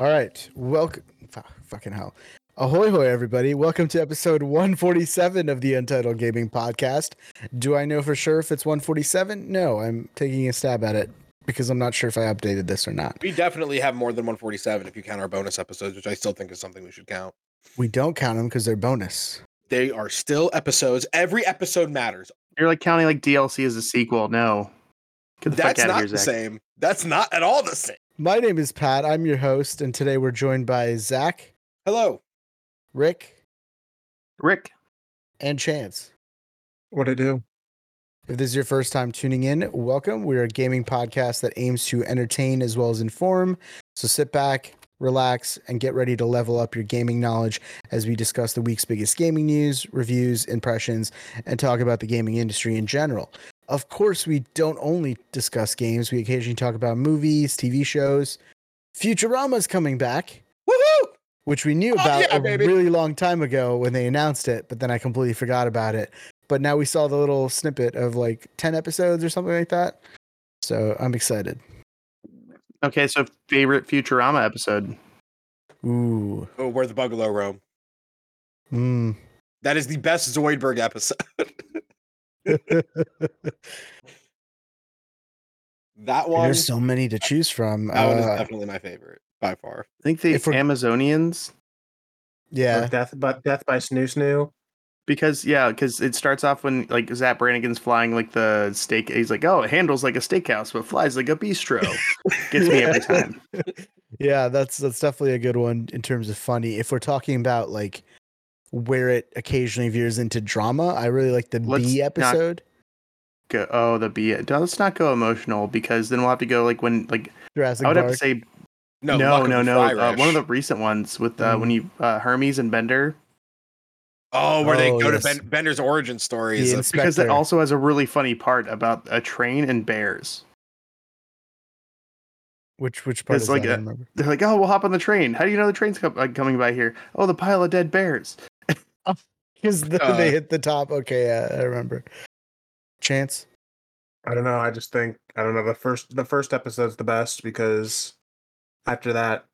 All right. Welcome. Fucking hell. Ahoy, hoy, everybody. Welcome to episode 147 of the Untitled Gaming Podcast. Do I know for sure if it's 147? No, I'm taking a stab at it because I'm not sure if I updated this or not. We definitely have more than 147 if you count our bonus episodes, which I still think is something we should count. We don't count them because they're bonus. They are still episodes. Every episode matters. You're like counting like DLC as a sequel. No. Get the fuck That's out of not here, the same. That's not at all the same. My name is Pat. I'm your host, and today we're joined by Zach, Hello. Rick, Rick. and Chance. What I do? If this is your first time tuning in, welcome. We're a gaming podcast that aims to entertain as well as inform. So sit back, relax, and get ready to level up your gaming knowledge as we discuss the week's biggest gaming news, reviews, impressions, and talk about the gaming industry in general. Of course, we don't only discuss games, we occasionally talk about movies, TV shows. Futurama's coming back, Woohoo! which we knew Oh, about yeah, a baby. really long time ago when they announced it, but then I completely forgot about it. But now we saw the little snippet of like 10 episodes or something like that. So I'm excited. Okay, so favorite Futurama episode. Ooh. Oh, where the Buggalo roam. Mm. That is the best Zoidberg episode. that one. There's so many to choose from. that one is Uh, definitely my favorite by far. I think the If we're- Amazonians. yeah. Death, but death by snoo snoo. Because yeah, because it starts off when like Zapp Brannigan's flying like the steak. He's like, oh, it handles like a steakhouse, but flies like a bistro. Gets me every time. yeah, that's that's definitely a good one in terms of funny. If we're talking about like where it occasionally veers into drama, I really like the Let's B episode. Go, oh, the B. Let's not go emotional because then we'll have to go like when like Jurassic I would have to say No, no, no, no. Uh, one of the recent ones with uh, when you uh, Hermes and Bender Oh, where they Oh, go yes. to ben- Bender's origin story. The is a- ins- because it also has a really funny part about a train and bears. which which part it's is like that? I a- don't remember. They're like, "Oh, we'll hop on the train. How do you know the train's com- like, coming by here? Oh, the pile of dead bears." Because the, Uh, they hit the top. Okay, yeah, I remember. Chance. I don't know. I just think I don't know. The first the first episode's the best because after that,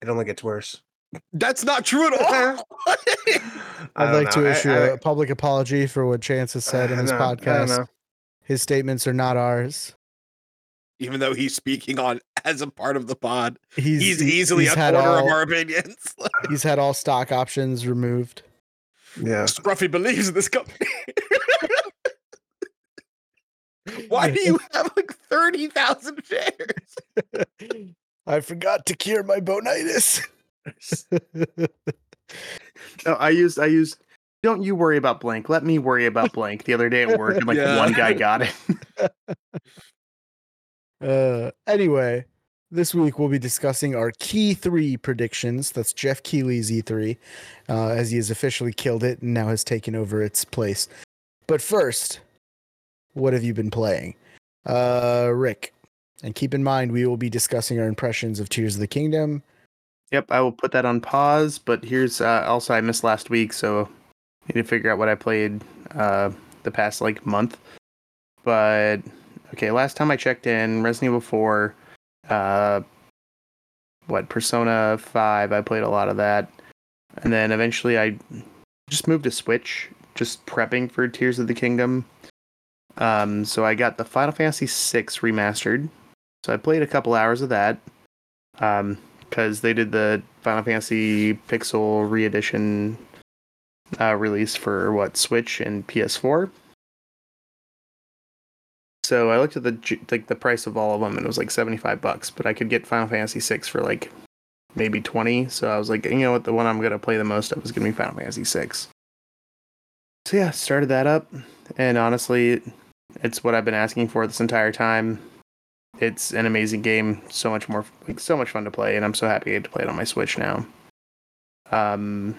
it only gets worse. That's not true at all. I I'd like to know. I- issue I- a public apology for what Chance has said in I this know, podcast. His statements are not ours. Even though he's speaking on as a part of the pod, He's, he's, easily he's a quarter all, of our opinions. He's had all stock options removed. Yeah. Scruffy believes in this company. Why do you have like 30,000 shares? I forgot to cure my bonitis. No, I used, I used. Don't you worry about blank. Let me worry about blank. The other day at work, and like Yeah. one guy got it. Uh, anyway, this week we'll be discussing our key three predictions. That's Geoff Keighley's E3, uh, as he has officially killed it and now has taken over its place. But first, what have you been playing? Uh, Rick. And keep in mind, we will be discussing our impressions of Tears of the Kingdom. Yep, I will put that on pause. But here's uh, also I missed last week, so I need to figure out what I played uh, the past like month. But okay, last time I checked in, Resident Evil 4, uh, what Persona 5, I played a lot of that, and then eventually I just moved to Switch, just prepping for Tears of the Kingdom. Um, so I got the Final Fantasy VI remastered. So I played a couple hours of that. Um, because they did the Final Fantasy Pixel re-edition uh, release for what Switch and PS4. So I looked at the like the price of all of them, and it was like seventy five bucks. But I could get Final Fantasy VI for like maybe twenty. So I was like, you know what, the one I'm gonna play the most of is gonna be Final Fantasy VI. So yeah, started that up, and honestly, it's what I've been asking for this entire time it's an amazing game so much more like so much fun to play and i'm so happy to play it on my switch now um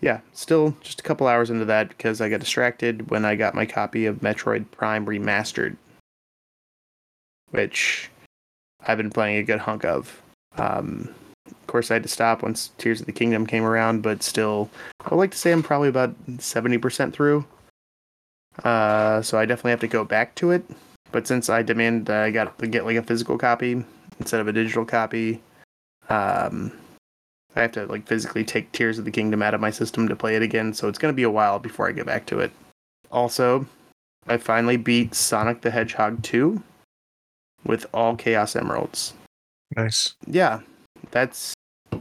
yeah still just a couple hours into that because i got distracted when i got my copy of metroid prime remastered which i've been playing a good hunk of um of course i had to stop once tears of the kingdom came around but still i would like to say i'm probably about 70% through uh so i definitely have to go back to it but since I demand I got to get like a physical copy, instead of a digital copy. Um, I have to like physically take Tears of the Kingdom out of my system to play it again, so it's gonna be a while before I get back to it. Also, I finally beat Sonic the Hedgehog 2 with all Chaos Emeralds. Nice. Yeah, that's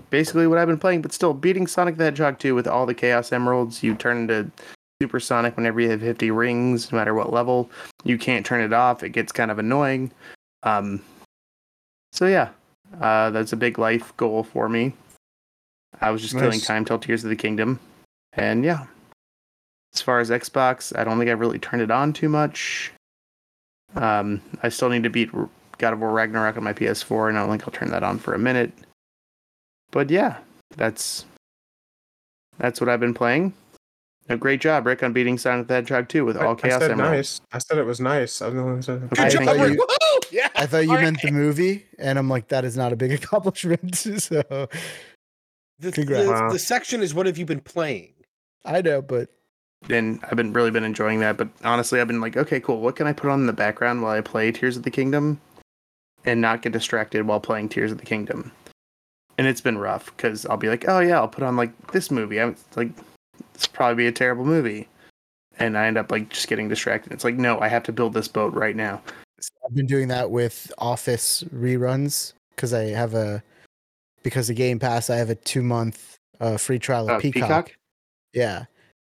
basically what I've been playing, but still beating Sonic the Hedgehog 2 with all the Chaos Emeralds, you turn into Super Sonic whenever you have 50 rings, no matter what level. You can't turn it off. It gets kind of annoying. Um, so yeah, uh, that's a big life goal for me. I was just killing time till Tears of the Kingdom, and yeah. As far as Xbox, I don't think I've really turned it on too much. Um, I still need to beat God of War Ragnarok on my PS4, and I don't think I'll turn that on for a minute. But yeah, that's that's what I've been playing. A great job, Rick, on beating Sonic the Hedgehog 2 with all I Chaos said Emeralds. nice. I said it was nice. I was the one who said Okay, I job, thought Rick. you- Yeah. I thought you All meant right. the movie, and I'm like, that is not a big accomplishment. so The, Congrats. the, the section is what have you been playing? I know, but and I've been really been enjoying that. But honestly, I've been like, okay, cool. What can I put on in the background while I play Tears of the Kingdom, and not get distracted while playing Tears of the Kingdom? And it's been rough because I'll be like, oh yeah, I'll put on like this movie. I'm like, this will probably be a terrible movie, and I end up like just getting distracted. It's like, no, I have to build this boat right now. I've been doing that with Office reruns because I have a because of Game Pass. I have a two month uh, free trial of Uh, Peacock. Peacock. Yeah,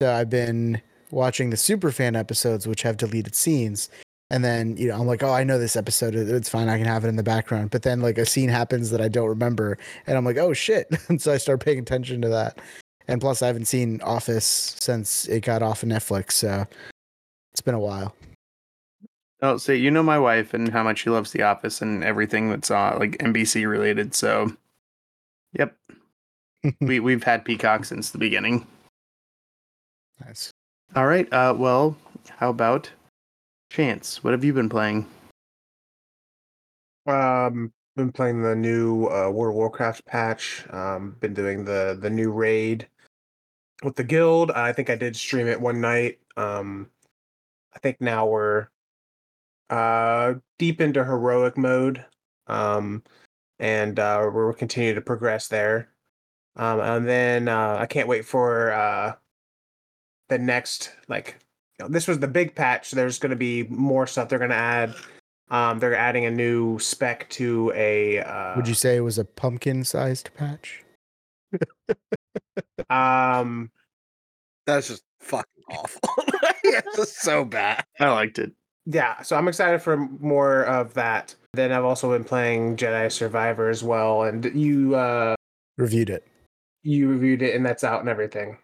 so I've been watching the Superfan episodes, which have deleted scenes. And then, you know, I'm like, oh, I know this episode. It's fine. I can have it in the background. But then, like, a scene happens that I don't remember. And I'm like, oh, shit. and so I start paying attention to that. And plus, I haven't seen Office since it got off of Netflix. So it's been a while. Oh, so you know my wife and how much she loves The Office and everything that's uh, like NBC related. So, yep, we we've had Peacock since the beginning. nice. All right. Uh, well, how about Chance? What have you been playing? Um, been playing the new uh, World of Warcraft patch. Um, been doing the the new raid with the guild. I think I did stream it one night. Um, I think now we're uh deep into heroic mode. Um, and uh, we're continuing to progress there. Um, and then uh, I can't wait for uh the next like you know, this was the big patch. There's going to be more stuff they're going to add. Um, they're adding a new spec to a. Uh, Would you say it was a pumpkin sized patch? Um, That's just fucking awful. it's just so bad. I liked it. Yeah, so I'm excited for more of that. Then I've also been playing Jedi Survivor as well, and you uh Reviewed it. you reviewed it, and that's out and everything.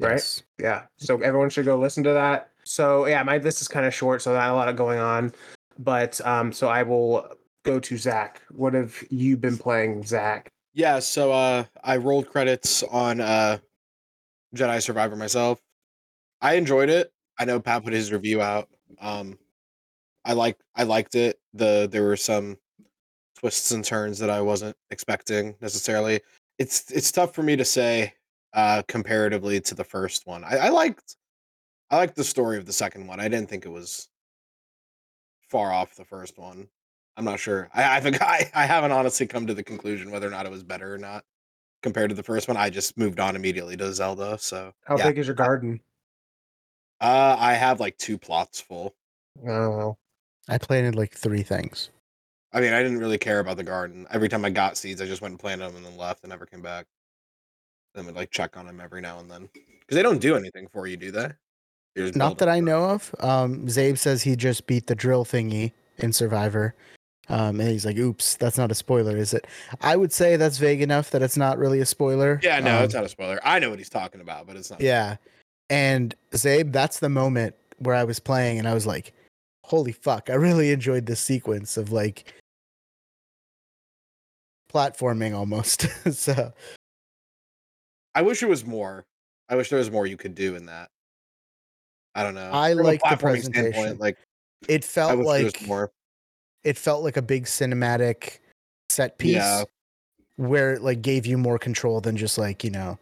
Right? Yes. Yeah. So everyone should go listen to that. So yeah, my list is kind of short, so not a lot of going on. But um, so I will go to Zach. What have you been playing, Zach? Yeah, so uh I rolled credits on uh Jedi Survivor myself. I enjoyed it. I know Pat put his review out. Um I like I liked it. The there were some twists and turns that I wasn't expecting necessarily. It's it's tough for me to say uh comparatively to the first one. I, I liked I liked the story of the second one. I didn't think it was far off the first one. I'm not sure. I I think I, I haven't honestly come to the conclusion whether or not it was better or not compared to the first one. I just moved on immediately to Zelda. So How yeah. big is your garden? Uh I have like two plots full. I don't know. I planted like three things. I mean, I didn't really care about the garden. Every time I got seeds, I just went and planted them and then left and never came back. Then would like check on them every now and then because they don't do anything for you, do they? Not that them. I know of. Um, Zabe says he just beat the drill thingy in Survivor. Um, and he's like, oops, that's not a spoiler, is it? I would say that's vague enough that it's not really a spoiler. Yeah, no, Um, it's not a spoiler. I know what he's talking about, but it's not. Yeah. And Zabe, that's the moment where I was playing and I was like, holy fuck, I really enjoyed this sequence of like platforming almost. so I wish it was more. I wish there was more you could do in that. I don't know. I From a like the presentation. Like it felt wish there was like more. it felt like a big cinematic set piece Yeah. where it like gave you more control than just like, you know,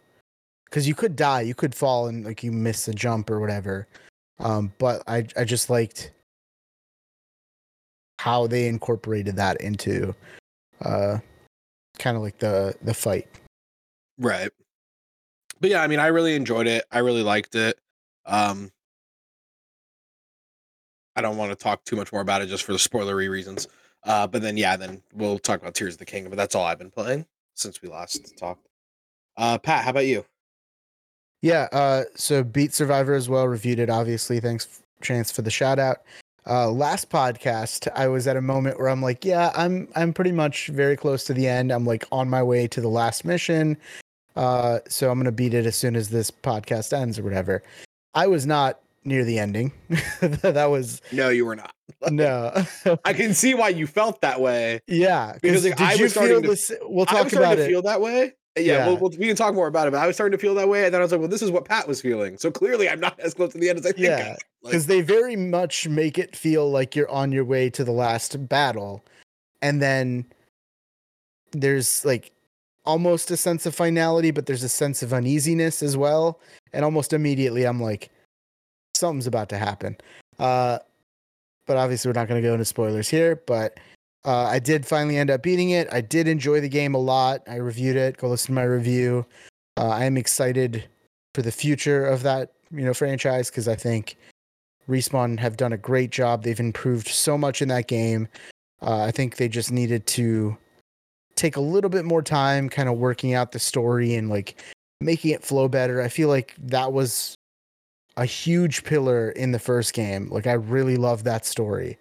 because you could die, you could fall and like you miss a jump or whatever. Um, but I I just liked how they incorporated that into uh, kind of like the the fight. Right. But yeah, I mean, I really enjoyed it. I really liked it. Um, I don't want to talk too much more about it just for the spoilery reasons. Uh, but then yeah, then we'll talk about Tears of the Kingdom. But that's all I've been playing since we last talked. Uh, Pat, how about you? Yeah, uh, so Beat Survivor as well, reviewed it, obviously. Thanks, Chance, for the shout out. Uh, last podcast, I was at a moment where I'm like, yeah, I'm I'm pretty much very close to the end. I'm like on my way to the last mission. Uh, so I'm gonna beat it as soon as this podcast ends or whatever. I was not near the ending. that was No, you were not. no. I can see why you felt that way. yeah, Because, like, I was starting to- this? We'll I talk about to it. feel that way. Yeah, Yeah. We'll, we'll, we can talk more about it. But I was starting to feel that way, and then I was like, "Well, this is what Pat was feeling." So clearly, I'm not as close to the end as I think. Yeah, am. Like, because they very much make it feel like you're on your way to the last battle and then there's like almost a sense of finality but there's a sense of uneasiness as well and almost immediately i'm like something's about to happen uh but obviously we're not going to go into spoilers here but uh, i did finally end up beating it i did enjoy the game a lot i reviewed it go listen to my review uh, i am excited for the future of that you know franchise because i think Respawn have done a great job. They've improved so much in that game. Uh, I think they just needed to take a little bit more time, kind of working out the story and like making it flow better. I feel like that was a huge pillar in the first game. Like I really love that story.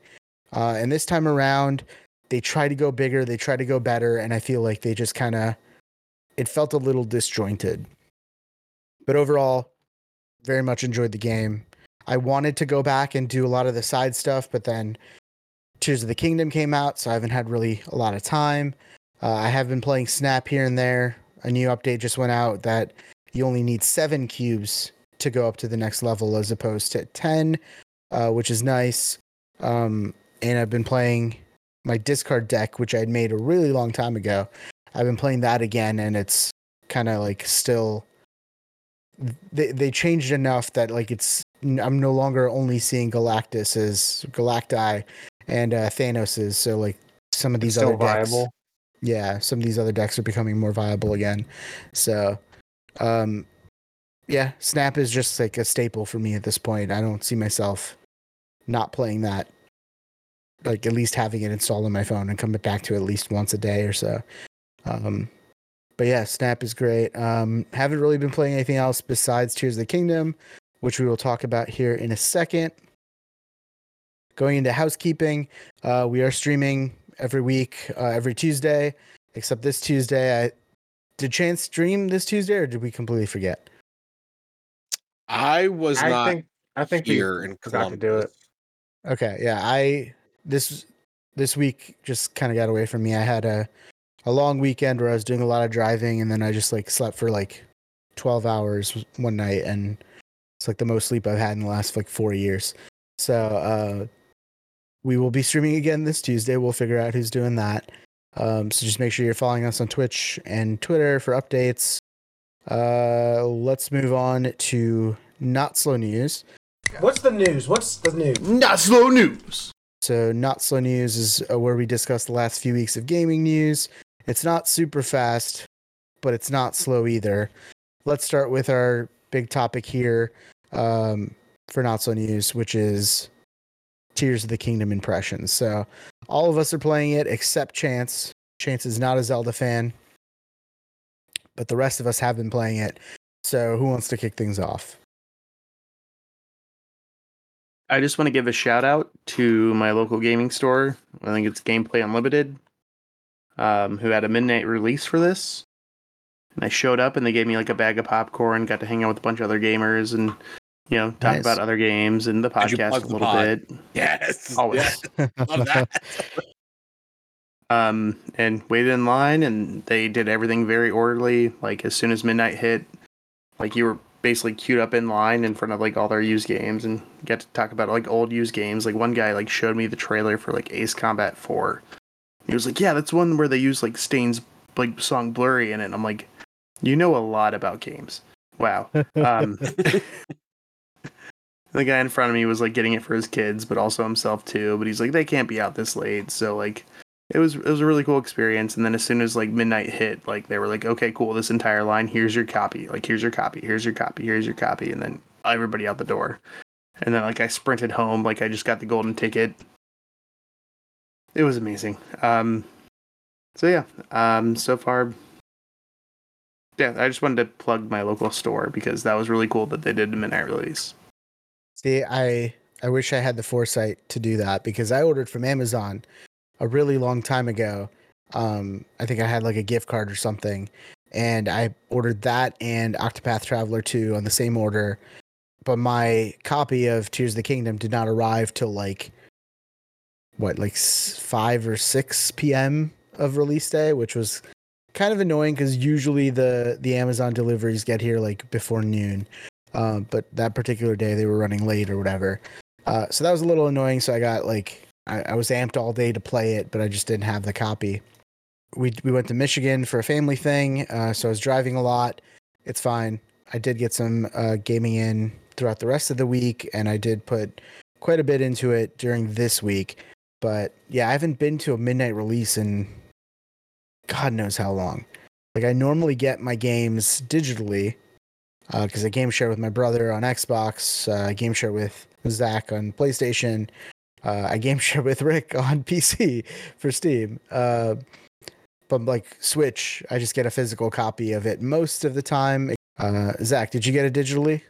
Uh, and this time around, they try to go bigger, they try to go better, and I feel like they just kind of it felt a little disjointed. But overall, very much enjoyed the game. I wanted to go back and do a lot of the side stuff, but then Tears of the Kingdom came out, so I haven't had really a lot of time. Uh, I have been playing Snap here and there. A new update just went out that you only need seven cubes to go up to the next level as opposed to 10, uh, which is nice. Um, and I've been playing my discard deck, which I had made a really long time ago. I've been playing that again, and it's kind of like still. They they changed enough that like it's I'm no longer only seeing Galactus as Galacti and uh, Thanos is so like some of It's these still other decks viable. yeah, some of these other decks are becoming more viable again. So, um, yeah, Snap is just like a staple for me at this point. I don't see myself not playing that. Like at least having it installed on my phone and coming back to it at least once a day or so. Um, but yeah, Snap is great. Um, haven't really been playing anything else besides Tears of the Kingdom, which we will talk about here in a second. Going into housekeeping, uh, we are streaming every week, uh, every Tuesday, except this Tuesday. I did Chance stream this Tuesday, or did we completely forget? I was I not think I think we here in forgot Columbus. to do it. Okay, yeah, I this this week just kind of got away from me. I had a a long weekend where I was doing a lot of driving, and then I just like slept for like twelve hours one night, and it's like the most sleep I've had in the last like four years. So uh, we will be streaming again this Tuesday. We'll figure out who's doing that. Um, so just make sure you're following us on Twitch and Twitter for updates. Uh, let's move on to not slow news. What's the news? What's the news? Not slow news. So, Not Slow News is uh, where we discuss the last few weeks of gaming news. It's not super fast, but it's not slow either. Let's start with our big topic here um, for Not Slow News, which is Tears of the Kingdom impressions. So, all of us are playing it except Chance. Chance is not a Zelda fan, but the rest of us have been playing it. So, who wants to kick things off? I just want to give a shout out to my local gaming store. I think it's Gameplay Unlimited, um, who had a midnight release for this. And I showed up and they gave me like a bag of popcorn, got to hang out with a bunch of other gamers and, you know, talk Nice. about other games and the podcast a little pod? bit. Yes. Always. yes, Love that. um, and waited in line, and they did everything very orderly. Like as soon as midnight hit, like you were basically queued up in line in front of like all their used games, and get to talk about like old used games. Like one guy like showed me the trailer for like Ace Combat Four. He was like, "Yeah, that's one where they use like Stain's like song Blurry in it." And I'm like, "You know a lot about games." Wow. Um, the guy in front of me was like getting it for his kids, but also himself too. But he's like, they can't be out this late, so like, it was it was a really cool experience. And then as soon as like midnight hit, like they were like, okay, cool, this entire line, here's your copy. Like here's your copy, here's your copy, here's your copy, and then everybody out the door. And then like I sprinted home, like I just got the golden ticket. It was amazing. Um, so yeah, um, so far, yeah, I just wanted to plug my local store because that was really cool that they did a midnight release. See, I I wish I had the foresight to do that because I ordered from Amazon a really long time ago. Um, I think I had like a gift card or something, and I ordered that and Octopath Traveler 2 on the same order. But my copy of Tears of the Kingdom did not arrive till like what, like 5 or 6 p.m. of release day, which was kind of annoying because usually the the Amazon deliveries get here like before noon. Um, but that particular day they were running late or whatever. Uh, so that was a little annoying. So I got like I, I was amped all day to play it, but I just didn't have the copy. We we went to Michigan for a family thing, uh, so I was driving a lot. It's fine. I did get some uh, gaming in throughout the rest of the week, and I did put quite a bit into it during this week. But yeah, I haven't been to a midnight release in God knows how long. Like I normally get my games digitally because I game share with my brother on Xbox. Uh, game share with Zach on PlayStation. Uh, I game share with Rick on PC for Steam. Uh, but like Switch, I just get a physical copy of it most of the time. Uh, Zach, did you get it digitally?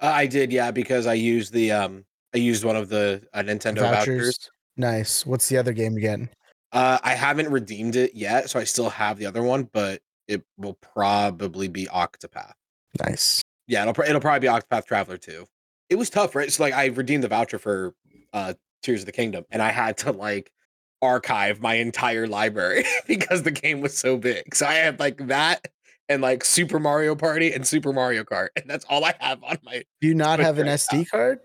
Uh, I did, yeah, because I used the um I used one of the uh, Nintendo vouchers. Nice. What's the other game you're? Uh, I haven't redeemed it yet, so I still have the other one, but it will probably be Octopath. Nice. Yeah, it'll it'll probably be Octopath Traveler too. It was tough, right? So like I redeemed the voucher for uh Tears of the Kingdom and I had to like archive my entire library because the game was so big. So I had like that and like Super Mario Party and Super Mario Kart, and that's all I have on my Do you not have an right SD card?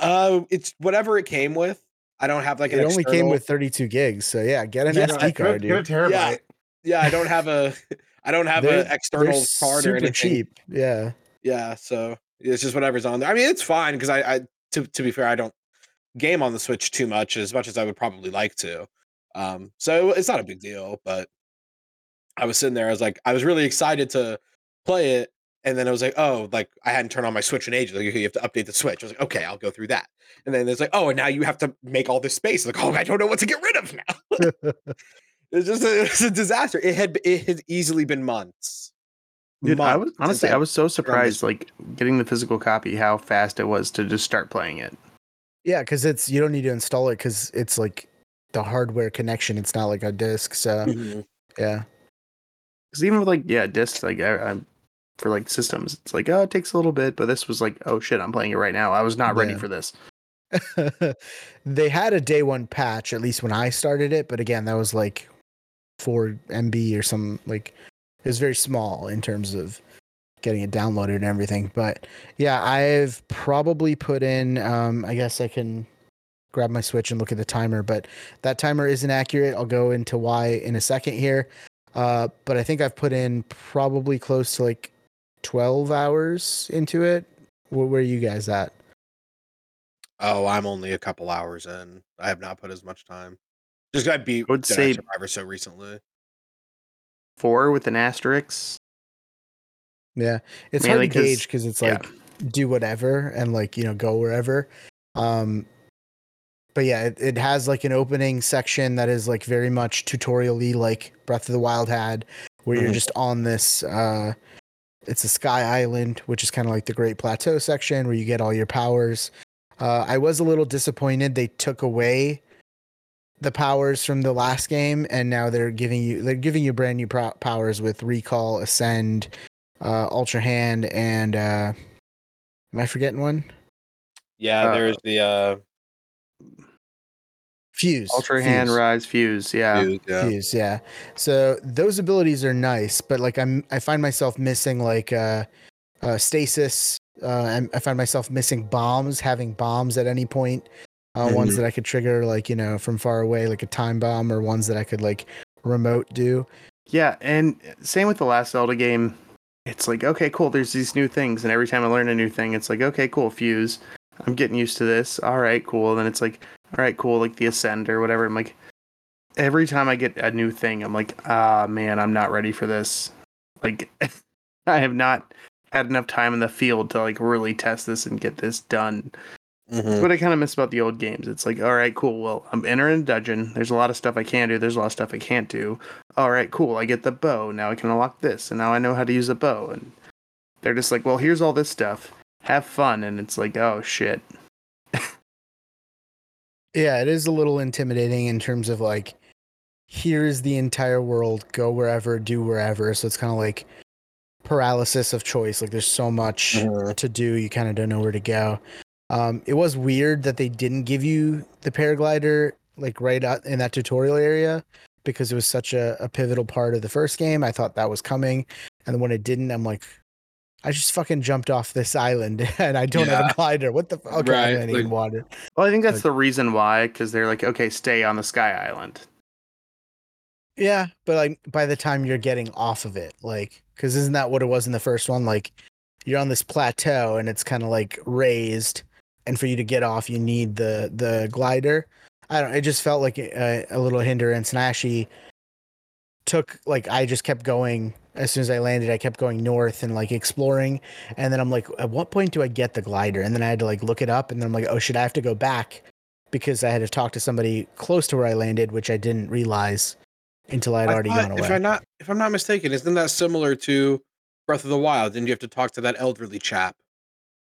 uh it's whatever it came with. I don't have like it an only came with 32 gigs. So yeah, get an Yeah, SD card, Get a dude. terabyte. Yeah. Yeah, I don't have a I don't have an external card super or anything. cheap. Yeah. Yeah, so it's just whatever's on there. I mean, it's fine because I, I to to be fair, I don't game on the Switch too much as much as I would probably like to. Um, so it's not a big deal. But I was sitting there, I was like, I was really excited to play it, and then I was like, oh, like I hadn't turned on my Switch in ages. Like, you have to update the Switch. I was like, okay, I'll go through that. And then there's like, oh, and now you have to make all this space. Like, oh, I don't know what to get rid of now. it's just a, it's a disaster. It had it had easily been months. Dude, I was honestly, I was so surprised, like getting the physical copy, how fast it was to just start playing it. Yeah, because it's you don't need to install it because it's like the hardware connection. It's not like a disc. So Mhm. yeah. Because even with like yeah discs, like I, I'm for like systems, it's like oh it takes a little bit, but this was like oh shit, I'm playing it right now. I was not ready Yeah. for this. they had a day one patch at least when I started it, but again, that was like four MB or some like it was very small in terms of getting it downloaded and everything. But yeah, I've probably put in. Um, I guess I can grab my Switch and look at the timer, but that timer isn't accurate. I'll go into why in a second here. Uh, but I think I've put in probably close to like twelve hours into it. Where, where are you guys at? Oh, I'm only a couple hours in. I have not put as much time. Just got beat I would Jedi say- Survivor so recently. Four with an asterisk. Yeah, it's Mainly hard to gauge because it's yeah. like do whatever and like you know go wherever. Um, but yeah, it, it has like an opening section that is like very much tutorial-y, like Breath of the Wild had, where you're Mhm. just on this. Uh, it's a sky island, which is kind of like the Great Plateau section where you get all your powers. Uh, I was a little disappointed they took away the powers from the last game, and now they're giving you they're giving you brand new pro- powers with Recall, Ascend, uh, Ultra Hand, and uh, am I forgetting one? Yeah, Uh, there's the uh Fuse. Ultra hand rise fuse. Yeah. dude, yeah. Fuse, yeah. So those abilities are nice, but like I'm, I find myself missing like uh, uh stasis. Uh, I'm- I find myself missing bombs, having bombs at any point. Uh, Ones that I could trigger, like you know, from far away, like a time bomb, or ones that I could like remote do. Yeah, and same with the last Zelda game. It's like, okay, cool, there's these new things, and every time I learn a new thing, it's like, okay, cool, fuse. I'm getting used to this. All right, cool. And then it's like, all right, cool, like the ascend or whatever. I'm like, every time I get a new thing, I'm like, ah, man, I'm not ready for this. Like, I have not had enough time in the field to like really test this and get this done. That's what I kind of miss about the old games. It's like, all right, cool. Well, I'm entering a dungeon. There's a lot of stuff I can do. There's a lot of stuff I can't do. All right, cool. I get the bow. Now I can unlock this, and now I know how to use a bow. And they're just like, well, here's all this stuff. Have fun. And it's like, oh shit. Yeah, it is a little intimidating in terms of like, here's the entire world, go wherever, do wherever. So it's kind of like paralysis of choice. Like there's so much Mhm. to do, you kind of don't know where to go. Um, it was weird that they didn't give you the paraglider like right out in that tutorial area because it was such a, a pivotal part of the first game. I thought that was coming, and then when it didn't, I'm like, I just fucking jumped off this island and I don't have a glider. What the? fuck? okay, Right, I'm in like- water. Well, I think that's Like- the reason why, because they're like, okay, stay on the Sky Island. Yeah, but like by the time you're getting off of it, like, because isn't that what it was in the first one? Like, you're on this plateau and it's kind of like raised, and for you to get off, you need the the glider. I don't. It just felt like a, a little hindrance, and I actually took like I just kept going as soon as I landed. I kept going north and like exploring, and then I'm like, at what point do I get the glider? And then I had to like look it up, and then I'm like, oh, should I have to go back? Because I had to talk to somebody close to where I landed, which I didn't realize until I'd I already thought, gone If away. I'm not if I'm not mistaken, isn't that similar to Breath of the Wild? Didn't you have to talk to that elderly chap?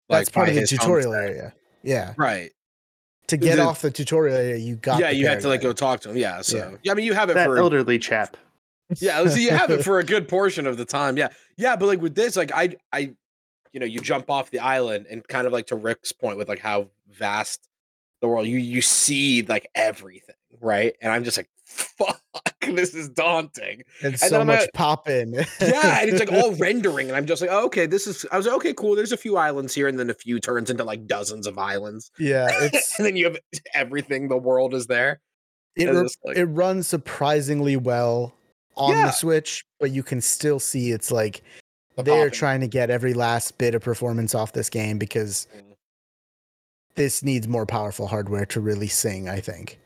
That's part of the tutorial homestead? area. Yeah. Right. To get The- off the tutorial area, you got yeah, you had to like go talk to him. Yeah. So Yeah. yeah, I mean you have it That for elderly chap. yeah, so you have it for a good portion of the time. Yeah. Yeah, but like with this, like I I you know, you jump off the island and kind of like to Rick's point with like how vast the world you you see like everything, right? And I'm just like, fuck, this is daunting. and and so much at- popping. Yeah, and it's like all rendering, and I'm just like, oh, okay, this is. I was like, okay, cool. There's a few islands here, and then a few turns into like dozens of islands, yeah, it's and then you have everything. The world is there. it, it's like- it runs surprisingly well on Yeah. the Switch, but you can still see it's like The they're popping. trying to get every last bit of performance off this game because Mm. this needs more powerful hardware to really sing. I think,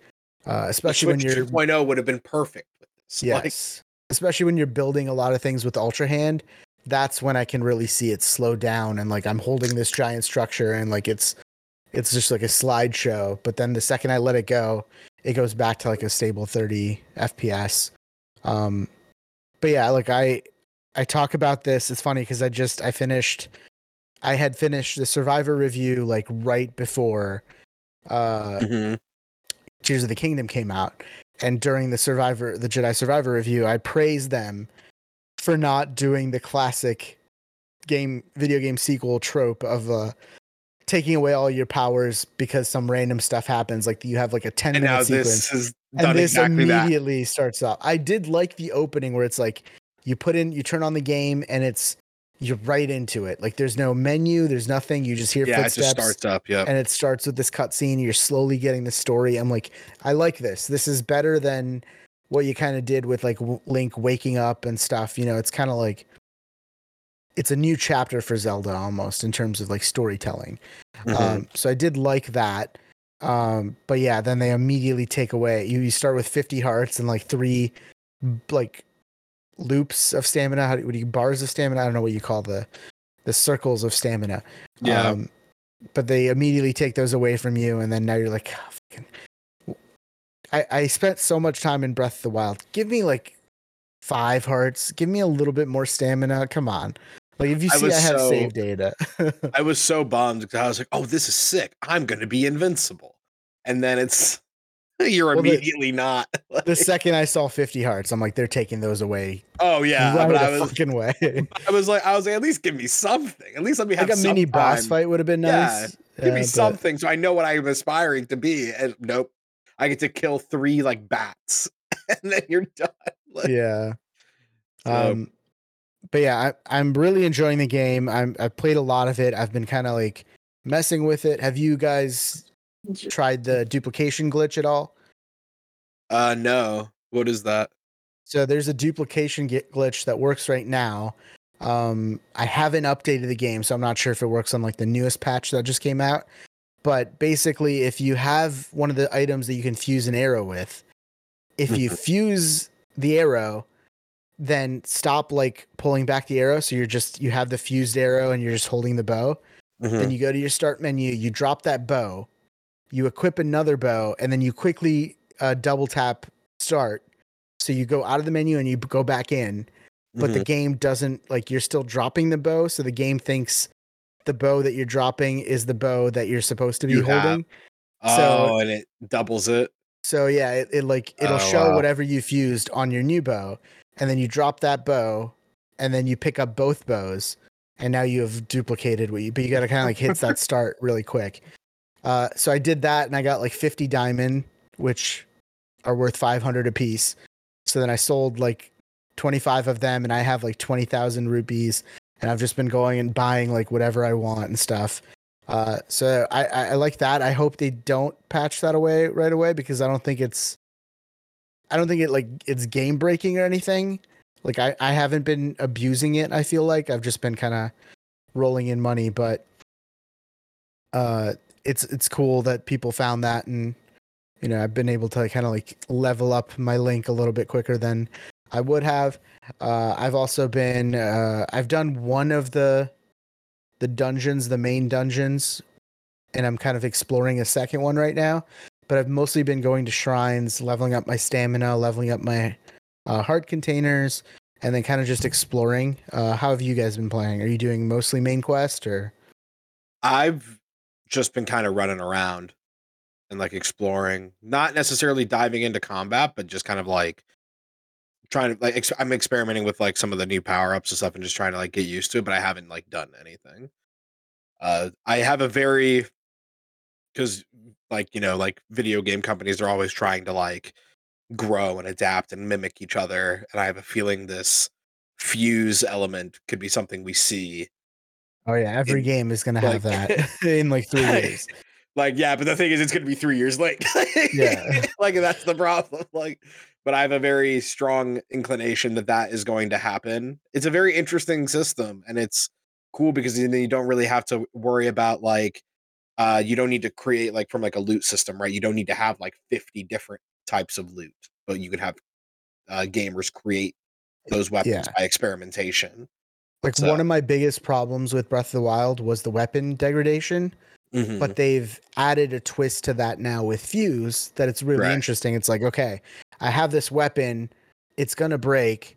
uh, especially when you're 2.0 would have been perfect with this. Like, Yes. Especially when you're building a lot of things with Ultra Hand, that's when I can really see it slow down and like I'm holding this giant structure and like it's it's just like a slideshow. But then the second I let it go, it goes back to like a stable 30 FPS. Um but yeah, like I I talk about this. It's funny because I just I finished I had finished the Survivor review like right before uh mhm. Tears of the Kingdom came out, and during the Survivor, the Jedi Survivor review, I praised them for not doing the classic game, video game sequel trope of uh, taking away all your powers because some random stuff happens. Like you have like a ten and minute sequence, this and this exactly that. immediately starts up. I did like the opening where it's like you put in, you turn on the game, and it's you're right into it. Like there's no menu, there's nothing. You just hear Yeah, it footsteps just starts up. Yeah, and it starts with this cutscene. You're slowly getting the story. I'm like, I like this. This is better than what you kind of did with like Link waking up and stuff. You know, it's kind of like it's a new chapter for Zelda almost in terms of like storytelling. Mhm. Um, so I did like that. Um, but yeah, then they immediately take away. You, you start with 50 hearts and like three like loops of stamina. How do, what do you bars of stamina? I don't know what you call the the circles of stamina. yeah. Um, but they immediately take those away from you, and then now you're like, "Ah, fucking. I, I spent so much time in Breath of the Wild. Give me like five hearts. Give me a little bit more stamina. Come on. Like if you see, I, was have so- save data. I was so bummed because I was like, "Oh, this is sick! I'm going to be invincible," and then it's you're Well, the- immediately not. the second I saw 50 hearts, I'm like, they're taking those away oh yeah, right but I was, fucking way. I was like, I was like, at least give me something. At least let me have like a mini some boss fight would have been Yeah, nice. Give Uh, me but- something so I know what I'm aspiring to be. And nope, I get to kill three like bats, and then you're done. Like, yeah. So- Um, but yeah, I, I'm really enjoying the game. I'm I've played a lot of it. I've been kind of like messing with it. Have you guys tried the duplication glitch at all? Uh, no. What is that? So there's a duplication gi- glitch that works right now. Um, I haven't updated the game, so I'm not sure if it works on like the newest patch that just came out. But basically, if you have one of the items that you can fuse an arrow with, if you fuse the arrow, then stop like pulling back the arrow. So you're just you have the fused arrow and you're just holding the bow. Mhm. Then you go to your start menu, you drop that bow, you equip another bow, and then you quickly uh, double tap start. So you go out of the menu and you go back in, but the Mhm. game doesn't like you're still dropping the bow. So the game thinks the bow that you're dropping is the bow that you're supposed to be You have. holding. oh, so- and it doubles it. So yeah, it, it like it'll Oh, show wow. whatever you fused on your new bow, and then you drop that bow, and then you pick up both bows, and now you have duplicated what you. But you got to kind of like hit that start really quick. Uh, so I did that, and I got like fifty diamond, which are worth five hundred a piece. So then I sold like twenty five of them, and I have like twenty thousand rupees, and I've just been going and buying like whatever I want and stuff. Uh, so I, I, I like that. I hope they don't patch that away right away because I don't think it's, I don't think it like it's game breaking or anything. Like I, I haven't been abusing it. I feel like I've just been kind of rolling in money, but uh, it's it's cool that people found that and you know I've been able to kind of like level up my link a little bit quicker than I would have. Uh, I've also been uh, I've done one of the the dungeons, the main dungeons, and I'm kind of exploring a second one right now. But I've mostly been going to shrines, leveling up my stamina, leveling up my uh, heart containers, and then kind of just exploring. Uh, how have you guys been playing? Are you doing mostly main quest or? I've just been kind of running around and like exploring, not necessarily diving into combat, but just kind of like trying to like ex- I'm experimenting with like some of the new power ups and stuff and just trying to like get used to it, but I haven't like done anything. Uh I have a very because like you know like video game companies are always trying to like grow and adapt and mimic each other and I have a feeling this fuse element could be something we see Oh yeah, every game is gonna have like- that in like three years. like yeah but the thing is it's gonna be three years late Yeah. like that's the problem like but i have a very strong inclination that that is going to happen it's a very interesting system and it's cool because then you don't really have to worry about like uh you don't need to create like from like a loot system right you don't need to have like 50 different types of loot but you can have uh gamers create those weapons Yeah. by experimentation Like So- one of my biggest problems with Breath of the Wild was the weapon degradation. Mhm. but they've added a twist to that now with fuse that it's really Right. interesting it's like okay i have this weapon it's gonna break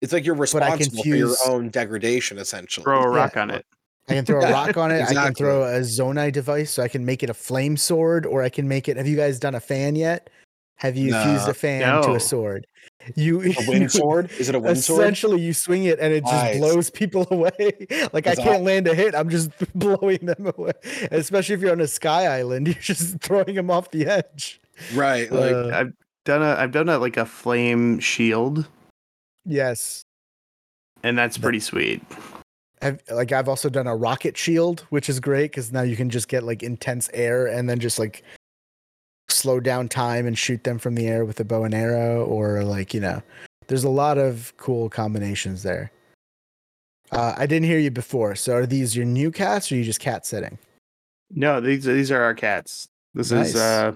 it's like you're but I can responsible for your own degradation essentially Throw a Yeah. rock on it. i can throw a rock on it i can throw a zonai device so i can make it a flame sword or i can make it have you guys done a fan yet have you fused a fan to a sword? You a wind sword? Is it a wind sword? essentially you swing it and it just Nice. blows people away. Like i can't land a hit. I'm just blowing them away. Especially if you're on a sky island you're just throwing them off the edge. Right like Uh, I've done a I've done a like a flame shield, yes. And that's That- pretty sweet. I've, like I've also done a rocket shield, which is great because now you can just get like intense air and then just like slow down time and shoot them from the air with a bow and arrow, or like you know, there's a lot of cool combinations there. Uh, I didn't hear you before, so are these your new cats or are you just cat sitting? No, these these are our cats. This Nice. is uh,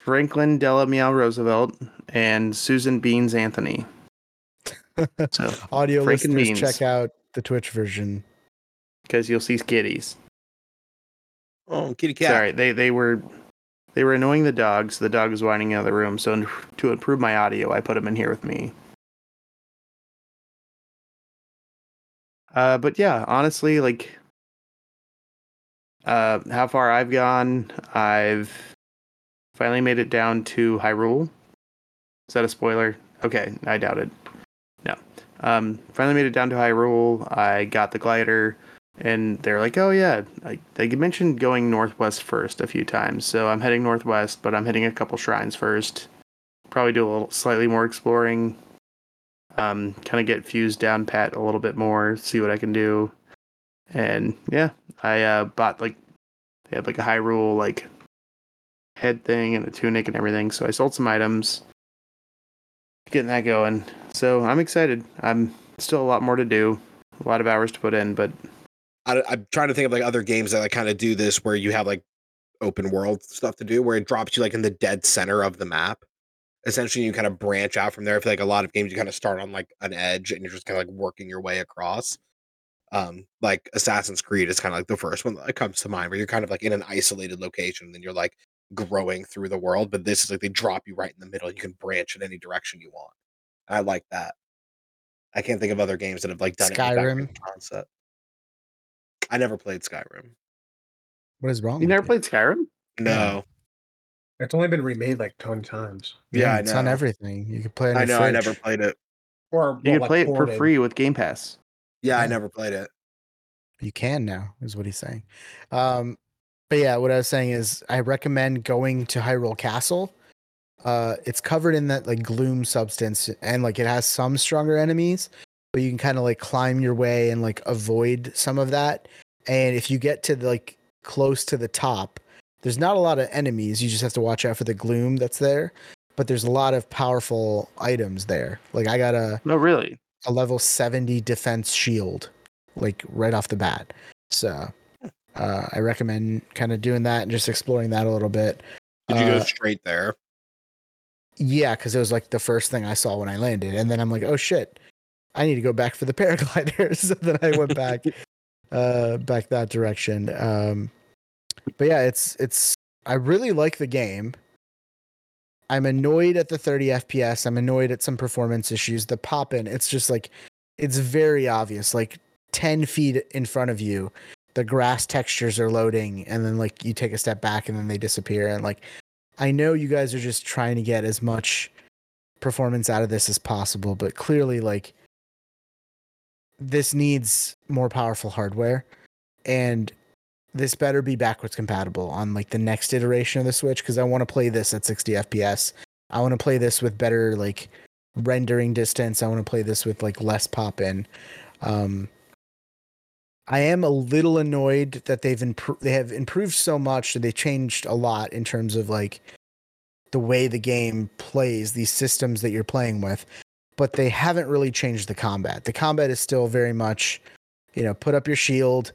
Franklin Della Meow Roosevelt and Susan Beans Anthony. So Audio Franken listeners, beans. check out the Twitch version. because you'll see kitties. oh kitty cat Sorry, they they were they were annoying the dogs. The dog was whining in the room. So to improve my audio, I put him in here with me. Uh, but yeah, honestly, like, uh, how far I've gone, I've finally made it down to Hyrule. Is that a spoiler? Okay, I doubt it. No. Um, finally made it down to Hyrule. I got the glider and they're like, "Oh yeah, I, they mentioned going northwest first a few times, so I'm heading northwest, but I'm hitting a couple shrines first. Probably do a little slightly more exploring. Um, kind of get fused down pat a little bit more, see what I can do, and yeah, I uh, bought like they had like a Hyrule like head thing and a tunic and everything, so I sold some items, getting that going. So I'm excited. I'm still a lot more to do, a lot of hours to put in, but I, I'm trying to think of like other games that like kind of do this where you have like open world stuff to do where it drops you like in the dead center of the map essentially you kind of branch out from there. I feel like a lot of games you kind of start on like an edge and you're just kind of like working your way across. Um, like Assassin's Creed is kind of like the first one that comes to mind, where you're kind of like in an isolated location, and then you're like growing through the world. But this is like they drop you right in the middle. You can branch in any direction you want. I like that. I can't think of other games that have like done it kind of Skyrim. concept. I never played Skyrim. What is wrong? You with never played Skyrim? No. It's only been remade like twenty times. Yeah, I it's on know. everything. You could play it. I your know. I never played it. Or You well, can like, play it for ported. free with Game Pass. Yeah, I Yeah. never played it. You can now, is what he's saying. Um, but yeah, what I was saying is I recommend going to Hyrule Castle. Uh, it's covered in that like gloom substance, and like it has some stronger enemies, but you can kind of like climb your way and like avoid some of that. And if you get to like close to the top, there's not a lot of enemies. You just have to watch out for the gloom that's there. But there's a lot of powerful items there. Like I got a No, really. a level 70 defense shield like right off the bat so uh, i recommend kind of doing that and just exploring that a little bit Did you go Uh, straight there? yeah because it was like the first thing i saw when i landed and then i'm like oh shit i need to go back for the paraglider so then i went back uh back that direction. Um but yeah it's it's i really like the game. I'm annoyed at the 30 fps i'm annoyed at some performance issues. The pop in it's just like it's very obvious like 10 feet in front of you the grass textures are loading and then like you take a step back and then they disappear and like i know you guys are just trying to get as much performance out of this as possible but clearly like this needs more powerful hardware and this better be backwards compatible on like the next iteration of the switch because i want to play this at 60 fps i want to play this with better like rendering distance. I want to play this with like less pop in. Um i am a little annoyed that they've improved they have improved so much that they changed a lot in terms of like the way the game plays these systems that you're playing with but they haven't really changed the combat. The combat is still very much you know put up your shield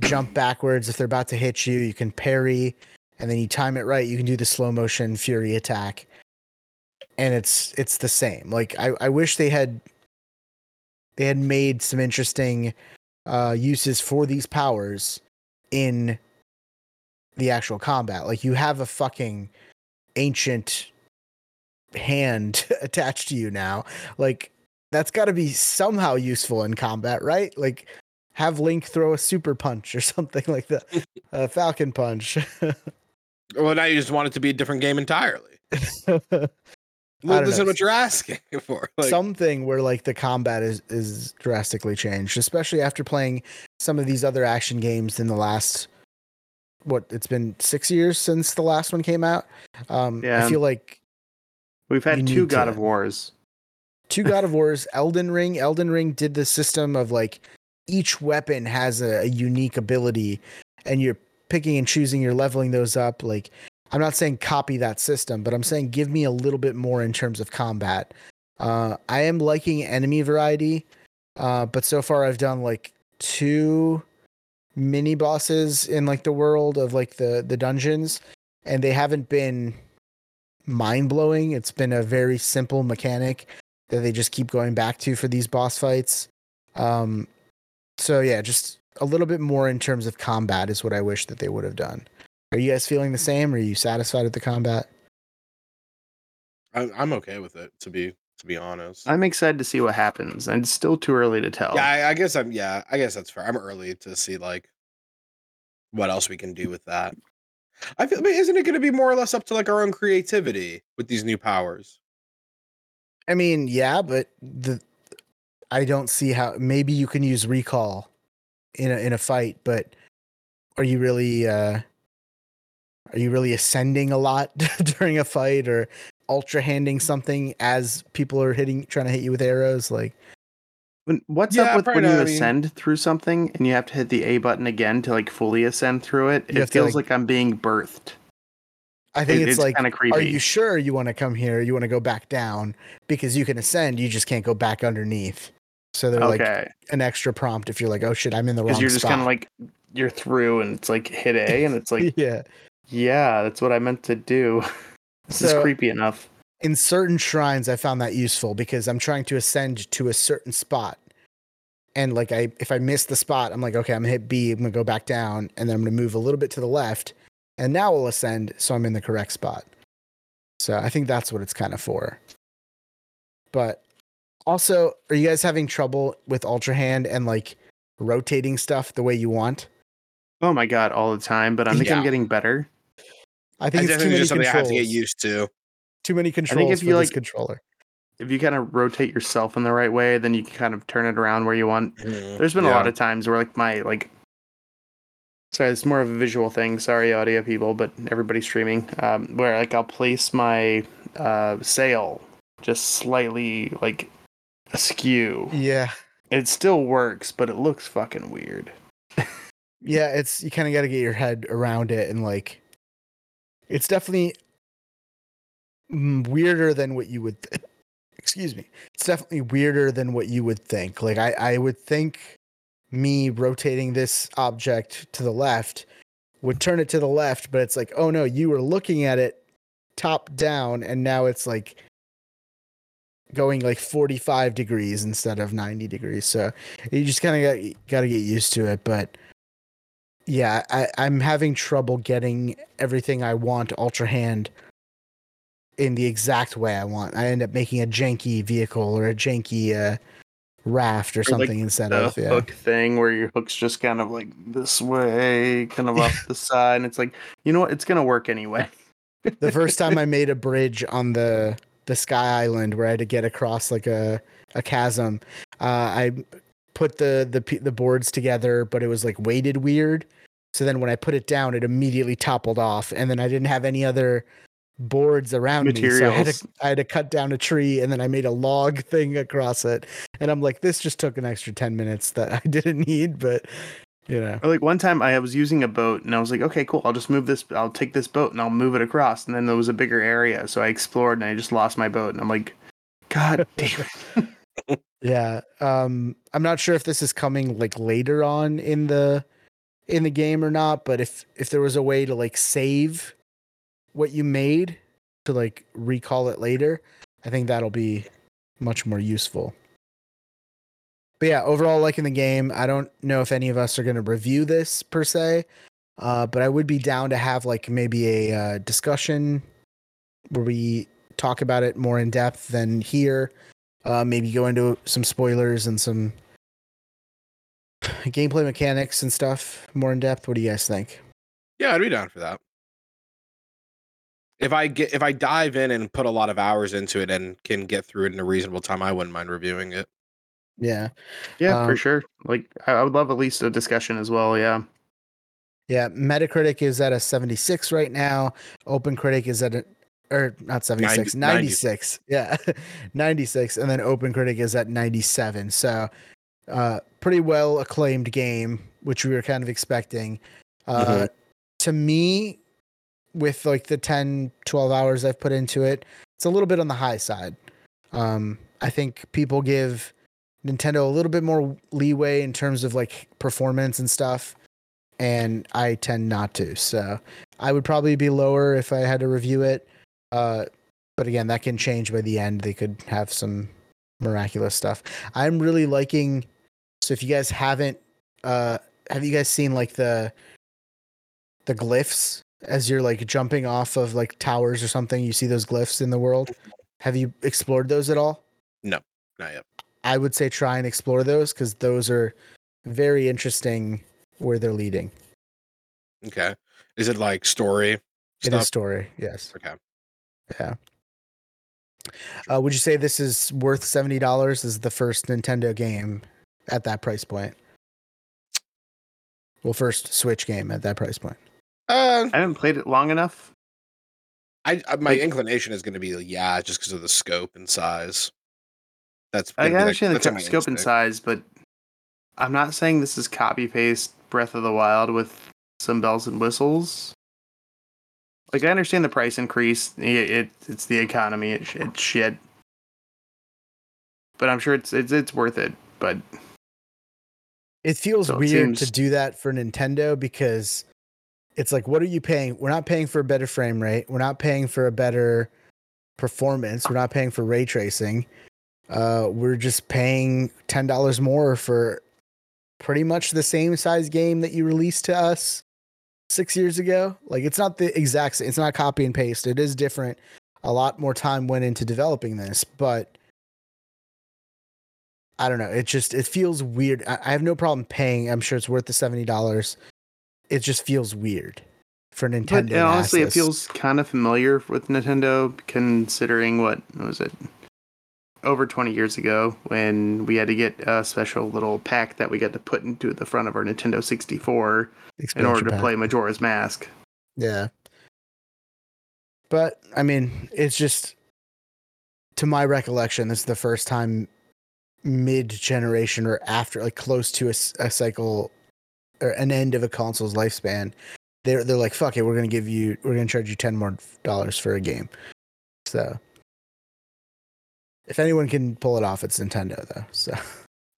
jump backwards. If they're about to hit you you can parry and then you time it right you can do the slow motion fury attack. And it's it's the same. Like i, I wish they had they had made some interesting uh uses for these powers in the actual combat. Like you have a fucking ancient hand attached to you now like that's got to be somehow useful in combat right like have link throw a super punch or something like that a falcon punch Well, now you just want it to be a different game entirely. Well, this is what you're asking for. Like, something where like the combat is is drastically changed especially after playing some of these other action games in the last what it's been six years since the last one came out um Yeah. i feel like We've You had two God to- of Wars. two god of wars elden ring. Elden ring did the system of like each weapon has a, a unique ability and you're picking and choosing you're leveling those up. Like i'm not saying copy that system but i'm saying give me a little bit more in terms of combat. Uh i am liking enemy variety uh but so far i've done like two mini bosses in like the world of like the the dungeons and they haven't been mind blowing it's been a very simple mechanic that they just keep going back to for these boss fights. Um, so yeah, just a little bit more in terms of combat is what I wish that they would have done. Are you guys feeling the same? Are you satisfied with the combat? I, I'm okay with it. To be to be honest. I'm excited to see what happens, and it's still too early to tell. yeah, I, I guess I'm. Yeah, I guess that's fair. I'm early to see like what else we can do with that. I feel, but isn't it going to be more or less up to like our own creativity with these new powers? I mean, yeah, but the I don't see how maybe you can use recall in a in a fight, but are you really uh are you really ascending a lot during a fight or ultra handing something as people are hitting trying to hit you with arrows like When, what's Yeah, up with when you I mean- ascend through something and you have to hit the A button again to like fully ascend through it? It feels like- like, I'm being birthed. I think It- it's, like kind of creepy. are you sure you want to come here you want to go back down because you can ascend you just can't go back underneath so they're like an extra prompt if you're like oh shit i'm in the wrong because you're just kind of like you're through, and it's like hit A, and it's like yeah yeah, that's what I meant to do. This is creepy enough. In certain shrines I found that useful because I'm trying to ascend to a certain spot. And like I if I miss the spot, I'm like, okay, I'm gonna hit B, I'm gonna go back down, and then I'm gonna move a little bit to the left, and now I'll ascend so I'm in the correct spot. So I think that's what it's kind of for. But also, are you guys having trouble with Ultra Hand and like rotating stuff the way you want? Oh my god, all the time. But I think Yeah. I'm getting better. I I think it's too definitely many just something I have to get used to. Too many controls if for you, this like- controller. If you kind of rotate yourself in the right way, then you can kind of turn it around where you want. Mhm. There's been a lot of times where like my like sorry, it's more of a visual thing. Sorry, audio people, but everybody's streaming. Um, where like I'll place my uh sail just slightly like askew. Yeah. It still works, but it looks fucking weird. Yeah, it's you kind of got to get your head around it and like it's definitely mm, weirder than what you would th- excuse me. It's definitely weirder than what you would think. Like I I would think me rotating this object to the left would turn it to the left, but it's like, "Oh no, you were looking at it top down and now it's like going like 45 degrees instead of 90 degrees." So you just kind of got got to get used to it, but yeah, I, I'm having trouble getting everything I want Ultra Hand in the exact way I want. I end up making a janky vehicle or a janky uh, raft or, like something instead The of yeah. hook thing where your hook's just kind of like this way, kind of off the side, and it's like, you know what? It's gonna work anyway. the first time I made a bridge on the the Sky Island where I had to get across like a a chasm, uh, I put the the the boards together, but it was like weighted weird. So then when I put it down, it immediately toppled off, and then I didn't have any other boards around me. So I had Materials. to I had to cut down a tree, and then I made a log thing across it. And I'm like, this just took an extra ten minutes that I didn't need, but you know. Or like one time I was using a boat and I was like, okay, cool. I'll just move this. I'll take this boat and I'll move it across. And then there was a bigger area, so I explored and I just lost my boat. And I'm like, God damn it. Yeah. Um I'm not sure if this is coming like later on in the in the game or not, but if if there was a way to like save what you made to like recall it later, I think that'll be much more useful. But yeah, overall liking the game. I don't know if any of us are going to review this per se. Uh, but I would be down to have like maybe a uh, discussion where we talk about it more in depth than here uh, maybe go into some spoilers and some gameplay mechanics and stuff more in depth. What do you guys think? Yeah, I'd be down for that. If I get if I dive in and put a lot of hours into it and can get through it in a reasonable time, I wouldn't mind reviewing it. Yeah, Yeah, Um, for sure. Like I, I would love at least a discussion as well. Yeah. yeah. Metacritic is at a 76 right now. Open Critic is at a or not 76, 90 96. Yeah, 96, and then Open Critic is at 97. So, uh, pretty well acclaimed game, which we were kind of expecting. Uh, To me, with like the 10, 12 hours I've put into it, it's a little bit on the high side. Um, I think people give Nintendo a little bit more leeway in terms of like performance and stuff, and I tend not to. So I would probably be lower if I had to review it. Uh, but again, that can change by the end. They could have some miraculous stuff. I'm really liking. So if you guys haven't, uh, have you guys seen like the the glyphs as you're like jumping off of like towers or something? You see those glyphs in the world. Have you explored those at all? No, not yet. I would say try and explore those because those are very interesting where they're leading Okay. Is it like story in a stuff? story. Yes. Okay. Yeah. Uh, would you say this is worth seventy dollars? Is the first Nintendo game at that price point? Well, first Switch game at that price point. Uh, I haven't played it long enough. I, I my Like- inclination is going to be like, yeah, just because of the scope and size. That's I gonna like- understand the my scope and size, but I'm not saying this is copy paste Breath of the Wild with some bells and whistles. Like I understand the price increase. It, it it's the economy. It, it's shit. But I'm sure it's it's it's worth it. But It feels So it weird to do that for Nintendo because it's like, what are you paying? We're not paying for a better frame rate. We're not paying for a better performance. We're not paying for ray tracing. Uh, we're just paying ten dollars more for pretty much the same size game that you released to us six years ago. Like it's not the exact same. It's not copy and paste. It is different. A lot more time went into developing this, but I don't know. It just it feels weird. I, I have no problem paying. I'm sure it's worth the seventy dollars. It just feels weird for Nintendo. But to honestly, it feels kind of familiar with Nintendo, considering what was it over 20 years ago when we had to get a special little pack that we got to put into the front of our Nintendo 64 in Expansion order to pack. play Majora's Mask. Yeah. But I mean, it's just to my recollection, this is the first time mid generation or after, like close to a cycle or an end of a console's lifespan. They're they're like, fuck it, we're gonna give you, we're gonna charge you ten more dollars for a game. So, if anyone can pull it off, it's Nintendo though. So,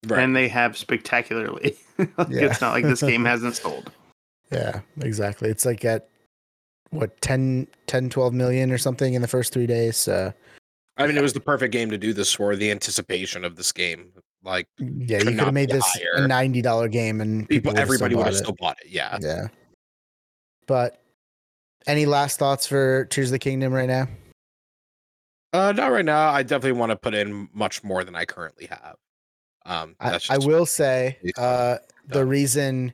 Right. And they have spectacularly. Like, Yeah. It's not like this game hasn't sold. yeah, exactly. It's like at what 10, 10 12 million or something in the first three days. So, I mean, it was the perfect game to do this for the anticipation of this game. Like Yeah, you could have made this higher. a ninety dollar game, and people, people, everybody would have still bought it. Yeah. Yeah. But any last thoughts for Tears of the Kingdom right now? Uh, not right now. I definitely want to put in much more than I currently have. Um, I, I will say uh, the reason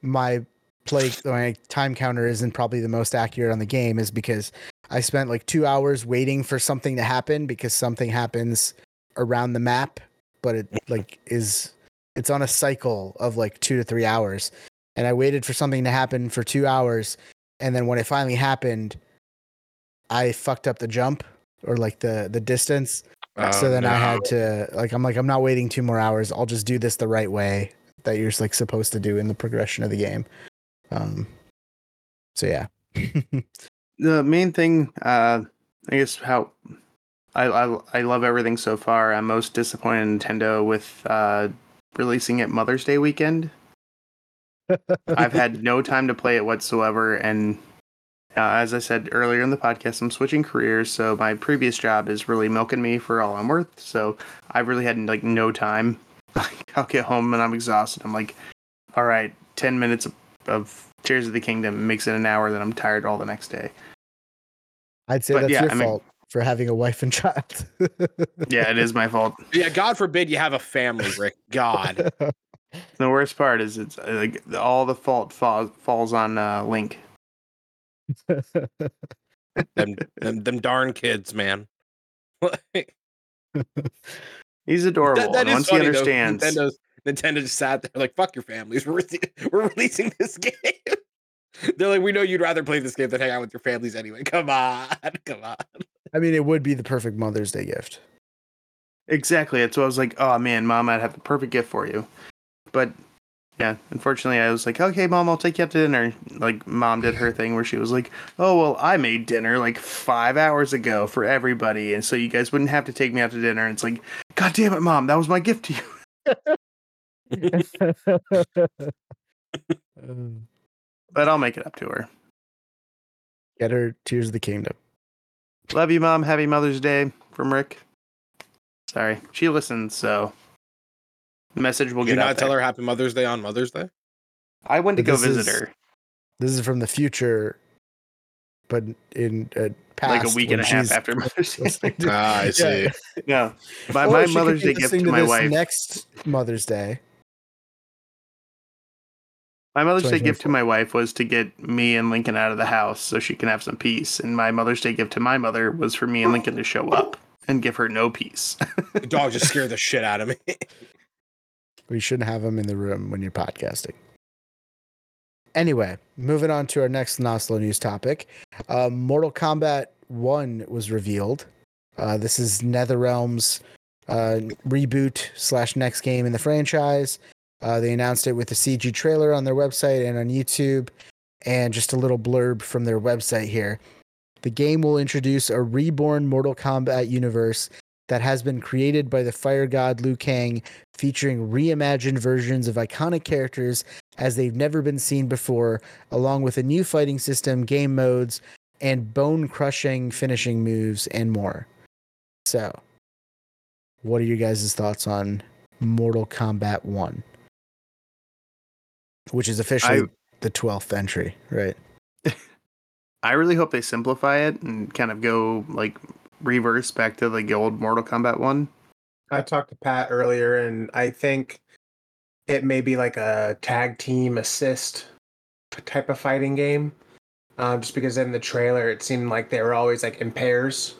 my play my time counter isn't probably the most accurate on the game is because I spent like two hours waiting for something to happen because something happens around the map, but it like is it's on a cycle of like two to three hours. And I waited for something to happen for two hours, and then when it finally happened, I fucked up the jump or like the the distance. so Oh, then I had to like I'm like I'm not waiting two more hours. I'll just do this the right way that you're like supposed to do in the progression of the game. Um so yeah. the main thing uh i guess how I, I i love everything so far. I'm most disappointed in nintendo with uh releasing it mother's day weekend. I've had no time to play it whatsoever and uh, as i said earlier in the podcast i'm switching careers so my previous job is really milking me for all i'm worth so i've really had like no time. I'll get home and i'm exhausted. I'm like all right 10 minutes of, of Tears of the Kingdom makes it an hour that I'm tired all the next day. I'd say But that's yeah, your I mean- fault for having a wife and child. Yeah, it is my fault. Yeah, God forbid you have a family, Rick. God. The worst part is it's uh, like all the fault falls falls on uh, Link. them, them them darn kids, man. He's adorable. that, that and once funny, he though. understands, Nintendo's Nintendo just sat there like, "Fuck your families. We're rele- we're releasing this game." They're like, "We know you'd rather play this game than hang out with your families anyway. Come on, come on." I mean, it would be the perfect Mother's Day gift. exactly. That's what I was like. Oh man, mom, I'd have the perfect gift for you. But yeah, unfortunately, I was like, okay, mom, I'll take you out to dinner. Like mom did her thing where she was like, oh well, I made dinner like five hours ago for everybody, and so you guys wouldn't have to take me out to dinner. And it's like, god damn it, mom, that was my gift to you. But I'll make it up to her. Get her Tears of the Kingdom. Love you, mom. Happy Mother's Day from Rick. Sorry, she listens, so the message will Will you get not out tell there. her Happy Mother's Day on Mother's Day? I went to But go visit is- her This is from the future, but in uh, past like a week and a half after Mother's Day. Ah, I see. Yeah. no, my, my Mother's Day gift listening to my wife. Next Mother's Day. My Mother's Day gift to my wife was to get me and Lincoln out of the house so she can have some peace. And my Mother's Day gift to my mother was for me and Lincoln to show up and give her no peace. The dog just scared the shit out of me. We shouldn't have them in the room when you're podcasting. Anyway, moving on to our next Not So news topic. Uh, Mortal Kombat 1 was revealed. Uh, this is NetherRealm's uh, reboot slash next game in the franchise. Uh, they announced it with a CG trailer on their website and on YouTube, and just a little blurb from their website here. The game will introduce a reborn Mortal Kombat universe that has been created by the fire god Liu Kang featuring reimagined versions of iconic characters as they've never been seen before, along with a new fighting system, game modes, and bone crushing finishing moves and more. So, what are your guys' thoughts on Mortal Kombat 1? Which is officially I- the 12th entry, right? I really hope they simplify it and kind of go like reverse back to the old Mortal Kombat one. I talked to Pat earlier, and I think it may be like a tag team assist type of fighting game. Um, just because in the trailer it seemed like they were always like in pairs,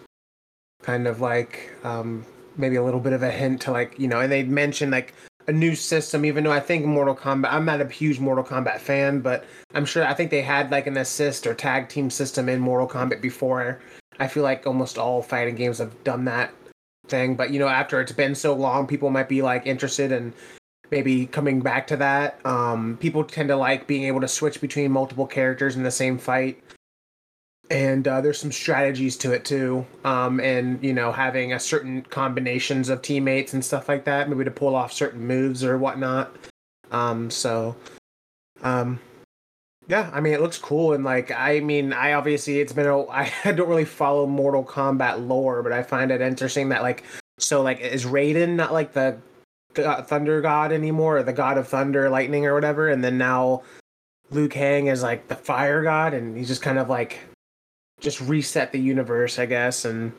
kind of like um, maybe a little bit of a hint to like you know, and they mentioned like a new system. Even though I think Mortal Kombat, I'm not a huge Mortal Kombat fan, but I'm sure I think they had like an assist or tag team system in Mortal Kombat before. I feel like almost all fighting games have done that thing, but you know, after it's been so long, people might be like interested in maybe coming back to that. Um, people tend to like being able to switch between multiple characters in the same fight. And uh, there's some strategies to it too, um, and you know having a certain combinations of teammates and stuff like that, maybe to pull off certain moves or whatnot. Um, so, um, yeah, I mean it looks cool and like I mean I obviously it's been a I don't really follow Mortal Kombat lore, but I find it interesting that like so like is Raiden not like the go- thunder god anymore or the god of thunder lightning or whatever and then now Liu Kang is like the fire god and he's just kind of like just reset the universe I guess and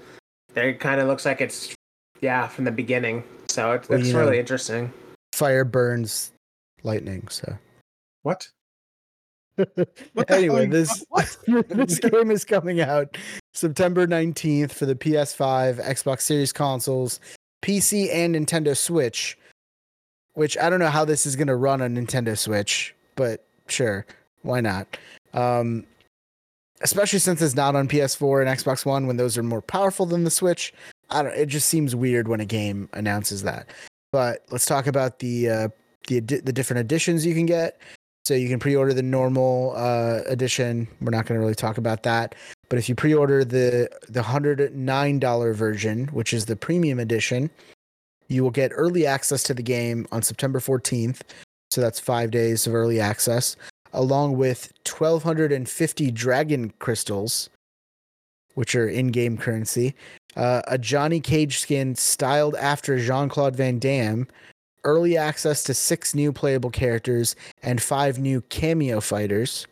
it kind of looks like it's yeah from the beginning so it's, Well, it's you know- really interesting Fire burns lightning, so. what What anyway, this what? this game is coming out September 19th for the PS5, Xbox Series consoles, PC, and Nintendo Switch. Which I don't know how this is going to run on Nintendo Switch, but sure, why not? Um, especially since it's not on PS4 and Xbox One, when those are more powerful than the Switch. I don't. It just seems weird when a game announces that. But let's talk about the uh, the the different editions you can get. So you can pre-order the normal uh, edition. We're not going to really talk about that, but if you pre-order the the hundred nine dollar version, which is the premium edition, you will get early access to the game on September fourteenth. So that's five days of early access, along with twelve hundred and fifty dragon crystals, which are in-game currency, uh, a Johnny Cage skin styled after Jean Claude Van Damme, early access to six new playable characters and five new cameo fighters.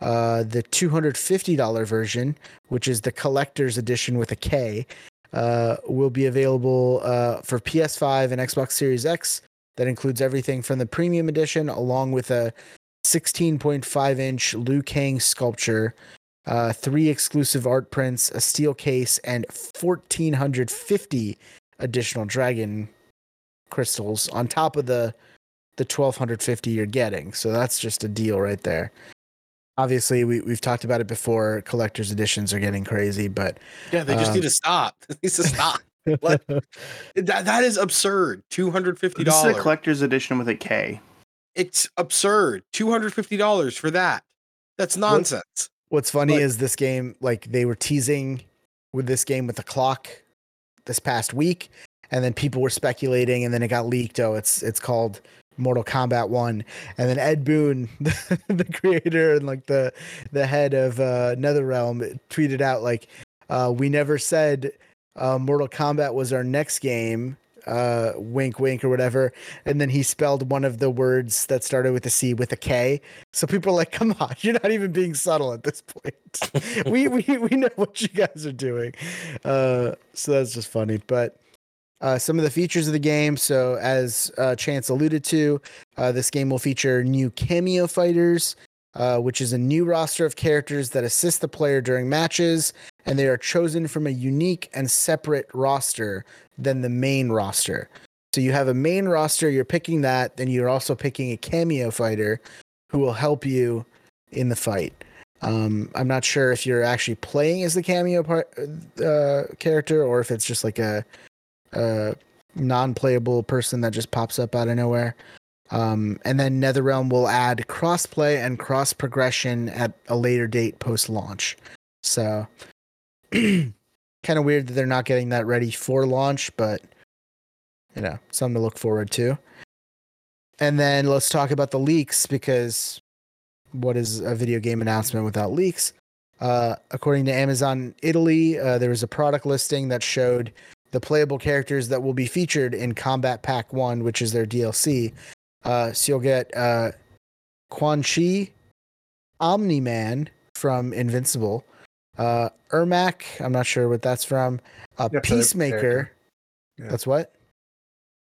Uh, the $250 version, which is the collector's edition with a K, uh, will be available uh, for PS5 and Xbox Series X. That includes everything from the premium edition, along with a 16.5 inch Liu Kang sculpture, uh, three exclusive art prints, a steel case, and 1,450 additional dragon crystals on top of the the 1250 you're getting. So that's just a deal right there. Obviously, we, we've talked about it before. Collector's editions are getting crazy, but Yeah, they just Um, need to stop. It needs to stop. What? that that is absurd. $250. This is a collector's edition with a K. It's absurd. Two hundred fifty dollars for that. That's nonsense. What's funny But- is this game, like they were teasing with this game with the clock this past week, and then people were speculating, and then it got leaked. Oh, it's it's called Mortal Kombat One, and then Ed Boon, the, the creator and like the the head of uh, NetherRealm, tweeted out like, uh, "We never said uh, Mortal Kombat was our next game." Uh, wink, wink, or whatever, and then he spelled one of the words that started with a C with a K. So people are like, "Come on, you're not even being subtle at this point. we we we know what you guys are doing." Uh, so that's just funny. But uh, some of the features of the game. So as uh, Chance alluded to, uh, this game will feature new cameo fighters, uh, which is a new roster of characters that assist the player during matches, and they are chosen from a unique and separate roster than the main roster. So you have a main roster, you're picking that, then you're also picking a cameo fighter who will help you in the fight. Um, I'm not sure if you're actually playing as the cameo part, uh, character or if it's just like a, a non-playable person that just pops up out of nowhere. Um, and then NetherRealm will add crossplay and cross progression at a later date post launch. So, kind of weird that they're not getting that ready for launch, but you know, something to look forward to. And then let's talk about the leaks because what is a video game announcement without leaks? Uh, according to Amazon Italy, uh, there was a product listing that showed the playable characters that will be featured in Combat Pack 1, which is their DLC. Uh, so you'll get uh, Quan Chi, Omni Man from Invincible, uh, Ermac, I'm not sure what that's from, uh, That's Peacemaker. Yeah. That's what?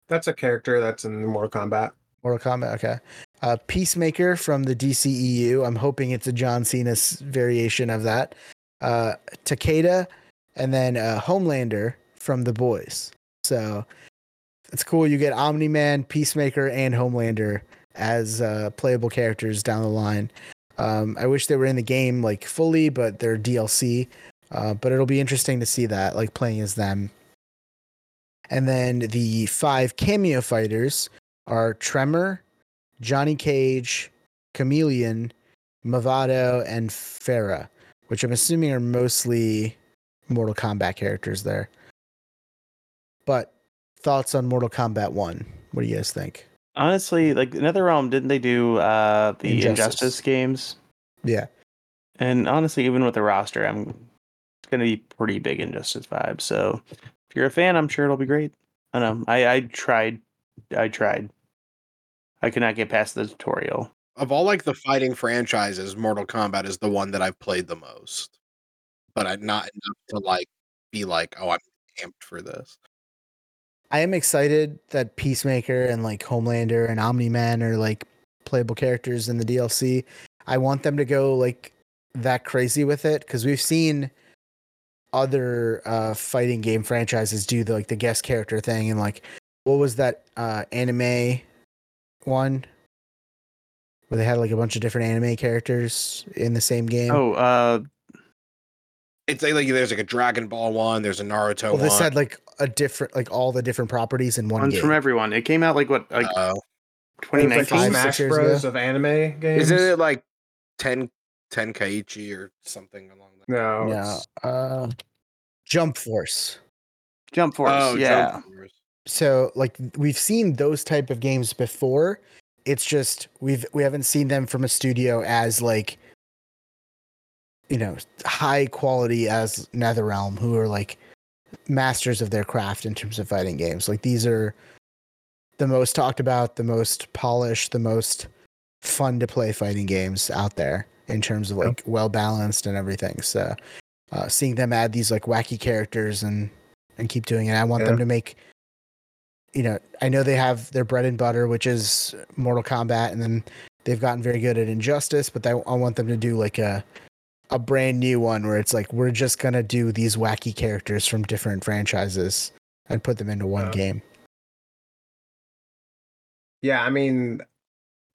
That's a character that's in Mortal Kombat. Mortal Kombat. Okay. Uh, Peacemaker from the DCEU. I'm hoping it's a John Cena's variation of that. Uh, Takeda, and then uh, Homelander from The Boys. So it's cool. You get Omni Man, Peacemaker, and Homelander as uh, playable characters down the line. Um, I wish they were in the game like fully, but they're DLC. Uh, but it'll be interesting to see that, like playing as them. And then the five cameo fighters are Tremor, Johnny Cage, Khameleon, Mavado, and Ferra, which I'm assuming are mostly Mortal Kombat characters there. But thoughts on Mortal Kombat 1? What do you guys think? Honestly, like NetherRealm, didn't they do uh, the Injustice. Injustice. games? Yeah. And honestly, even with the roster, I'm it's gonna be pretty big Injustice vibes. So if you're a fan, I'm sure it'll be great. I don't know. I I tried. I tried. I could not get past the tutorial. Of all like the fighting franchises, Mortal Kombat is the one that I've played the most. But I'm not enough to like be like, oh, I'm amped for this. I am excited that Peacemaker and like Homelander and Omni Man are like playable characters in the DLC. I want them to go like that crazy with it because we've seen other uh fighting game franchises do the like the guest character thing and like what was that uh anime one where they had like a bunch of different anime characters in the same game. Oh, uh, It's like, like there's like a Dragon Ball one, there's a Naruto well, this one. had like a different like all the different properties in one one's game. from everyone. It came out like what, like It's like 2019. the Five, Smash six years Bros ago. of anime games. isn't it like 10 10 Kaiichi or something along that? No. no, it's- uh, Jump Force. Jump Force. Oh, yeah. Jump Force. so like we've seen those type of games before it's just we've we haven't seen them from a studio as like you know high quality as netherrealm who are like masters of their craft in terms of fighting games. Like these are the most talked about the most polished the most fun to play fighting games out there in terms of like well balanced and everything. So uh, seeing them add these like wacky characters and and keep doing it i want them to make you know, I know they have their bread and butter, which is Mortal Kombat, and then they've gotten very good at Injustice. But I, I want them to do like a a brand new one where it's like we're just gonna do these wacky characters from different franchises and put them into one Yeah. game. Yeah, I mean,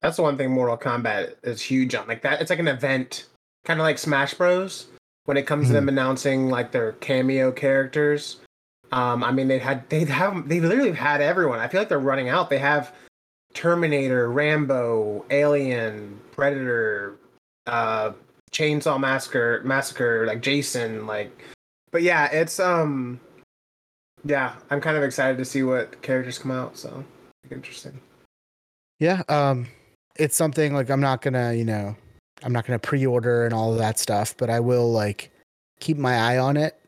that's the one thing Mortal Kombat is huge on. Like that, it's like an event, kind of like Smash Bros. When it comes to them announcing like their cameo characters, um, I mean they had they have they literally had everyone. I feel like they're running out. They have Terminator, Rambo, Alien, Predator, uh, Chainsaw Massacre, Massacre, like Jason, like. But yeah, it's um, yeah, I'm kind of excited to see what characters come out. So interesting. Yeah, um, it's something like I'm not gonna, you know, I'm not gonna pre-order and all of that stuff, but I will like keep my eye on it,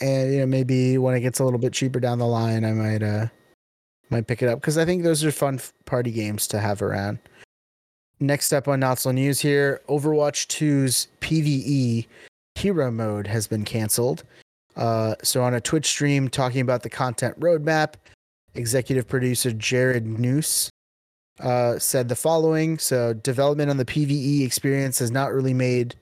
and you know maybe when it gets a little bit cheaper down the line, I might uh might pick it up because I think those are fun party games to have around. Next up on Not So News here, Overwatch 2's PVE hero mode has been canceled. Uh, so on a Twitch stream talking about the content roadmap, executive producer Jared Neuss uh, said the following. So, development on the PVE experience has not really made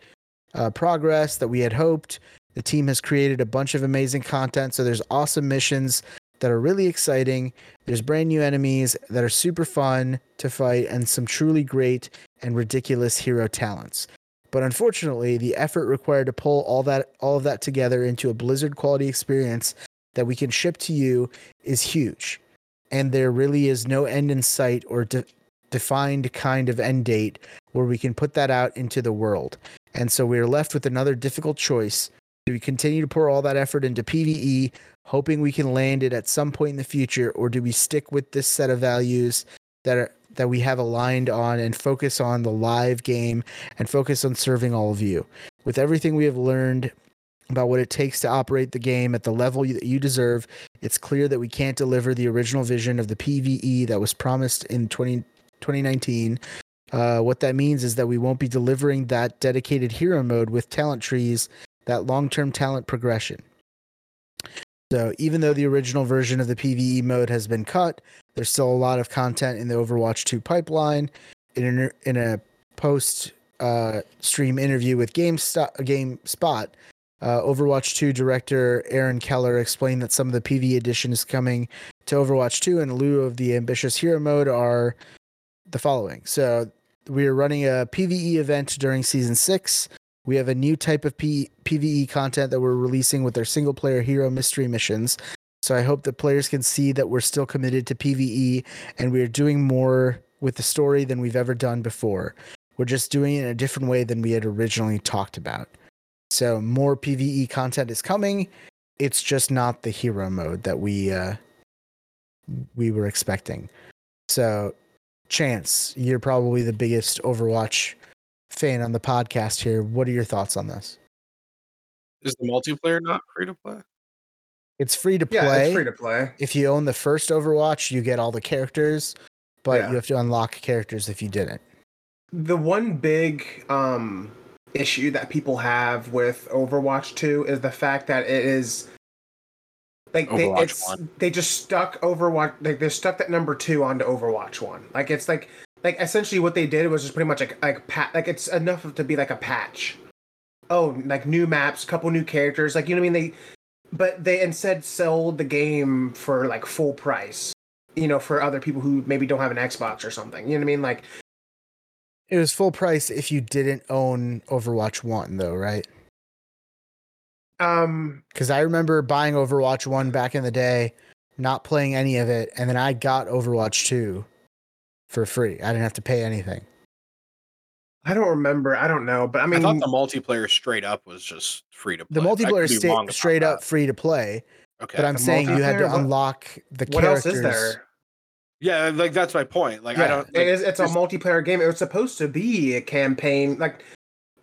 uh, progress that we had hoped. The team has created a bunch of amazing content. So, there's awesome missions that are really exciting. There's brand new enemies that are super fun to fight, and some truly great and ridiculous hero talents. But unfortunately, the effort required to pull all that all of that together into a Blizzard quality experience that we can ship to you is huge and there really is no end in sight or de- defined kind of end date where we can put that out into the world. And so we're left with another difficult choice. Do we continue to pour all that effort into PvE, hoping we can land it at some point in the future, or do we stick with this set of values that are that we have aligned on and focus on the live game and focus on serving all of you? With everything we have learned about what it takes to operate the game at the level that you deserve, it's clear that we can't deliver the original vision of the PvE that was promised in 20, 2019. Uh, what that means is that we won't be delivering that dedicated hero mode with talent trees, that long term talent progression. So, even though the original version of the PvE mode has been cut, there's still a lot of content in the Overwatch 2 pipeline. In a, in a post uh, stream interview with GameStop, GameSpot, uh, Overwatch 2 director Aaron Keller explained that some of the PvE additions coming to Overwatch 2 in lieu of the ambitious hero mode are the following. So, we are running a PvE event during season six. We have a new type of P- PvE content that we're releasing with our single player hero mystery missions. So I hope that players can see that we're still committed to PvE and we're doing more with the story than we've ever done before. We're just doing it in a different way than we had originally talked about. So more PvE content is coming. It's just not the hero mode that we uh, we were expecting. So Chance, you're probably the biggest Overwatch fan on the podcast here. What are your thoughts on this? Is the multiplayer not free to play? It's free to play. Yeah, play. it's free to play. if you own the first Overwatch, you get all the characters, but Yeah. you have to unlock characters if you didn't. The one big um issue that people have with Overwatch 2 is the fact that it is like they, Overwatch it's, they just stuck Overwatch like they stuck that number 2 onto Overwatch 1. Like it's like like essentially what they did was just pretty much like like pat like it's enough to be like a patch. Oh, like new maps, couple new characters, like you know what I mean? They but they instead sold the game for like full price. You know, for other people who maybe don't have an Xbox or something. You know what I mean? Like It was full price if you didn't own Overwatch 1, though, right? um Because I remember buying Overwatch 1 back in the day, not playing any of it, and then I got Overwatch 2 for free. I didn't have to pay anything. I don't remember. I don't know, but I mean, I, mean, thought the multiplayer straight up was just free to play. The multiplayer could be is sta- straight up that. free to play, Okay. but I'm The saying you had to? What- unlock the what characters. else is there? yeah, like that's my point. Like Yeah, I don't. Like, is, it's a multiplayer game. It was supposed to be a campaign, like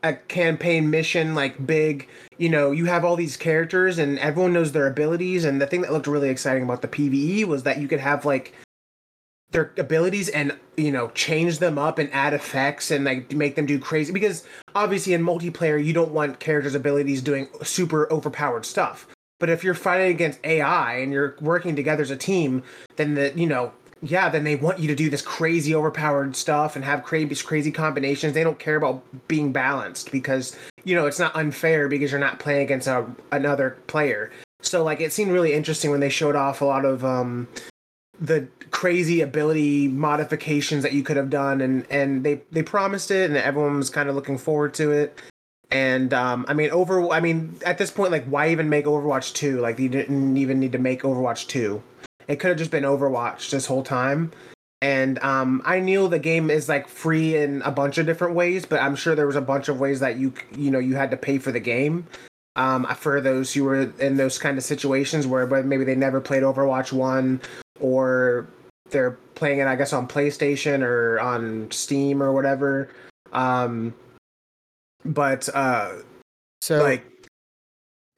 a campaign mission, like big. You know, you have all these characters, and everyone knows their abilities. And the thing that looked really exciting about the PVE was that you could have like their abilities and you know change them up and add effects and like make them do crazy because obviously in multiplayer you don't want characters abilities doing super overpowered stuff. But if you're fighting against ai and you're working together as a team then the you know yeah then they want you to do this crazy overpowered stuff and have crazy crazy combinations. They don't care about being balanced because you know it's not unfair because you're not playing against a, another player. So like it seemed really interesting when they showed off a lot of um the crazy ability modifications that you could have done and and they they promised it and everyone was kind of looking forward to it. And um i mean over i mean at this point like why even make overwatch 2 like you didn't even need to make overwatch 2 it could have just been overwatch this whole time. And um i knew the game is like free in a bunch of different ways but i'm sure there was a bunch of ways that you you know you had to pay for the game. Um for those who were in those kind of situations where but maybe they never played overwatch 1 or they're playing it i guess on playstation or on steam or whatever um but uh So, like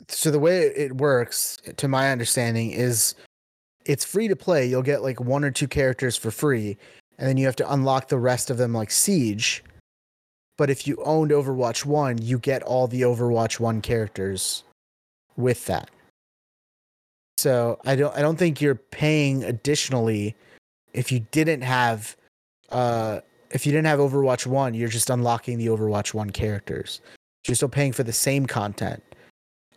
so the way it works, to my understanding, is it's free to play. You'll get like one or two characters for free, and then you have to unlock the rest of them like Siege. But if you owned Overwatch 1, you get all the Overwatch 1 characters with that. So I don't I don't think you're paying additionally if you didn't have uh if you didn't have Overwatch 1, you're just unlocking the Overwatch 1 characters. You're still paying for the same content.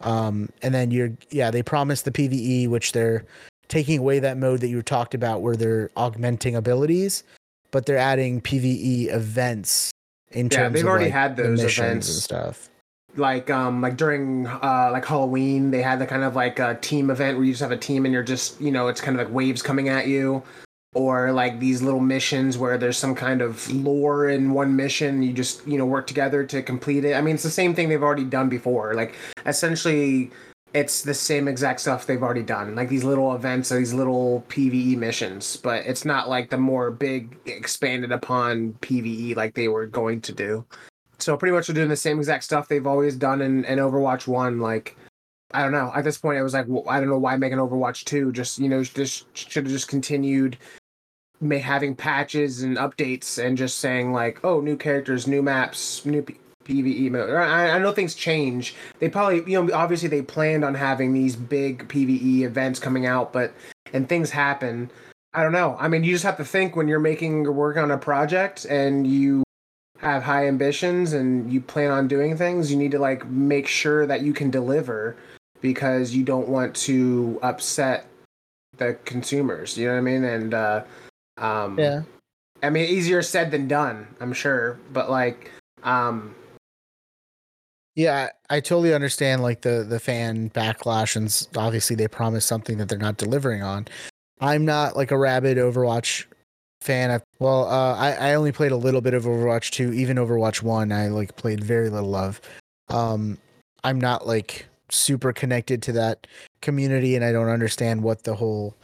Um and then you're yeah, they promised the PvE which they're taking away that mode that you talked about where they're augmenting abilities, but they're adding PvE events in Yeah, terms they've of already like, had those events. and stuff. like um like during uh like halloween they had the kind of like a team event where you just have a team and you're just you know it's kind of like waves coming at you or like these little missions where there's some kind of lore in one mission you just you know work together to complete it i mean it's the same thing they've already done before like essentially it's the same exact stuff they've already done like these little events these little pve missions but it's not like the more big expanded upon pve like they were going to do So pretty much they're doing the same exact stuff they've always done in, in Overwatch One. Like, I don't know. At this point, it was like, well, I don't know why make an Overwatch Two. Just you know, just should have just continued having patches and updates and just saying like, oh, new characters, new maps, new P- PVE mode. I, I know things change. They probably, you know, obviously they planned on having these big PVE events coming out, but and things happen. I don't know. I mean, you just have to think when you're making or working on a project and you have high ambitions and you plan on doing things, you need to like make sure that you can deliver because you don't want to upset the consumers. You know what I mean? And uh, um, Yeah. I mean, easier said than done, I'm sure, but like, um, Yeah, I I totally understand like the the fan backlash and obviously they promise something that they're not delivering on. I'm not like a rabid Overwatch fan. I, well, uh, I I only played a little bit of Overwatch 2, even Overwatch 1 I like played very little of. Um I'm not like super connected to that community and I don't understand what the whole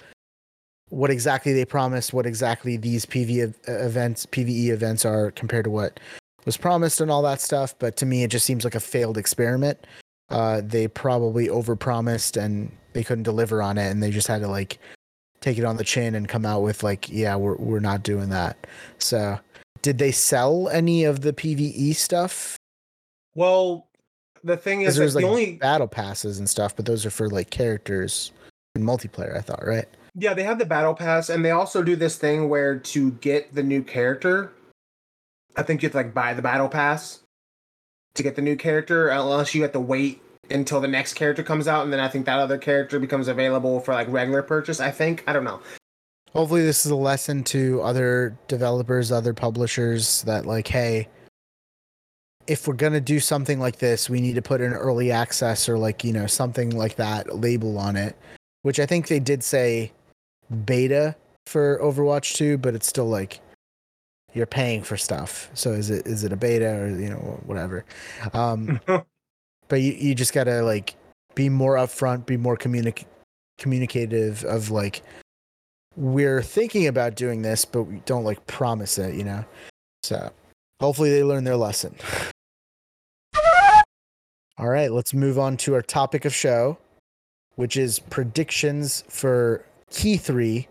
what exactly they promised, what exactly these PV events, PVE events are compared to what was promised and all that stuff. But to me, it just seems like a failed experiment. Uh, they probably overpromised and they couldn't deliver on it, and they just had to like take it on the chin and come out with like, yeah, we're we're not doing that. So, did they sell any of the PVE stuff? well, the thing is, there's like, the only battle passes and stuff, but those are for like characters in multiplayer. I thought, right? Yeah, they have the battle pass, and they also do this thing where to get the new character, I think you have to like buy the battle pass to get the new character, unless you have to wait until the next character comes out, and then I think that other character becomes available for like regular purchase. I think I don't know. Hopefully, this is a lesson to other developers, other publishers that, like, hey, if we're to do something like this, we need to put an early access or, like, you know, something like that label on it, which I think they did say beta for Overwatch 2, but it's still like you're paying for stuff. So is it is it a beta or you know whatever? Um, but you, you just gotta like be more upfront, be more communic- communicative of like we're thinking about doing this, but we don't like promise it, you know. So hopefully they learn their lesson. All right, let's move on to our topic of show, which is predictions for Key Three,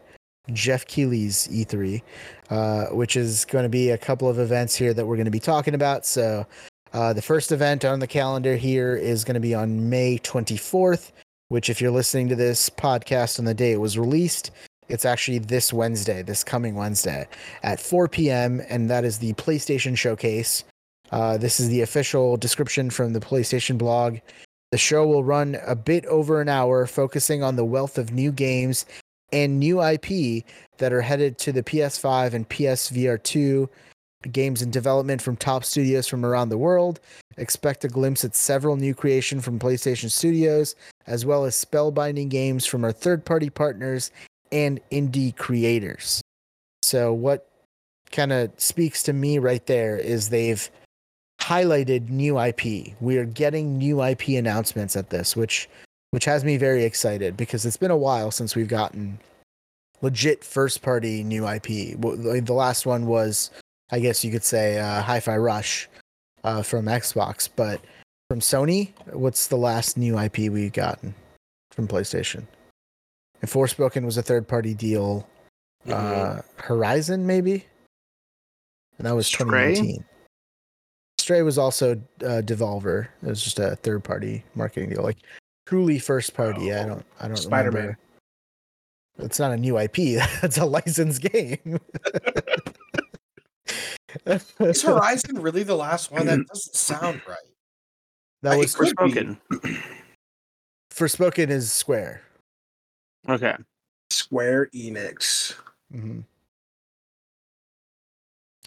Geoff Keighley's E3, uh, which is going to be a couple of events here that we're going to be talking about. So uh, the first event on the calendar here is going to be on May 24th, which, if you're listening to this podcast on the day it was released, it's actually this Wednesday, this coming Wednesday at 4 p.m., and that is the PlayStation Showcase. Uh, this is the official description from the PlayStation blog. The show will run a bit over an hour, focusing on the wealth of new games and new IP that are headed to the PS5 and PSVR 2 games in development from top studios from around the world. Expect a glimpse at several new creation from PlayStation Studios, as well as spellbinding games from our third-party partners and indie creators. So what kind of speaks to me right there is they've highlighted new IP. We are getting new IP announcements at this, which which has me very excited because it's been a while since we've gotten legit first party new IP. The last one was, I guess you could say, uh, Hi-Fi Rush uh, from Xbox, but from Sony, what's the last new IP we've gotten from PlayStation? And Forspoken was a third party deal. Mhm. Uh, Horizon, maybe, and that was Stray? 2019. Stray was also uh, Devolver. It was just a third party marketing deal, like truly first party. I don't, I don't Spider-Man. remember. It's not a new IP. That's a licensed game. Is Horizon really the last one? That doesn't sound right. that It was could be. Forspoken. Forspoken is Square. Okay. Square Enix. hmm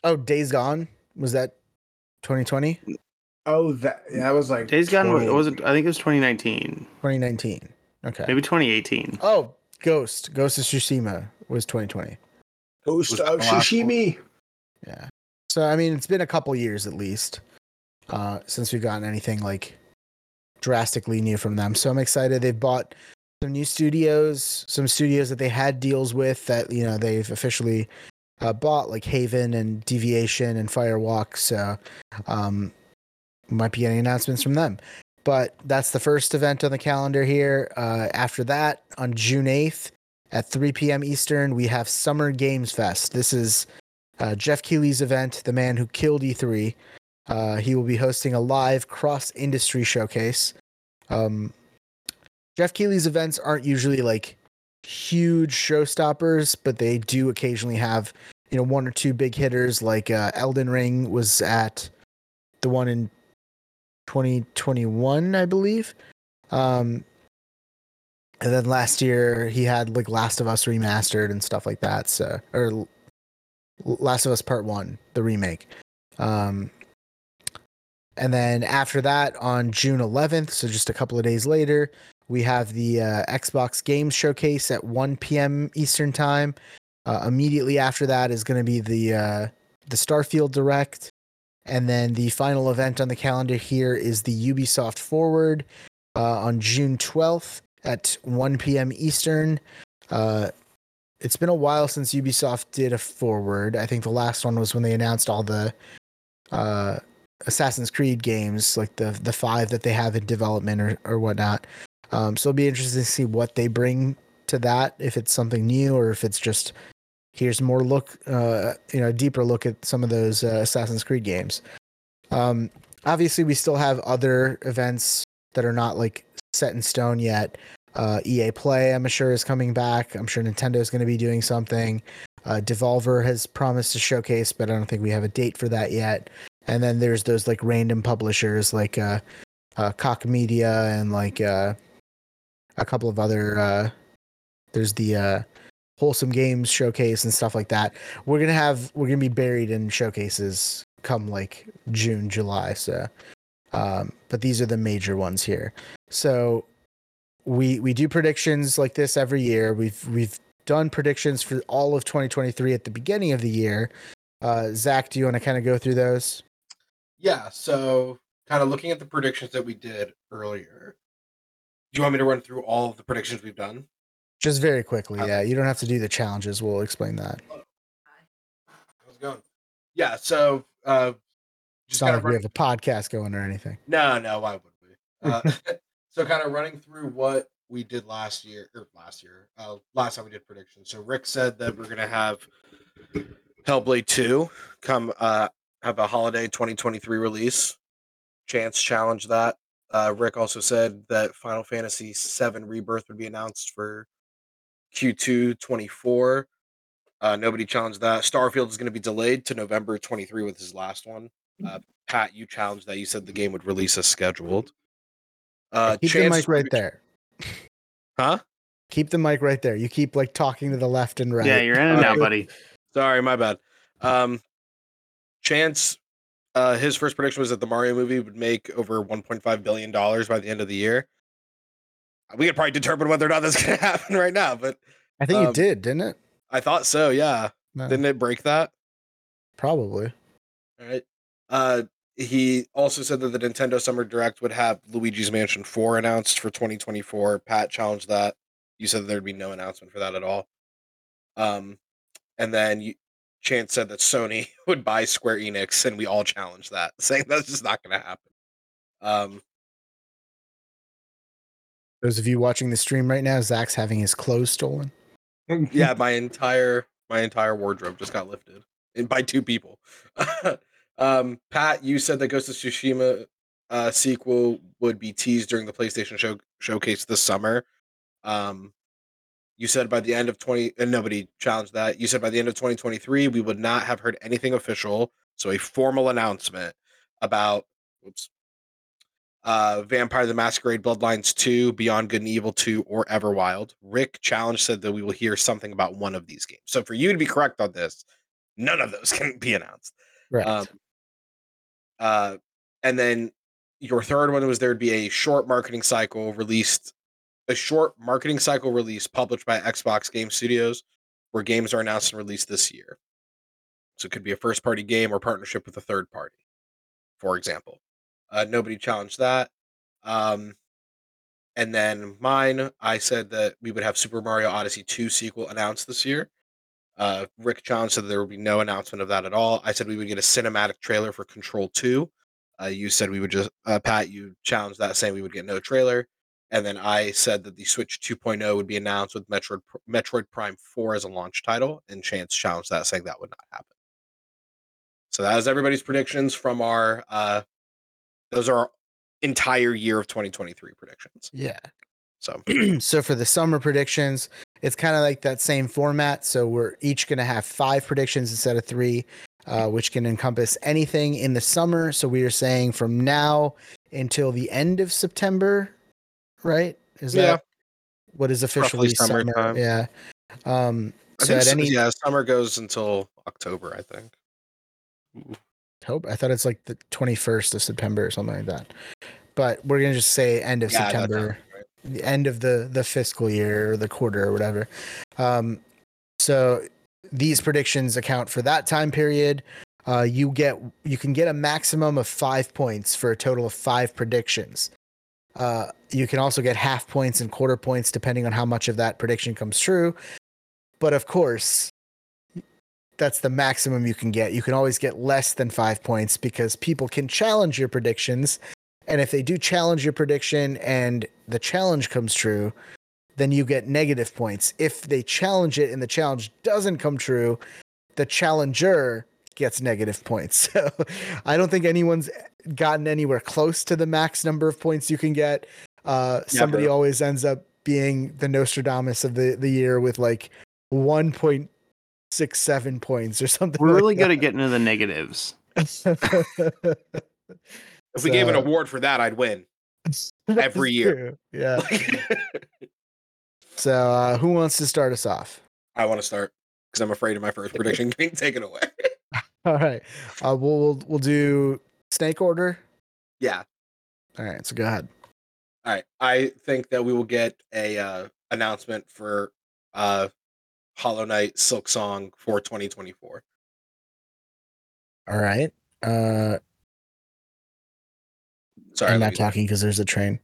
Oh, Days Gone was that 2020, Oh, that yeah, that was like Days Gone was, was it? I think it was 2019, 2019? Okay. maybe 2018. Oh, Ghost, Ghost of Tsushima was 2020. Ghost Was of the last one. Shishimi. Yeah. So I mean, it's been a couple years at least uh, since we've gotten anything like drastically new from them. So I'm excited. They've bought some new studios, some studios that they had deals with that you know they've officially uh, bought, like Haven and Deviation and Firewalk. So um, we might be getting announcements from them. But that's the first event on the calendar here. Uh, after that, on June 8th at 3 p.m. Eastern, we have Summer Games Fest. This is uh, Geoff Keighley's event, the man who killed E3. Uh, he will be hosting a live cross industry showcase. Um, Geoff Keighley's events aren't usually like huge showstoppers, but they do occasionally have you know one or two big hitters. Like uh, Elden Ring was at the one in 2021, I believe. Um, and then last year he had like Last of Us remastered and stuff like that. So or Last of Us Part One, the remake. Um, and then after that, on June 11th, so just a couple of days later, we have the uh, Xbox Games Showcase at 1 p.m. Eastern Time. Uh, immediately after that is going to be the uh, the Starfield Direct, and then the final event on the calendar here is the Ubisoft Forward uh, on June 12th at 1 p.m. Eastern. Uh, it's been a while since Ubisoft did a forward. I think the last one was when they announced all the uh, Assassin's Creed games, like the the five that they have in development or, or whatnot. Um, so it'll be interesting to see what they bring to that, if it's something new or if it's just here's more look, uh, you know, a deeper look at some of those uh, Assassin's Creed games. Um, obviously, we still have other events that are not like set in stone yet. Uh, EA Play, I'm sure, is coming back. I'm sure Nintendo is going to be doing something. Uh, Devolver has promised to showcase, but I don't think we have a date for that yet. And then there's those like random publishers like uh, uh, Koch Media and like uh, a couple of other. Uh, there's the uh, Wholesome Games showcase and stuff like that. We're gonna have we're gonna be buried in showcases come like June, July. So, um, but these are the major ones here. So we we do predictions like this every year. We've we've done predictions for all of 2023 at the beginning of the year. Uh, Zach, do you want to kind of go through those? Yeah, so kind of looking at the predictions that we did earlier. Do you want me to run through all of the predictions we've done? Just very quickly, yeah. You don't have to do the challenges. We'll explain that. How's it going? Yeah, so uh It's just not like we have a podcast going or anything. No, no, why would we? Uh, so kind of running through what we did last year or last year, uh, last time we did predictions. So Rick said that we're gonna have Hellblade 2 come uh have a holiday 2023 release. Chance challenged that. Uh, Rick also said that Final Fantasy VII Rebirth would be announced for Q2 24. Uh, nobody challenged that. Starfield is going to be delayed to November 23 with his last one. Uh, Pat, you challenged that. You said the game would release as scheduled. Uh, Keep the mic right there. Huh? Keep the mic right there. You keep like talking to the left and right. Yeah, you're in and out, Alright. buddy. Sorry, my bad. Um, Chance, uh, his first prediction was that the Mario movie would make over 1.5 billion dollars by the end of the year. We could probably determine whether or not that's going to happen right now, but I think you Um, did, didn't it? I thought so. Yeah, No, didn't it break that? probably. All right. Uh, he also said that the Nintendo Summer Direct would have Luigi's Mansion 4 announced for 2024. Pat challenged that. You said there'd be no announcement for that at all. Um, and then you, Chance said that Sony would buy Square Enix, and we all challenged that, saying that's just not going to happen. Um, Those of you watching the stream right now, Zach's having his clothes stolen. yeah, my entire my entire wardrobe just got lifted by two people. um, Pat, you said that Ghost of Tsushima uh, sequel would be teased during the PlayStation show showcase this summer. Um, you said by the end of 20 and nobody challenged that. You said by the end of 2023 we would not have heard anything official, so a formal announcement about whoops uh, Vampire the Masquerade Bloodlines 2, Beyond Good and Evil 2, or Everwild. Rick Challenge said that we will hear something about one of these games. So for you to be correct on this, none of those can be announced. Right. Um, uh, and then your third one was there would be a short marketing cycle released, a short marketing cycle release published by Xbox Game Studios, where games are announced and released this year. So it could be a first party game or partnership with a third party, for example. Uh, nobody challenged that. Um, and then mine, I said that we would have Super Mario Odyssey 2 sequel announced this year. Uh, Rick challenged said there would be no announcement of that at all. I said we would get a cinematic trailer for Control 2. Uh, you said we would just uh, Pat. You challenged that, saying we would get no trailer, and then I said that the Switch 2.0 would be announced with Metroid Metroid Prime 4 as a launch title, and Chance challenged that, saying that would not happen. So that was everybody's predictions from our. Uh, those are our entire year of 2023 predictions. Yeah. So so for the summer predictions, it's kind of like that same format. So we're each going to have five predictions instead of three, uh, which can encompass anything in the summer. So we are saying from now until the end of September, right? Is Yeah. that what is officially summer? summertime. Yeah. Um, so at any yeah, summer goes until October, I think. October, I thought it's like the 21st of September or something like that. But we're going to just say end of Yeah, September. right. the end of the the fiscal year or the quarter or whatever. Um, so these predictions account for that time period. Uh, you get you can get a maximum of five points for a total of five predictions. Uh, you can also get half points and quarter points depending on how much of that prediction comes true. But of course, that's the maximum you can get. You can always get less than five points because people can challenge your predictions and if they do challenge your prediction and the challenge comes true, then you get negative points. If they challenge it and the challenge doesn't come true, the challenger gets negative points. So I don't think anyone's gotten anywhere close to the max number of points you can get. Uh, somebody always ends up being the Nostradamus of the, the year with like 1.67 points or something. We're like really good that. at getting to the negatives. If we gave an award for that, I'd win. Every year. true. Yeah. So, uh, who wants to start us off? I want to start because I'm afraid of my first prediction being taken away. All right. Uh, we'll, we'll we'll do snake order. yeah. All right. So go ahead. All right. I think that we will get a uh, announcement for uh, Hollow Knight Silksong for 2024. All right. Uh, Sorry, I'm not talking because there's a train.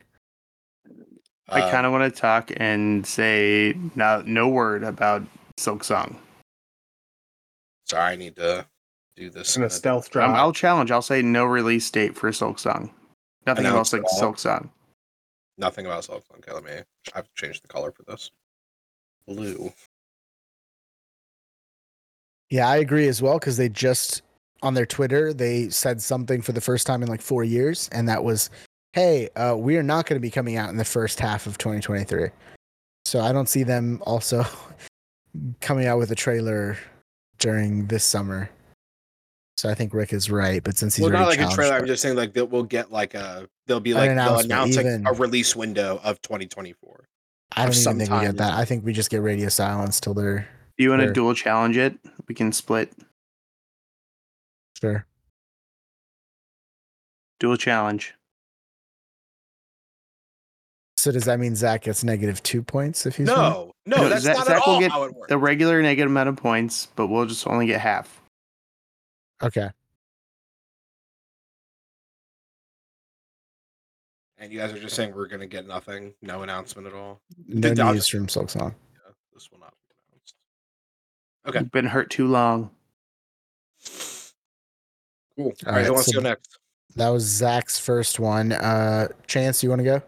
I uh, kind of want to talk and say no, no word about Silksong. Sorry, I need to do this. It's in in a a- stealth drop. Um, I'll challenge. I'll say no release date for Silksong. Nothing about Announced Silk, at all? Silksong. Nothing about Silksong. Okay, let me. I have to change the color for this. Blue. Yeah, I agree as well because they just on their Twitter they said something for the first time in like four years, and that was, "Hey, uh, we are not going to be coming out in the first half of 2023." So I don't see them also coming out with a trailer during this summer. So I think Rick is right, but since he's well, not like a trailer. I'm just saying like we'll get like a. They'll be like they'll announce like even. a release window of 2024. I don't even think we get that. I think we just get radio silence till they're Do you want to Sure. dual challenge it? We can split sure. dual challenge. So does that mean Zach gets negative two points if he's? No, no, No, that's Zach- not Zach at will get how it works. The regular negative amount of points, but we'll just only get half. Okay. And you guys are just saying we're gonna get nothing, no announcement at all. No Did Dodge- news from Silksong. Yeah, this will not be announced. Okay. You've been hurt too long. Cool. All All right, who wants so- to go next? That was Zach's first one. Uh Chance, you want to go?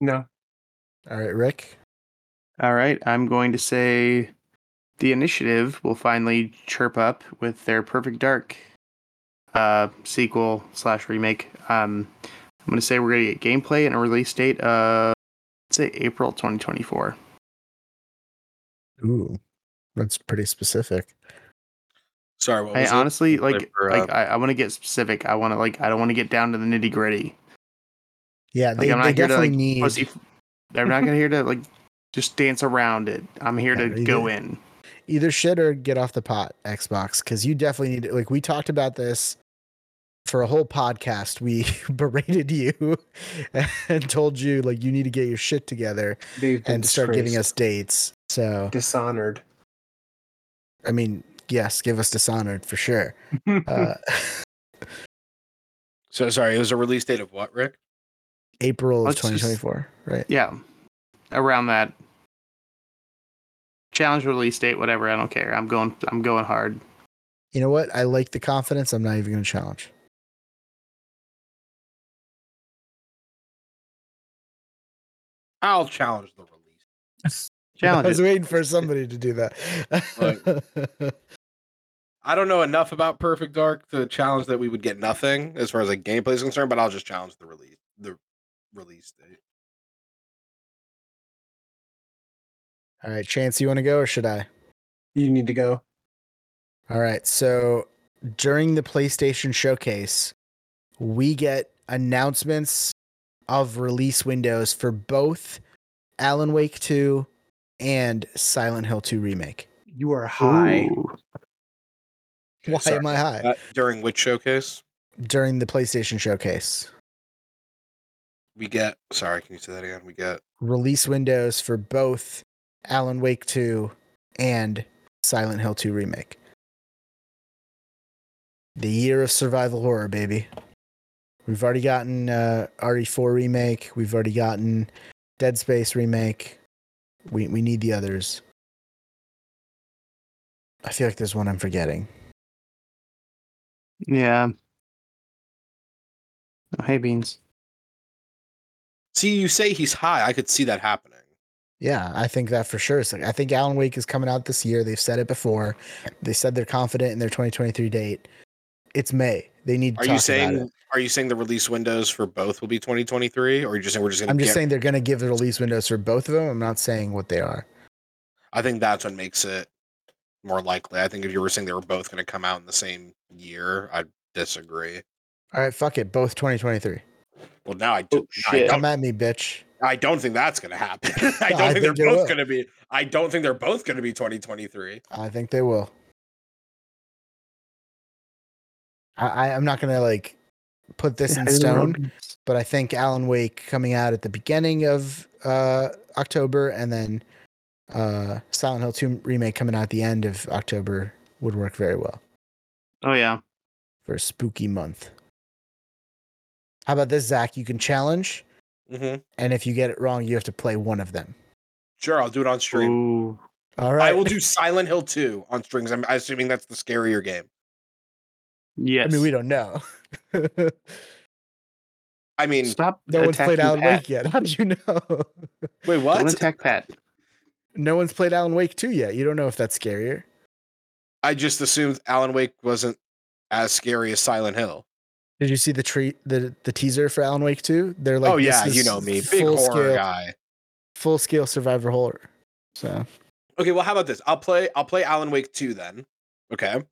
no. All right, Rick. All right, I'm going to say the initiative will finally chirp up with their Perfect Dark uh, sequel slash remake. Um, I'm going to say we're going to get gameplay and a release date of let's say April 2024. Ooh. That's pretty specific. Sorry, what I was it? honestly Play like for, uh, like I, I want to get specific. I want to like I don't want to get down to the nitty gritty. Yeah, Like they, I'm they not here to definitely like need pussy. I'm not gonna here to like just dance around it. I'm here Yeah, to you go do. in. either shit or get off the pot, Xbox, because you definitely need like we talked about this for a whole podcast. We berated you and told you like you need to get your shit together They've and start giving us dates. So dishonored. I mean, yes, give us Dishonored for sure. uh, so sorry, it was a release date of what, Rick? April Let's of 2024, just, right? Yeah, around that challenge release date, whatever. I don't care. I'm going. I'm going hard. You know what? I like the confidence. I'm not even going to challenge. I'll challenge the release. Challenge I was it. waiting for somebody to do that. I don't know enough about Perfect Dark to challenge that we would get nothing as far as like gameplay is concerned, but I'll just challenge the release the release date. All right, Chance, you want to go or should I? You need to go. All right. So during the PlayStation showcase, we get announcements of release windows for both Alan Wake 2 and Silent Hill 2 remake. You are high. Ooh. Why sorry. am I high? Uh, during which showcase During the PlayStation showcase. we get? Sorry, can you say that again? We get. Release windows for both Alan Wake 2 and Silent Hill 2 remake. The year of survival horror, baby. We've already gotten uh, RE4 remake. We've already gotten Dead Space remake. We we need the others. I feel like there's one I'm forgetting. Yeah. Oh, hey, Beans. See, you say he's high. I could see that happening. Yeah, I think that for sure. It's like, I think Alan Wake is coming out this year. They've said it before. They said they're confident in their 2023 date. It's May. They need to Are talk you about saying? it. Are you saying the release windows for both will be 2023, or are you just saying we're just? Gonna I'm just get- saying they're going to give the release windows for both of them. I'm not saying what they are. I think that's what makes it more likely. I think if you were saying they were both going to come out in the same year, I'd disagree. All right, fuck it. Both 2023. Well, now I, do, Oh, shit. don't. Come at me, bitch. I don't think that's going to happen. I don't I think, think they're will. both going to be. I don't think they're both going to be 2023. I think they will. I, I I'm not going to like put this in I don't know. stone, but I think Alan Wake coming out at the beginning of uh, October and then uh, Silent Hill 2 remake coming out at the end of October would work very well Oh, yeah. for a spooky month. How about this, Zach? You can challenge, hmm and if you get it wrong, you have to play one of them. Sure, I'll do it on stream. Ooh. All right. I will do Silent Hill 2 on strings. I'm assuming that's the scarier game. Yes. I mean, we don't know. I mean, Stop. No one's played Alan Pat. Wake yet. How did you know? wait, what? Don't what? attack Pat. no one's played Alan Wake 2 yet. You don't know if that's scarier. I just assumed Alan Wake wasn't as scary as Silent Hill. Did you see the treat the the teaser for Alan Wake 2? They're like, oh this yeah, you know me, big full horror scale, guy. full scale survivor horror. So Okay, well, how about this? I'll play. I'll play Alan Wake 2 then. Okay.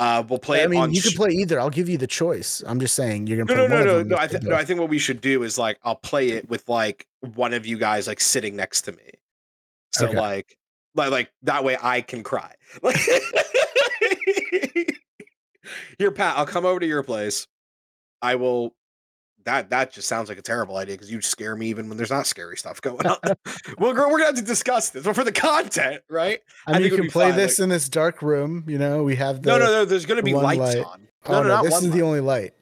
Uh, we'll play. I it mean, you can sh- play either. I'll give you the choice. I'm just saying you're gonna no, play no, no, them. no. I think no. I think what we should do is like I'll play it with like one of you guys like sitting next to me. So Okay. like, like, like that way I can cry. Like, here, Pat. I'll come over to your place. I will. That that just sounds like a terrible idea because you scare me even when there's not scary stuff going on. well, girl, we're gonna have to discuss this, but for the content, right? I I mean, think you can play fine, this like- in this dark room. You know, we have the no, no, no. There's gonna be lights light. on. Oh, No, no, oh, no, this is the only light.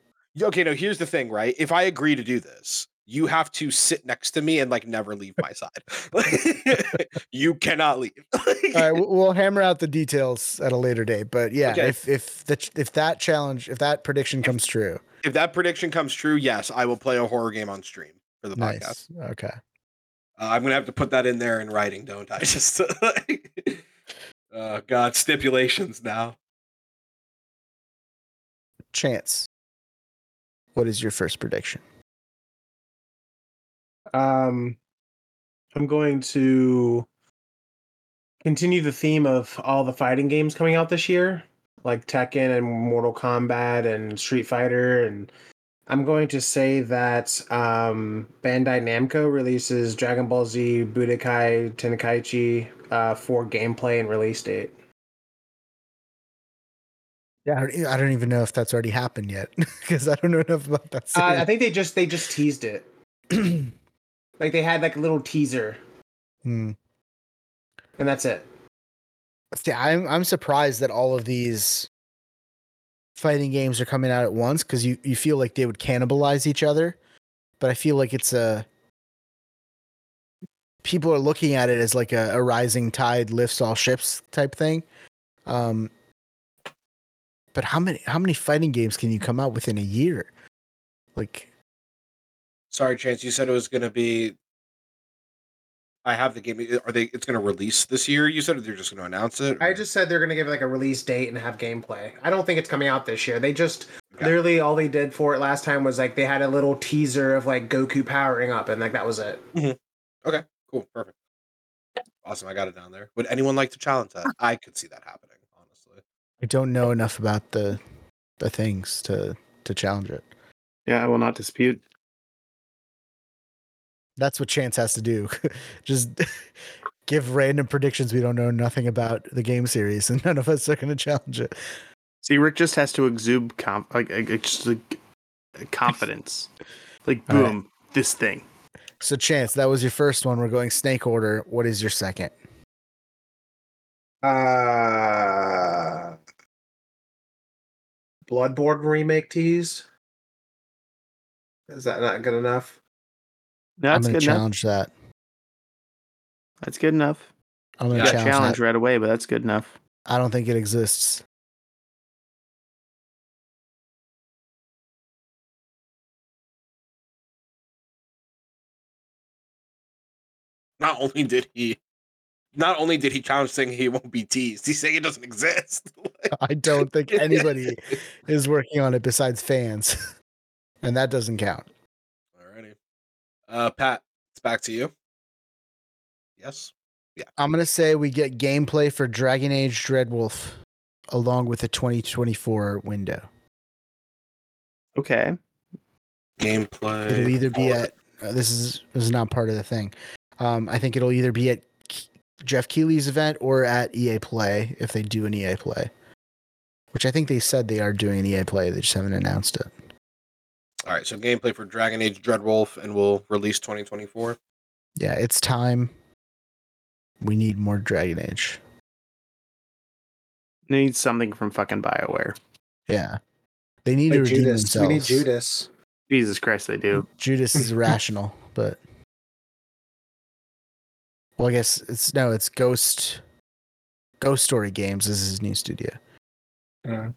Okay, no, here's the thing, right? If I agree to do this, you have to sit next to me and like never leave my side. you cannot leave. All right, we'll, hammer out the details at a later date. But yeah, Okay. if if the if that challenge, if that prediction comes true, if that prediction comes true, yes, I will play a horror game on stream for the podcast. Okay. Uh, I'm gonna have to put that in there in writing, don't I? Just like, uh, God, stipulations now. Chance. What is your first prediction? Um, I'm going to continue the theme of all the fighting games coming out this year, like Tekken and Mortal Kombat and Street Fighter, and I'm going to say that um, Bandai Namco releases Dragon Ball Z Budokai Tenkaichi uh, for gameplay and release date. Yeah, I don't, even know if that's already happened yet because I don't know enough about that. Uh, I think they just they just teased it. like they had like a little teaser, Hmm. and that's it. See, I'm I'm surprised that all of these fighting games are coming out at once because you, you feel like they would cannibalize each other, but I feel like it's a people are looking at it as like a, a rising tide lifts all ships type thing. Um, but how many how many fighting games can you come out within a year? Like Sorry, Chance. You said it was gonna be I have the game. Are they? It's going to release this year. You said or they're just going to announce it. I just said they're gonna give it like a release date and have gameplay. I don't think it's coming out this year. They just Okay. literally all they did for it last time was like they had a little teaser of like Goku powering up and like that was it. Mm-hmm. Okay, cool, perfect, awesome. I got it down there. Would anyone like to challenge that? I could see that happening. Honestly, I don't know enough about the the things to to challenge it. Yeah, I will not dispute. That's what Chance has to do. Just give random predictions we don't know nothing about the game series, and none of us are going to challenge it. See, Rick just has to exude conf- like, like like, just like confidence. Like All right. boom, this thing. So, Chance, that was your first one. We're going snake order. What is your second? Uh Bloodborne remake tease. Is that not good enough? No, I'm that's going good to enough. that. That's good enough. I'm gonna got challenge, challenge that. right away, but that's good enough. I don't think it exists. not only did he, not only did he challenge saying he won't be teased, he's saying it doesn't exist. I don't think anybody is working on it besides fans, and that doesn't count. Alrighty, uh, Pat, it's back to you. Yes. Yeah. I'm gonna say we get gameplay for Dragon Age Dreadwolf along with the 2024 window. Okay. Gameplay. It'll either be at uh, this is this is not part of the thing. Um, I think it'll either be at Geoff Keighley's event or at EA Play if they do an EA Play, which I think they said they are doing an EA Play. They just haven't announced it. All right, so gameplay for Dragon Age Dreadwolf, and we'll release 2024. Yeah, it's time. We need more Dragon Age. Need something from fucking Bioware. Yeah, they need to redeem Judas. themselves. We need Judas. Jesus Christ, they do. Judas is rational, but well, I guess it's no, it's Ghost. Ghost Story Games This is his new studio. Uh-huh.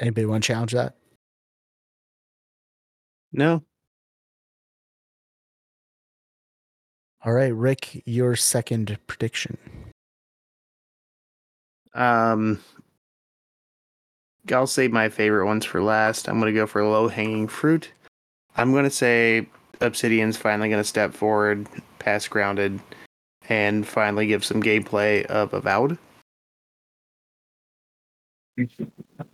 Anybody want to challenge that? No. All right, Rick, your second prediction. Um, I'll save my favorite ones for last. I'm gonna go for low hanging fruit. I'm gonna say Obsidian's finally gonna step forward, pass grounded, and finally give some gameplay of Avowed.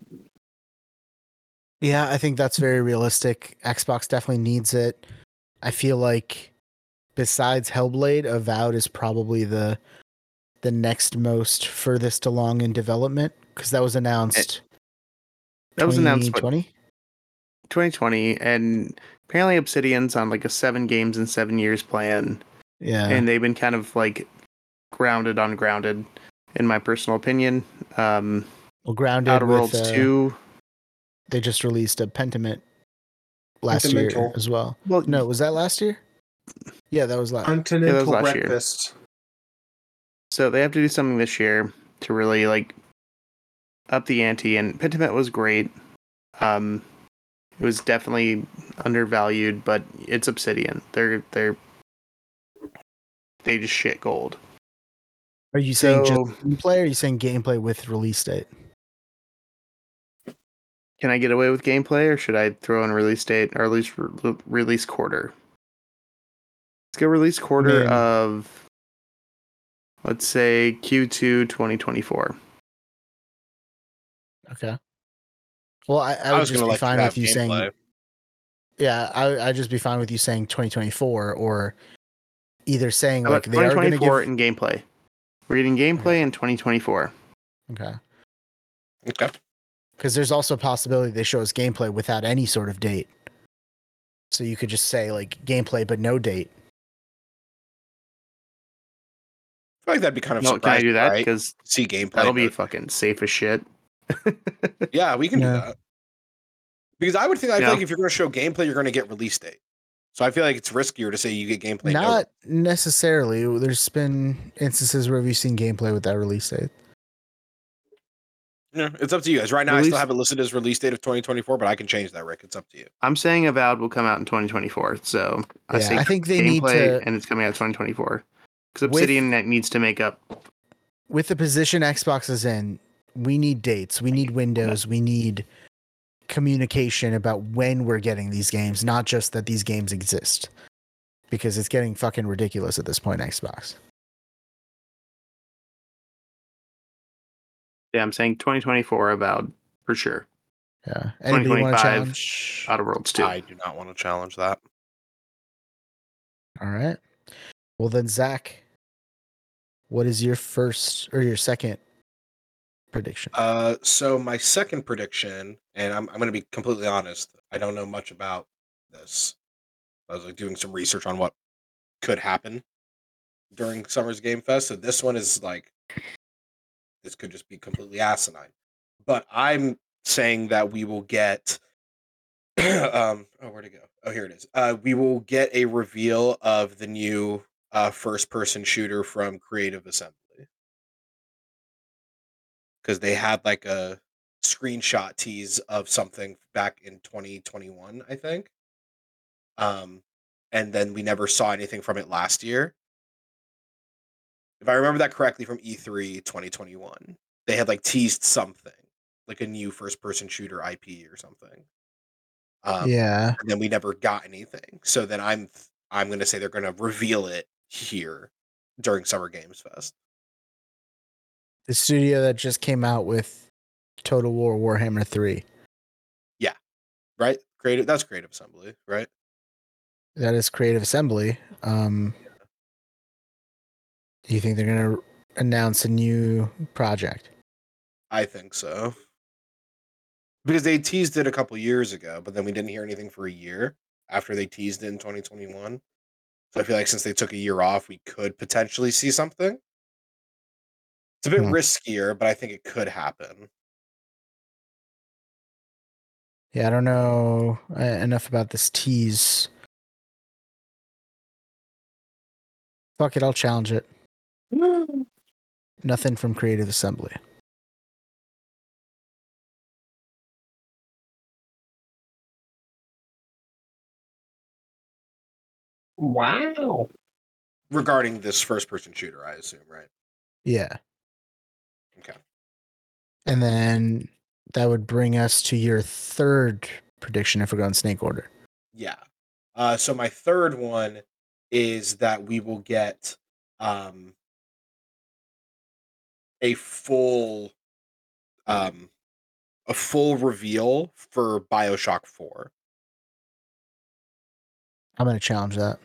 Yeah, I think that's very realistic. Xbox definitely needs it. I feel like besides Hellblade, Avowed is probably the the next most furthest along in development because that was announced. That was announced what, 2020. 2020, and apparently Obsidian's on like a seven games in seven years plan, Yeah, and they've been kind of like grounded on grounded, in my personal opinion. Um, well, grounded Outer with, Worlds uh, 2. They just released a Pentiment last year as well. Well, No, was that last year? Yeah, that was last. Continental last year. breakfast. So they have to do something this year to really like up the ante. And Pentiment was great. Um, it was definitely undervalued, but it's Obsidian. They're they're they just shit gold. Are you saying So- just gameplay? Or are you saying gameplay with release date? Can I get away with gameplay, or should I throw in release date or at least re- release quarter? Let's go release quarter mean- of let's say Q2 2024. Okay. Well, I, I, I, would was just going to be like fine with have you saying. Yeah, I I'd just be fine with you saying 2024 or either saying How like about they are going to 2024 give. in gameplay. We're getting gameplay in 2024. Okay, Okay. Because there's also a possibility they show us gameplay without any sort of date. So you could just say like gameplay but no date. I feel like that'd be kind of No, can I do that? right? Because See gameplay. that'll be but- fucking safe as shit. Yeah, we can Yeah. do that. Because I would think I feel like if you're going to show gameplay, you're going to get release date. So I feel like it's riskier to say you get gameplay. no- Not necessarily. There's been instances where we've seen gameplay without release date. Yeah, it's up to you guys. Right now, I still have it listed as release date of 2024, but I can change that, Rick. It's up to you. I'm saying Avowed will come out in 2024. So I Yeah, say I think they need to- and it's coming out 2024. Because Obsidian net needs to make up. with the position Xbox is in, we need dates, we need windows, we need communication about when we're getting these games, not just that these games exist. Because it's getting fucking ridiculous at this point, Xbox. Yeah, I'm saying 2024 about for sure. Yeah. Anybody want to 2025 challenge? Outer Worlds 2. I do not want to challenge that. All right. Well then, Zach, what is your first or your second prediction? Uh, so my second prediction, and I'm I'm going to be completely honest, I don't know much about this. I was like doing some research on what could happen during Summer's Game Fest. So this one is like this could just be completely asinine. But I'm saying that we will get um oh where'd it go? Oh here it is. Uh we will get a reveal of the new uh first person shooter from Creative Assembly. Because they had like a screenshot tease of something back in 2021, I think. Um and then we never saw anything from it last year. If I remember that correctly from E E3 2021, they had like teased something, like a new first person shooter IP or something. Um, yeah. and then we never got anything. So then I'm I'm going to say they're going to reveal it here during Summer Games Fest. The studio that just came out with Total War Warhammer 3. Yeah. Right? Creative that's Creative Assembly, right? That is Creative Assembly. Um, do you think they're going to announce a new project? I think so. Because they teased it a couple years ago, but then we didn't hear anything for a year after they teased it in 2021. So I feel like since they took a year off, we could potentially see something. It's a bit Hmm. riskier, but I think it could happen. Yeah, I don't know uh, enough about this tease. Fuck it, I'll challenge it. Nothing from Creative Assembly. Wow. Regarding this first person shooter, I assume, right? Yeah. Okay. And then that would bring us to your third prediction if we're going snake order. Yeah. Uh, so my third one is that we will get um, a full um, a full reveal for Bioshock Four. I'm going to challenge that.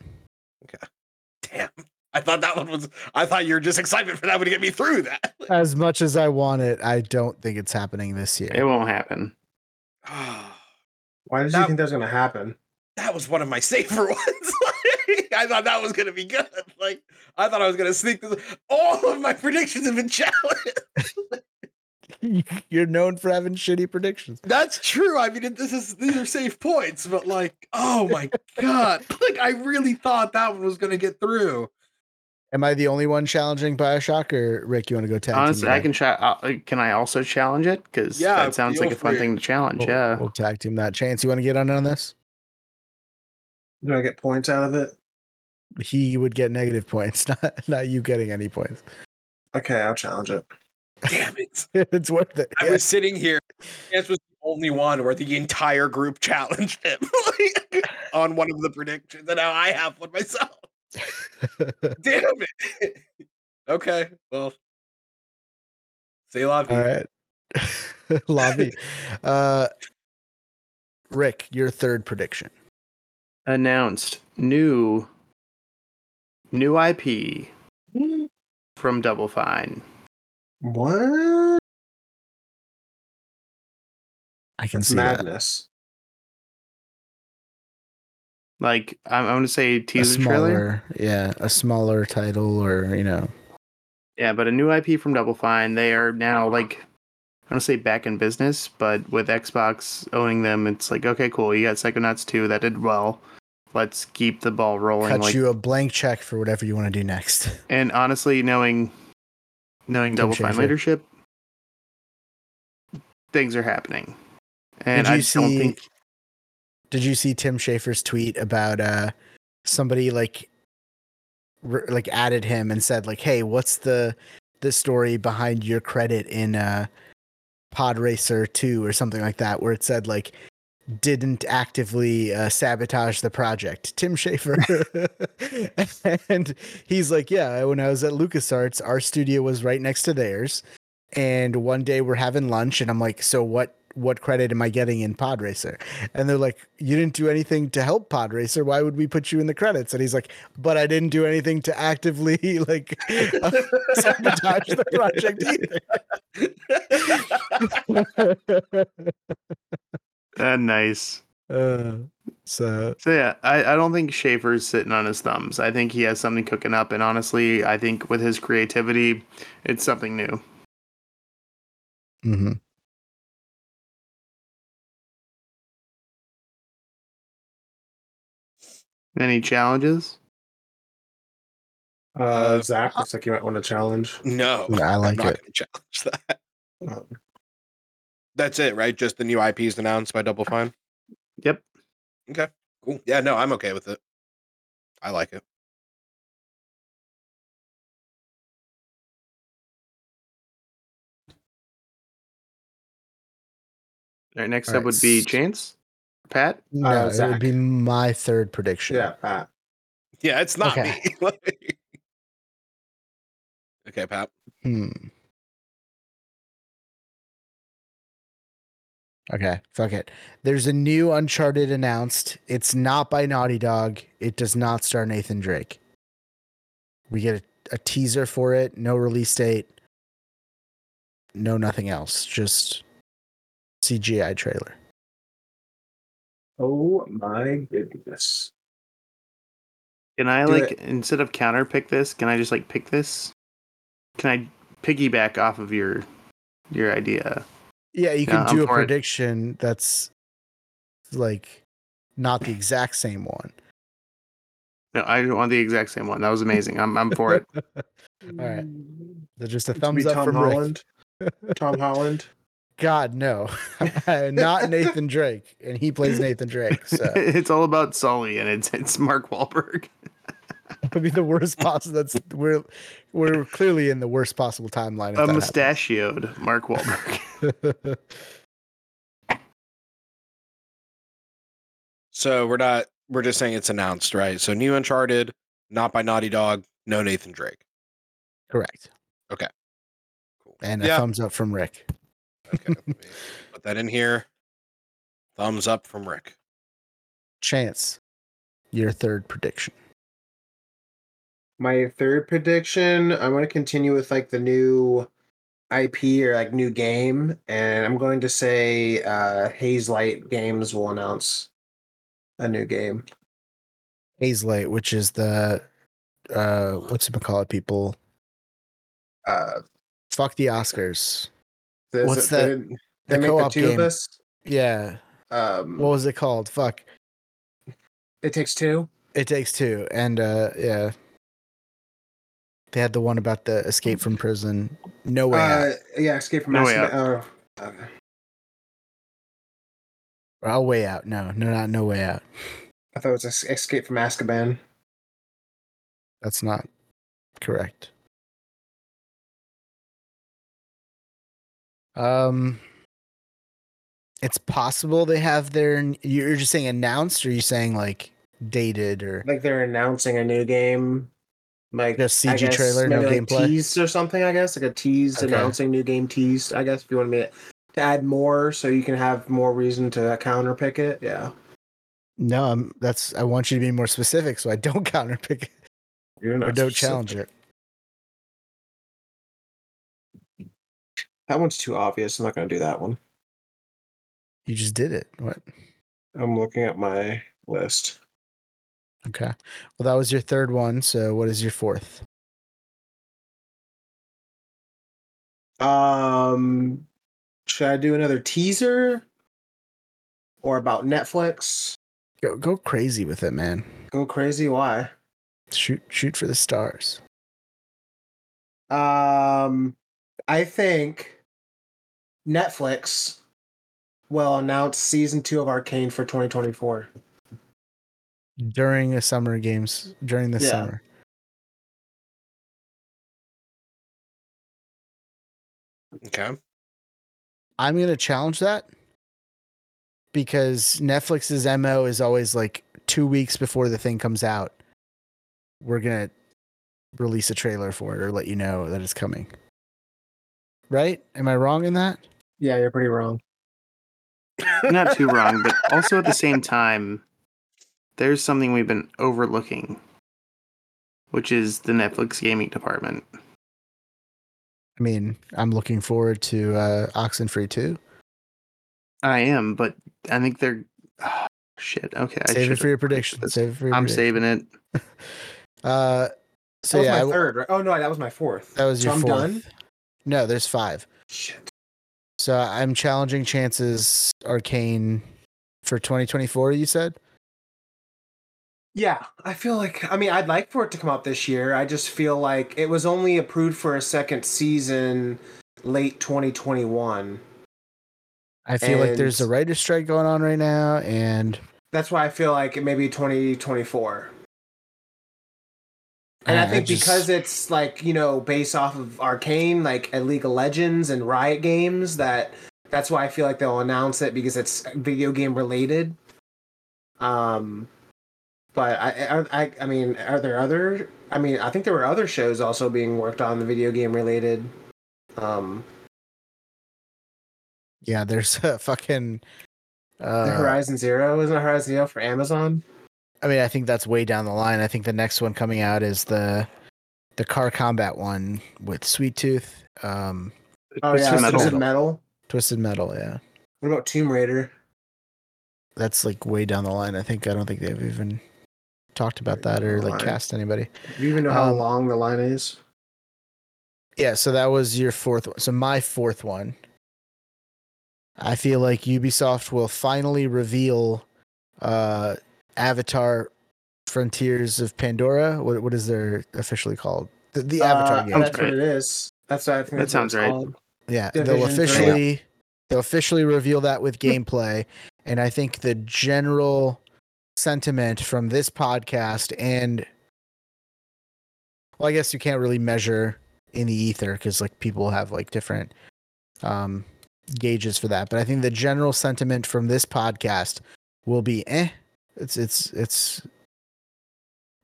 Okay. Damn. I thought that one was. I thought you were just excited for that one to get me through that. As much as I want it, I don't think it's happening this year. It won't happen. Why did That- you think that was going to happen? that was one of my safer ones. Like, I thought that was gonna be good. Like I thought I was gonna sneak this. All of my predictions have been challenged. You're known for having shitty predictions. That's true. I mean, this is these are safe points, but like, oh my god, like I really thought that one was gonna get through. Am I the only one challenging Bioshock, or Rick? You want to go tag? team Honestly, I can cha- uh, Can I also challenge it? Because Yeah, that sounds like a fun thing to challenge. We'll, yeah. we'll tag team that. Chance, you want to get on on this? Do I get points out of it? He would get negative points, not not you getting any points. Okay, I'll challenge it. Damn it! it's worth it. I was sitting here. Chance was the only one where the entire group challenged him like, on one of the predictions, and now I have one myself. Damn it! okay, well, say la vie. All right. Lobby. Uh Rick, your third prediction. Announced new new IP from Double Fine. What? I can That's see that. madness. Like I'm, I'm gonna say A teaser trailer. smaller, yeah, a smaller title, or you know, Yeah, but a new IP from Double Fine. They are now like I don't say back in business, but with Xbox owning them, it's like okay, cool. You got Psychonauts 2 that did well. Let's keep the ball rolling. cut like, you a blank check for whatever you want to do next. and honestly, knowing knowing Can Double Fine leadership, things are happening, and did I you just don't think Did you see Tim Schafer's tweet about uh somebody like r- like added him and said like, "Hey, what's the the story behind your credit in uh Pod Racer 2 or something like that where it said like didn't actively uh, sabotage the project. Tim Schafer. and he's like, Yeah, when I was at LucasArts, our studio was right next to theirs. And one day we're having lunch, and I'm like, So what what credit am I getting in Pod Racer? And they're like, You didn't do anything to help Pod Racer. Why would we put you in the credits? And he's like, But I didn't do anything to actively like sabotage the project either. Uh, nice. uh, so So yeah, I, I don't think Schafer's sitting on his thumbs. I think he has something cooking up, and honestly, I think with his creativity, it's something new. Mm-hmm. Any challenges? Uh, Zach looks like you might want to challenge. No, I like I'm not it. going to challenge that. That's it, right? Just the new IPs announced by Double Fine. Yep. Okay. Cool. Yeah, no, I'm okay with it. I like it. All right, next All up right, would be s- Chance, Pat. No, it would be my third prediction. yeah, Pat. Yeah, it's not Okay. me. Okay, Pat. Hmm. Okay, fuck it. There's a new Uncharted announced. It's not by Naughty Dog. It does not star Nathan Drake. We get a, a teaser for it, no release date, no nothing else, just CGI trailer. Oh my goodness. Can I Do like it. instead of counter pick this? Can I just like pick this? Can I piggyback off of your your idea? Yeah, you Yeah, can I'm do a for it. prediction that's like not the exact same one. No, I want the exact same one. That was amazing. I'm I'm for it. All right. So just a It thumbs up Tom from Rick. Holland. Tom Holland. God, no, not Nathan Drake, and he plays Nathan Drake. So it's all about Sully, and it's it's Mark Wahlberg. it would be the worst possible. That's we're we're clearly in the worst possible timeline. A that mustachioed Mark Wahlberg. Happens. So we're not. We're just saying it's announced, right? So new Uncharted, not by Naughty Dog, no Nathan Drake. Correct. Okay. Cool. And a yeah. thumbs up from Rick. Okay. put that in here. Thumbs up from Rick. Chance, your third prediction. My third prediction, I'm going to continue with like the new IP or like new game, and I'm going to say uh Hazelight Games will announce a new game. Hazelight, which is the uh what's it called? People Uh, fuck the Oscars. What's that- They, the make the co-op game. Yeah. Um, What was it called? Fuck. it takes two. It takes two. And uh yeah. They had the one about the escape from prison. No way out. Uh, yeah, Escape from No Way Azkaban. Oh, uh, Oh, way out. No, no, not no way out. I thought it was Escape from Azkaban. That's not correct. Um, it's possible they have their. You're just saying announced, or are you saying like dated, or Like they're announcing a new game. Like Just CG guess trailer, no like gameplay? teased or something. I guess like a teased Okay. announcing new game teased. I guess if you want me to, to add more, so you can have more reason to counter pick it. Yeah, no? I'm, that's. I want you to be more specific, so I don't counterpick it you're or don't specific. challenge it. That one's too obvious. I'm not going to do that one. You just did it. What? I'm looking at my list. Okay. Well, that was your third one. So what is your fourth? Um, should I do another teaser or about Netflix? Go go crazy with it, man. Go crazy. Why? Shoot shoot for the stars. Um, I think Netflix will announce season two of Arcane for 2024. During the summer games during the Yeah. summer. Okay. I'm gonna challenge that because Netflix's mo is always like two weeks before the thing comes out. We're gonna release a trailer for it or let you know that it's coming. Right? Am I wrong in that? Yeah, you're pretty wrong. Not too wrong, but also at the same time, there's something we've been overlooking, which is the Netflix gaming department. I mean, I'm looking forward to uh, Oxenfree 2. I am, but I think they're ah, shit. Okay, save it for your prediction. Save it for your I'm prediction. saving it. Uh, so that was yeah, my w- third, right? Oh no, that was my fourth. that was so your I'm fourth. done. No, there's five. Shit. So I'm challenging chances Arcane for 2024. You said. Yeah, I feel like I mean I'd like for it to come out this year. I just feel like it was only approved for a second season late 2021. I feel like there's a And- writer's strike going on right now, and That's why I feel like it may be 2024. And I think just- because it's like, you know, based off of Arcane, like a League of Legends and Riot games, that that's why I feel like they'll announce it because it's video game related. Um but I I I, I mean, are there other I mean, I think there were other shows also being worked on the video game related. Um yeah, there's a fucking. the Uh, Horizon Zero, isn't Horizon Zero for Amazon? I mean, I think that's way down the line. I think the next one coming out is the the car combat one with Sweet Tooth, um, Oh Twisted yeah, Metal. Twisted Metal. Twisted Metal. Yeah, What about Tomb Raider? that's like way down the line. I think I don't think they've even talked about that or like cast anybody. Do you even know how Um, long the line is? Yeah, so that was your fourth one. So my fourth one. I feel like Ubisoft will finally reveal uh Avatar Frontiers of Pandora. What what is their officially called? The, the Avatar Uh, game. That's what it is. That's what I think. That sounds right. called. Yeah, Division they'll three. officially they'll officially reveal that with gameplay, and I think the general sentiment from this podcast and well, I guess you can't really measure in the ether because like people have like different um gauges for that, but I think the general sentiment from this podcast will be eh. It's it's it's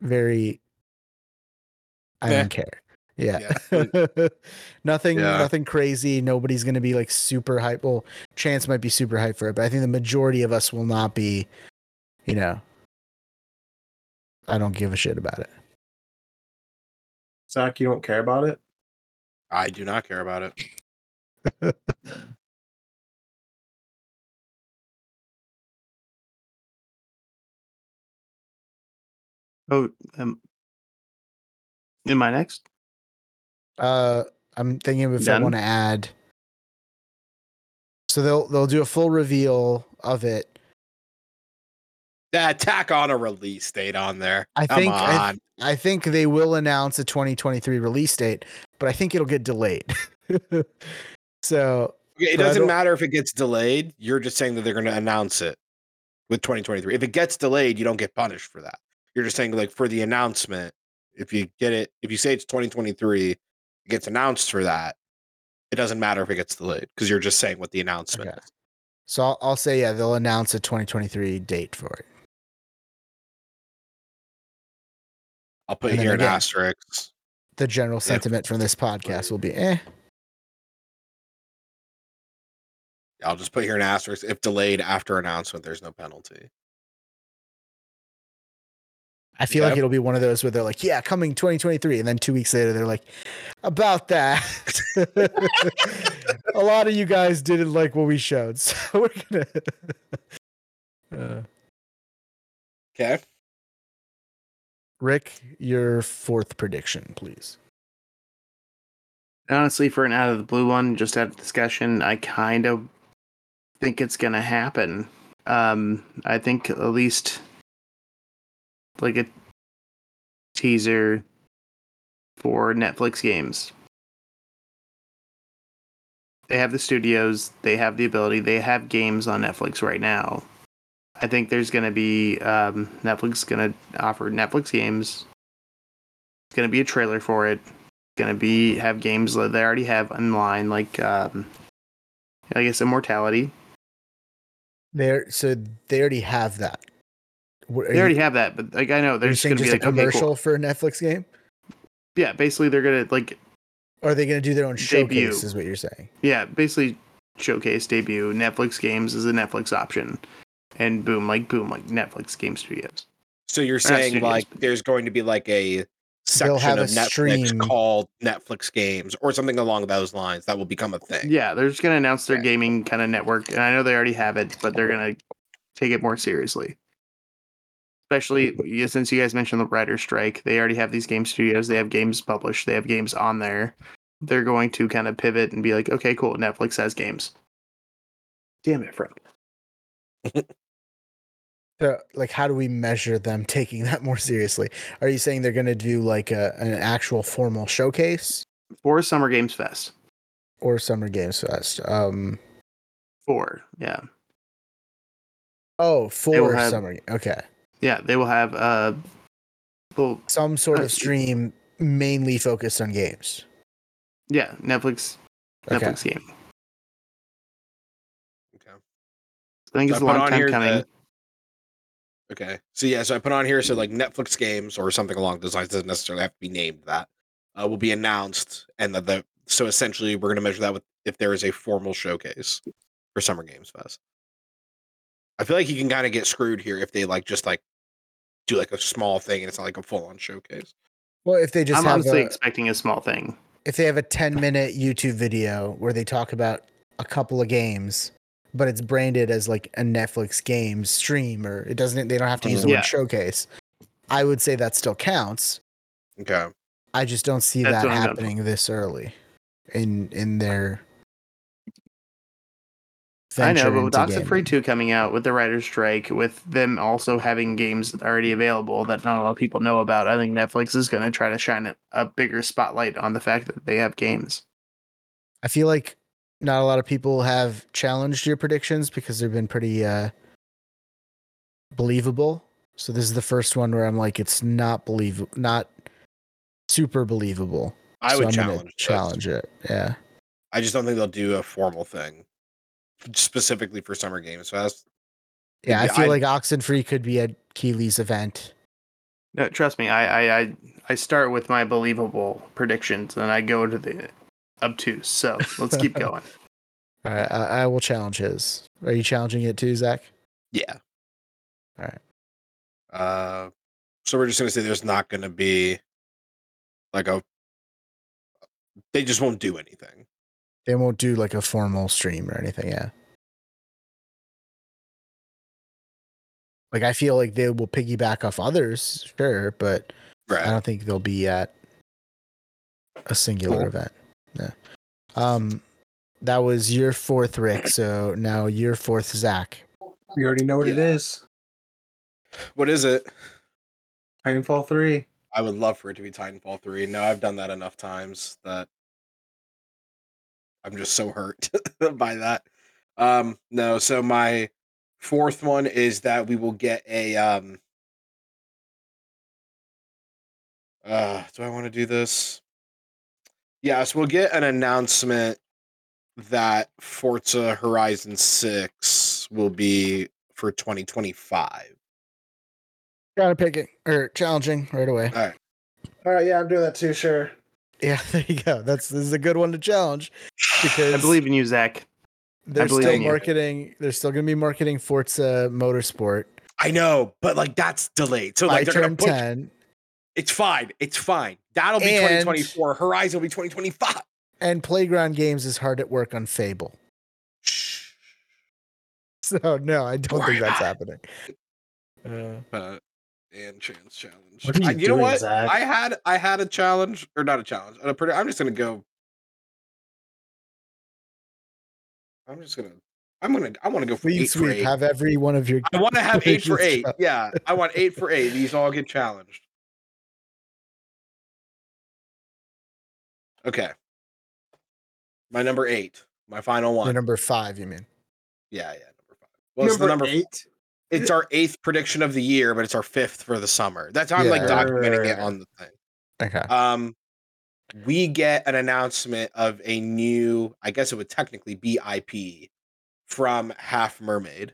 very. I don't care. Yeah. Yeah. nothing Yeah. nothing crazy. Nobody's gonna be like super hype. Well, Chance might be super hype for it, but I think the majority of us will not be, you know. I don't give a shit about it. Zach, you don't care about it? I do not care about it. Oh, um, am I next? Uh I'm thinking of if I want to add. So they'll they'll do a full reveal of it. That tack on a release date on there. I Come think I, on. I think they will announce a 2023 release date, but I think it'll get delayed. so it doesn't matter if it gets delayed. You're just saying that they're going to announce it with 2023. If it gets delayed, you don't get punished for that. You're just saying like for the announcement, if you get it, if you say it's 2023, it gets announced for that. It doesn't matter if it gets delayed because you're just saying what the announcement Okay. is. so I'll, I'll say yeah, they'll announce a 2023 date for it. I'll put here an again- asterisk. The general sentiment from this podcast will be eh. I'll just put here an asterisk. If delayed after announcement, there's no penalty. I feel like it'll be one of those where they're like, yeah, coming 2023. And then two weeks later, they're like, about that. a lot of you guys didn't like what we showed. So we're going to. Uh, Okay. Rick, your fourth prediction, please. Honestly, for an out of the blue one, just out of discussion, I kind of think it's gonna happen. Um, I think at least like a teaser for Netflix games. they have the studios, they have the ability, they have games on Netflix right now. I think there's going to be um, Netflix going to offer Netflix games. It's going to be a trailer for it. It's Going to be have games that they already have online, like um, I guess Immortality. They're so they already have that. Are They already you- have that, but like I know there's going to be a like okay, commercial cool. for a Netflix game? Yeah, basically they're going to like Or are they going to do their own Debut. showcase? Is what you're saying? yeah, basically showcase debut Netflix games is a Netflix option, and boom, like boom, like Netflix game studios. So you're not saying studios, like but- there's going to be like a section have of a Netflix stream. called Netflix Games or something along those lines that will become a thing. Yeah, they're just gonna announce their Yeah. gaming kind of network, and I know they already have it, but they're gonna take it more seriously. Especially since you guys mentioned the writer strike, they already have these game studios. They have games published. They have games on there. They're going to kind of pivot and be like, okay, cool. Netflix has games. Damn it, Frank. So, like, how do we measure them taking that more seriously? Are you saying they're going to do like a, an actual formal showcase For Summer Games Fest. or Summer Games Fest? Um, Four, yeah, oh, will for have- Summer. Okay, yeah. They will have uh, well, some sort Uh, of stream mainly focused on games. yeah, Netflix, Okay. Netflix game. Okay. I think it's I a put long time coming. that- Okay. So yeah, so I put on here so like Netflix games or something along those lines doesn't necessarily have to be named that uh, will be announced, and that the so essentially we're going to measure that with if there is a formal showcase for Summer Games Fest. I feel like you can kind of get screwed here if they like just like do like a small thing and it's not like a full on showcase. Well, if they just I'm have honestly a, expecting a small thing. if they have a 10 minute YouTube video where they talk about a couple of games, but it's branded as like a Netflix game stream, or it doesn't, they don't have to use the Yeah. word showcase. I would say that still counts. Okay. I just don't see That's that what I'm gonna- happening this early in in their. I know, but with Oxenfree gaming. 2 coming out, with the writer's strike, with them also having games already available that not a lot of people know about, I think Netflix is going to try to shine a bigger spotlight on the fact that they have games. I feel like not a lot of people have challenged your predictions because they've been pretty uh believable. So this is the first one where I'm like, it's not believable, not super believable. I So would I'm challenge. challenge it. Yeah. I just don't think they'll do a formal thing specifically for Summer Games Fest. Yeah, I feel I- like Oxenfree could be at Keighley's event. No, trust me, I, I, I, I start with my believable predictions and I go to the obtuse. So let's keep going. All right, I, I will challenge his. Are you challenging it too, Zach? Yeah. All right. Uh, so we're just gonna say there's not gonna be like a. They just won't do anything. They won't do like a formal stream or anything. Yeah. Like I feel like they will piggyback off others, sure, but I don't think they'll be at a singular Cool. event. Yeah. Um, that was your fourth, Rick. So now your fourth, Zach. We already know what it Yeah. is. What is it? Titanfall 3. I would love for it to be Titanfall three. No, I've done that enough times that I'm just so hurt by that. Um, no, so my fourth one is that we will get a um. Uh, do I want to do this? Yes, we'll get an announcement that Forza Horizon 6 will be for 2025. Gotta pick it or challenging right away. All right. All right. yeah, I'm doing that too. Sure. Yeah, there you go. That's this is a good one to challenge because I believe in you, Zach. they're believe still in you. marketing. They're still gonna be marketing Forza Motorsport I know, but like that's delayed. So by like they're gonna turn push ten, It's fine. It's fine. That'll be And- 2024. Horizon will be 2025. and Playground Games is hard at work on Fable. So no, I don't worry think that's about happening. Uh, Uh, and chance challenge. What are you I- you know what? Zach? I had I had a challenge or not a challenge. A pretty, I'm just gonna go. I'm just gonna. I'm gonna. I want to go for Lead eight for eight. Have every one of your. I want to have eight for eight. Yeah, I want eight for eight. These all get challenged. Okay. My number eight. My final Your one. number five, you mean? Yeah, yeah, number five. Well, it's the number eight. It's our eighth prediction of the year, but it's our fifth for the summer. That's how I'm like Yeah. documenting it on the thing. Okay. Um, we get an announcement of a new, I guess it would technically be IP from Half Mermaid.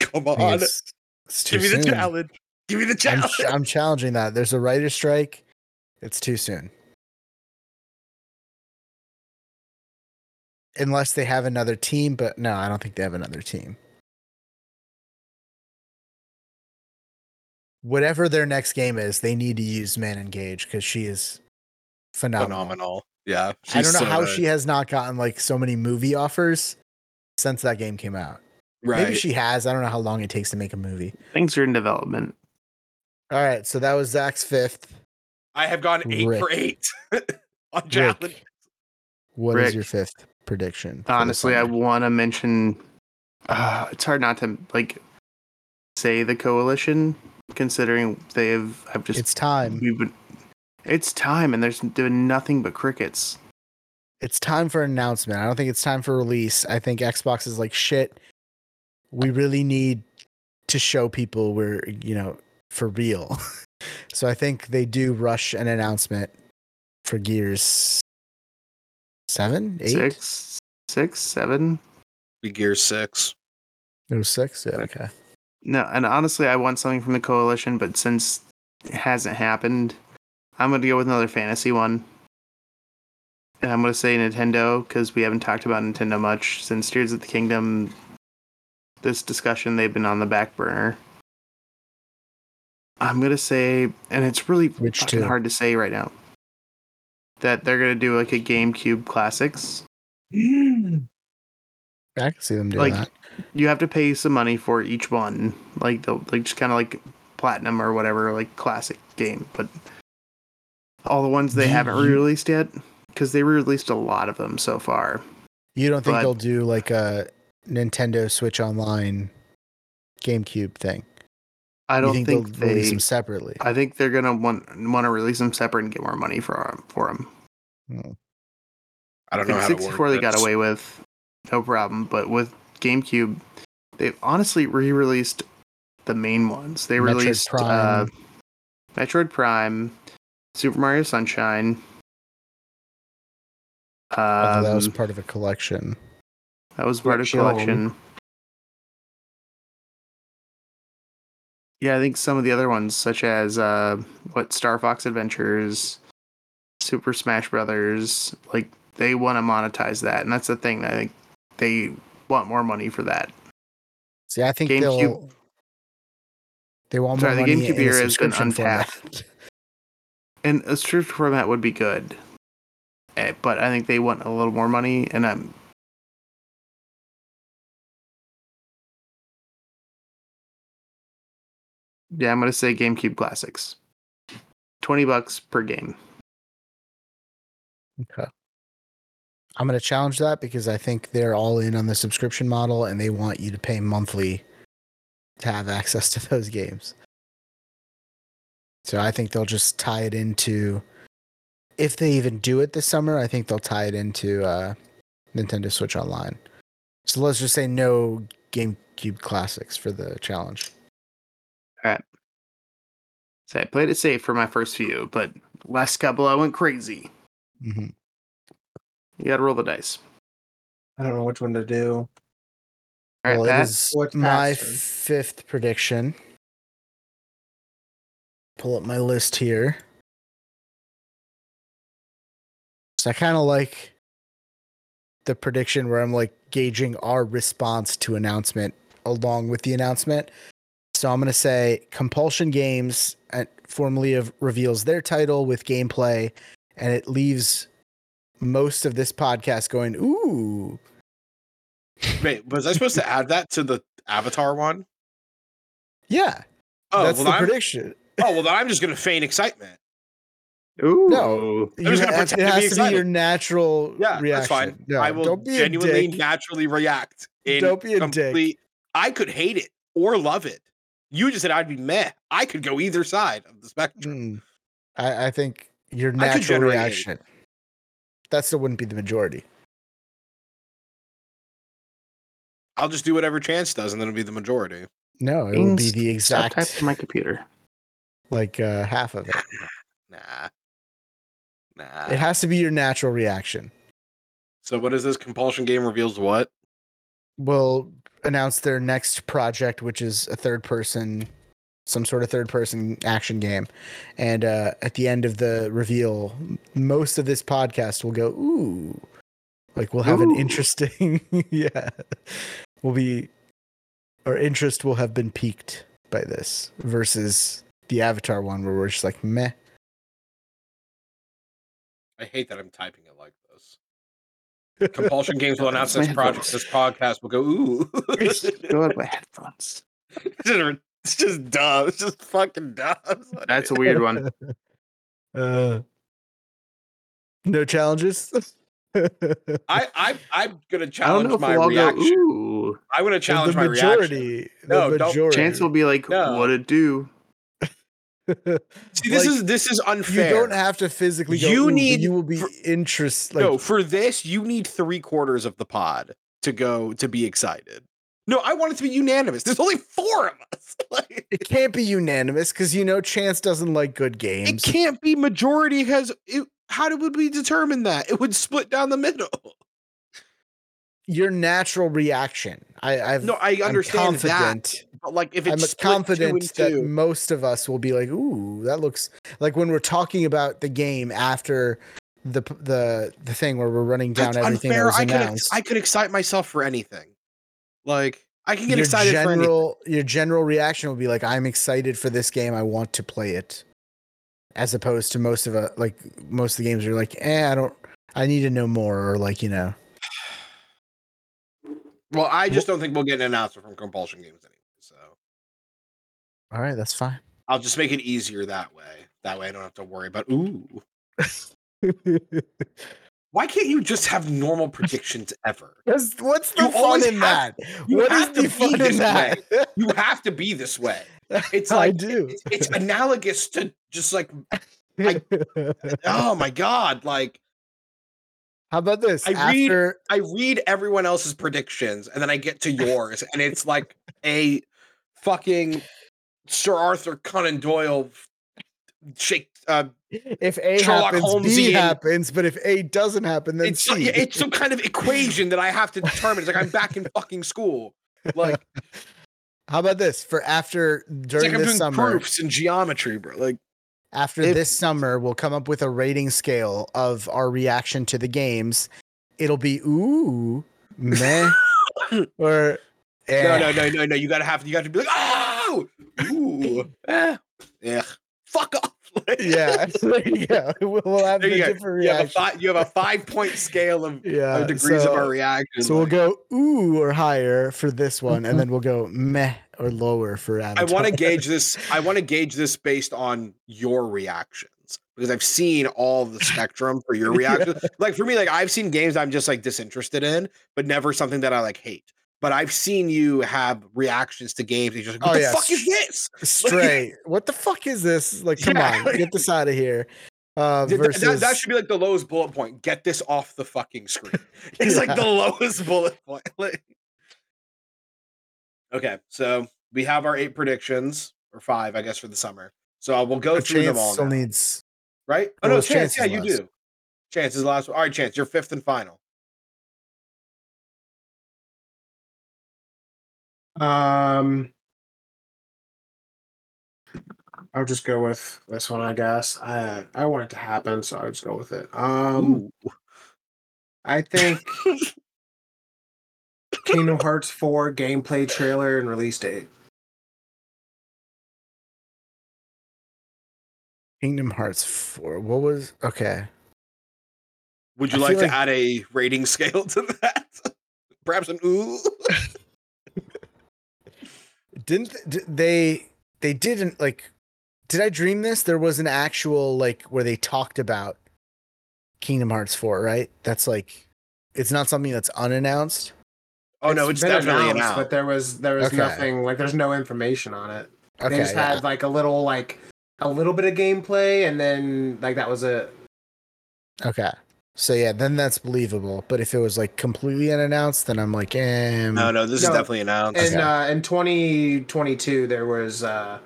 Come on, it's, it's too give me the challenge. Give me the I'm, challenge. I'm challenging that. There's a writer strike. It's too soon. Unless they have another team, but no, I don't think they have another team. Whatever their next game is, they need to use Manon Gage because she is phenomenal. Phenomenal. Yeah, I don't know so how good. she has not gotten like so many movie offers since that game came out. Right. Maybe she has. I don't know how long it takes to make a movie. Things are in development. All right, so that was Zach's fifth. I have gone eight for eight on challenge. Rick, what is your fifth prediction? Honestly, I want to mention. Uh, it's hard not to like say the coalition, considering they've. I've just. it's time. we've been, it's time, and there's been nothing but crickets. It's time for an announcement. I don't think it's time for release. I think Xbox is like shit. We really need to show people we're you know for real. so I think they do rush an announcement for Gears seven, eight, Six, six, seven. Be Gear Six. it was six. Yeah, okay. No, and honestly, I want something from the coalition, but since it hasn't happened, I'm going to go with another fantasy one. And I'm going to say Nintendo because we haven't talked about Nintendo much since Tears of the Kingdom. This discussion, they've been on the back burner. I'm going to say, and it's really Which two? hard to say right now, that they're going to do like a GameCube Classics. I can see them doing Like, that. you have to pay some money for each one, like the like just kind of like platinum or whatever, like classic game. But all the ones they haven't re-released yet, because they released a lot of them so far. You don't think but- they'll do like a Nintendo Switch Online GameCube thing? I don't think, think, they'll release they. them separately? I think they're gonna want want to release them separate and get more money for for them. Hmm. I I don't know think how to 64 they got away with, no problem. But with GameCube, they've honestly re-released the main ones. They Metroid released Uh, Metroid Prime, Super Mario Sunshine. Although Um, that was part of a collection. That was part of Collection. collection. Yeah, I think some of the other ones, such as uh, what Star Fox Adventures, Super Smash Brothers, like they want to monetize that, and that's the thing. I think they want more money for that. See, I think GameCube- they'll they want Sorry, more the money GameCube in a era has been untapped. And a strict format would be good, Eh, but I think they want a little more money, and I'm. Yeah, I'm gonna say GameCube Classics. Twenty bucks per game. Okay. I'm going to challenge that because I think they're all in on the subscription model and they want you to pay monthly to have access to those games. So I think they'll just tie it into if they even do it this summer, I think they'll tie it into uh, Nintendo Switch Online. So let's just say no GameCube classics for the challenge. So I played it safe for my first few, but last couple I went crazy. Mm-hmm. You gotta roll the dice. I don't know which one to do. All right, well, it Pat. is What's my turn? fifth prediction. Pull up my list here. So I kind of like the prediction where I'm like gauging our response to announcement along with the announcement. So I'm going to say Compulsion Games uh, formally of, reveals their title with gameplay, and it leaves most of this podcast going, "Ooh, Wait, was I supposed to add that to the Avatar one? yeah." Oh, that's well, the I'm, prediction. oh well, then I'm just gonna feign excitement. Ooh. No. I'm just You gonna have- pretend it to be has to be your natural Yeah, reaction. that's fine. No, I will don't be genuinely, naturally react. In Don't be a dick. I could hate it or love it. You just said I'd be meh. I could go either side of the spectrum. Mm. I, I think your natural generate hate. reaction. that still wouldn't be the majority. I'll just do whatever Chance does, and then it'll be the majority. No, it would be Means the Stop exact typing my computer. like uh, half of it. Nah. Nah. It has to be your natural reaction. so what is this? Compulsion game reveals what? Will announce their next project, which is a third person, some sort of third person action game. And uh, at the end of the reveal, most of this podcast will go, ooh. Like we'll have an interesting, yeah. We'll be, our interest will have been piqued by this versus the Avatar one where we're just like, meh. I hate that I'm typing it like this. Compulsion games will announce this project. This podcast will go ooh. it's Go with my headphones. just it's just dumb. It's just fucking dumb. That's a weird one. Uh, no challenges. I, I I'm gonna I don't challenge know if my we'll go, ooh. I'm gonna challenge the my reaction. majority. No, the don't- Chance will be like, No. what it do? See, this Like, is this is unfair. you don't have to physically go. You need- You will be for- interest. Like, no, for this, you need three quarters of the pod to go to be excited. No, I want it to be unanimous. There's only four of us. Like, it can't be unanimous because you know Chance doesn't like good games. it can't be majority because how would we determine that? It would split down the middle. Your natural reaction. I, I've. No, I I'm understand that. But like, if I'm it's split confident two and that most of us will be like, "Ooh, that looks like." When we're talking about the game after the the the thing where we're running down that's everything unfair. I could I could excite myself for anything. Like, I can get your excited for anything. your general reaction will be like, "I'm excited for this game. I want to play it," as opposed to most of a like most of the games are like, "Eh, I don't. I need to know more," or like you know. Well, I just don't think we'll get an announcement from Compulsion Games anyway. So All right, that's fine. I'll just make it easier that way. That way, I don't have to worry about ooh. Why can't you just have normal predictions ever? What's the You fun in have- that? you What is have to the be fun this in that? You have to be this way. It's I like do. It's, it's analogous to just like I- oh my god, like How about this? I read- I read everyone else's predictions and then I get to yours and it's like a fucking Sir Arthur Conan Doyle shake uh if A Sherlock happens, B Holmesian- happens, but if A doesn't happen, then it's C. it's some kind of equation that I have to determine. It's like I'm back in fucking school. Like How about this? For after it's during like I'm this doing summer, proofs in geometry, bro. Like after if- this summer, we'll come up with a rating scale of our reaction to the games. It'll be ooh, meh, or no, eh. no, no, no, no. You gotta have you got to be like, oh, ooh, eh, yeah, fuck off. Like, yeah, you. We'll, we'll have There the you go. different You have a reaction. five. You have a five point scale of, yeah, of degrees so, of our reaction. So we'll go ooh or higher for this one, and then we'll go meh or lower for I want to gauge this. I want to gauge this based on your reactions because I've seen all the spectrum for your Yeah. reactions. Like for me, like I've seen games I'm just like disinterested in, but never something that I like hate. But I've seen you have reactions to games. You're just like, what Oh, the yeah, fuck is this? Stray. what the fuck is this? Like, come Yeah. on, get this out of here. Uh, versus that, that should be like the lowest bullet point. Get this off the fucking screen. It's like the lowest bullet point. Like- okay, so we have our eight predictions or five, I guess, for the summer. So we'll go But through them all. still now, needs. right? Oh no, chance. Yeah, Chance's you do. Chance is the last one. All right, chance. You're fifth and final. Um, I'll just go with this one, I guess. I I want it to happen, so I'll just go with it. Um, I think Kingdom Hearts 4 gameplay trailer and release date. Kingdom Hearts 4. What was okay? Would you I like to like- add a rating scale to that? Perhaps an ooh. Didn't th- they they didn't like did I dream this? There was an actual like where they talked about Kingdom Hearts 4, right? That's like it's not something that's unannounced. Oh no, it's been definitely announced, announced. but there was there was Okay. nothing like there's no information on it. Okay. they just yeah. had like a little like a little bit of gameplay, and then like that was it. Okay. So yeah, then that's believable. But if it was like completely unannounced, then I'm like, eh. No, no, this No, is definitely announced. And Okay. uh, in 2022, there was uh,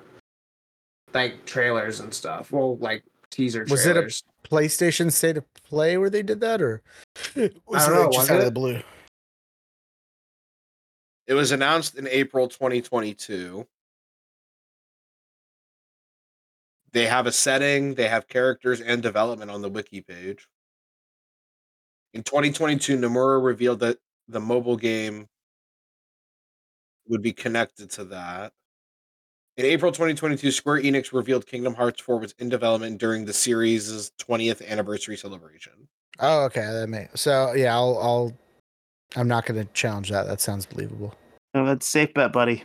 like trailers and stuff. Well, like teaser Was it a- PlayStation State of Play where they did that, or was don't it know, like just was out of the blue? It was announced in April 2022. They have a setting, they have characters and development on the wiki page. In 2022, Nomura revealed that the mobile game would be connected to that. In April 2022, Square Enix revealed Kingdom Hearts 4 was in development during the series' 20th anniversary celebration. Oh, okay. That may so yeah. I'll I'll. I'm not going to challenge that. That sounds believable. No, that's safe bet, buddy.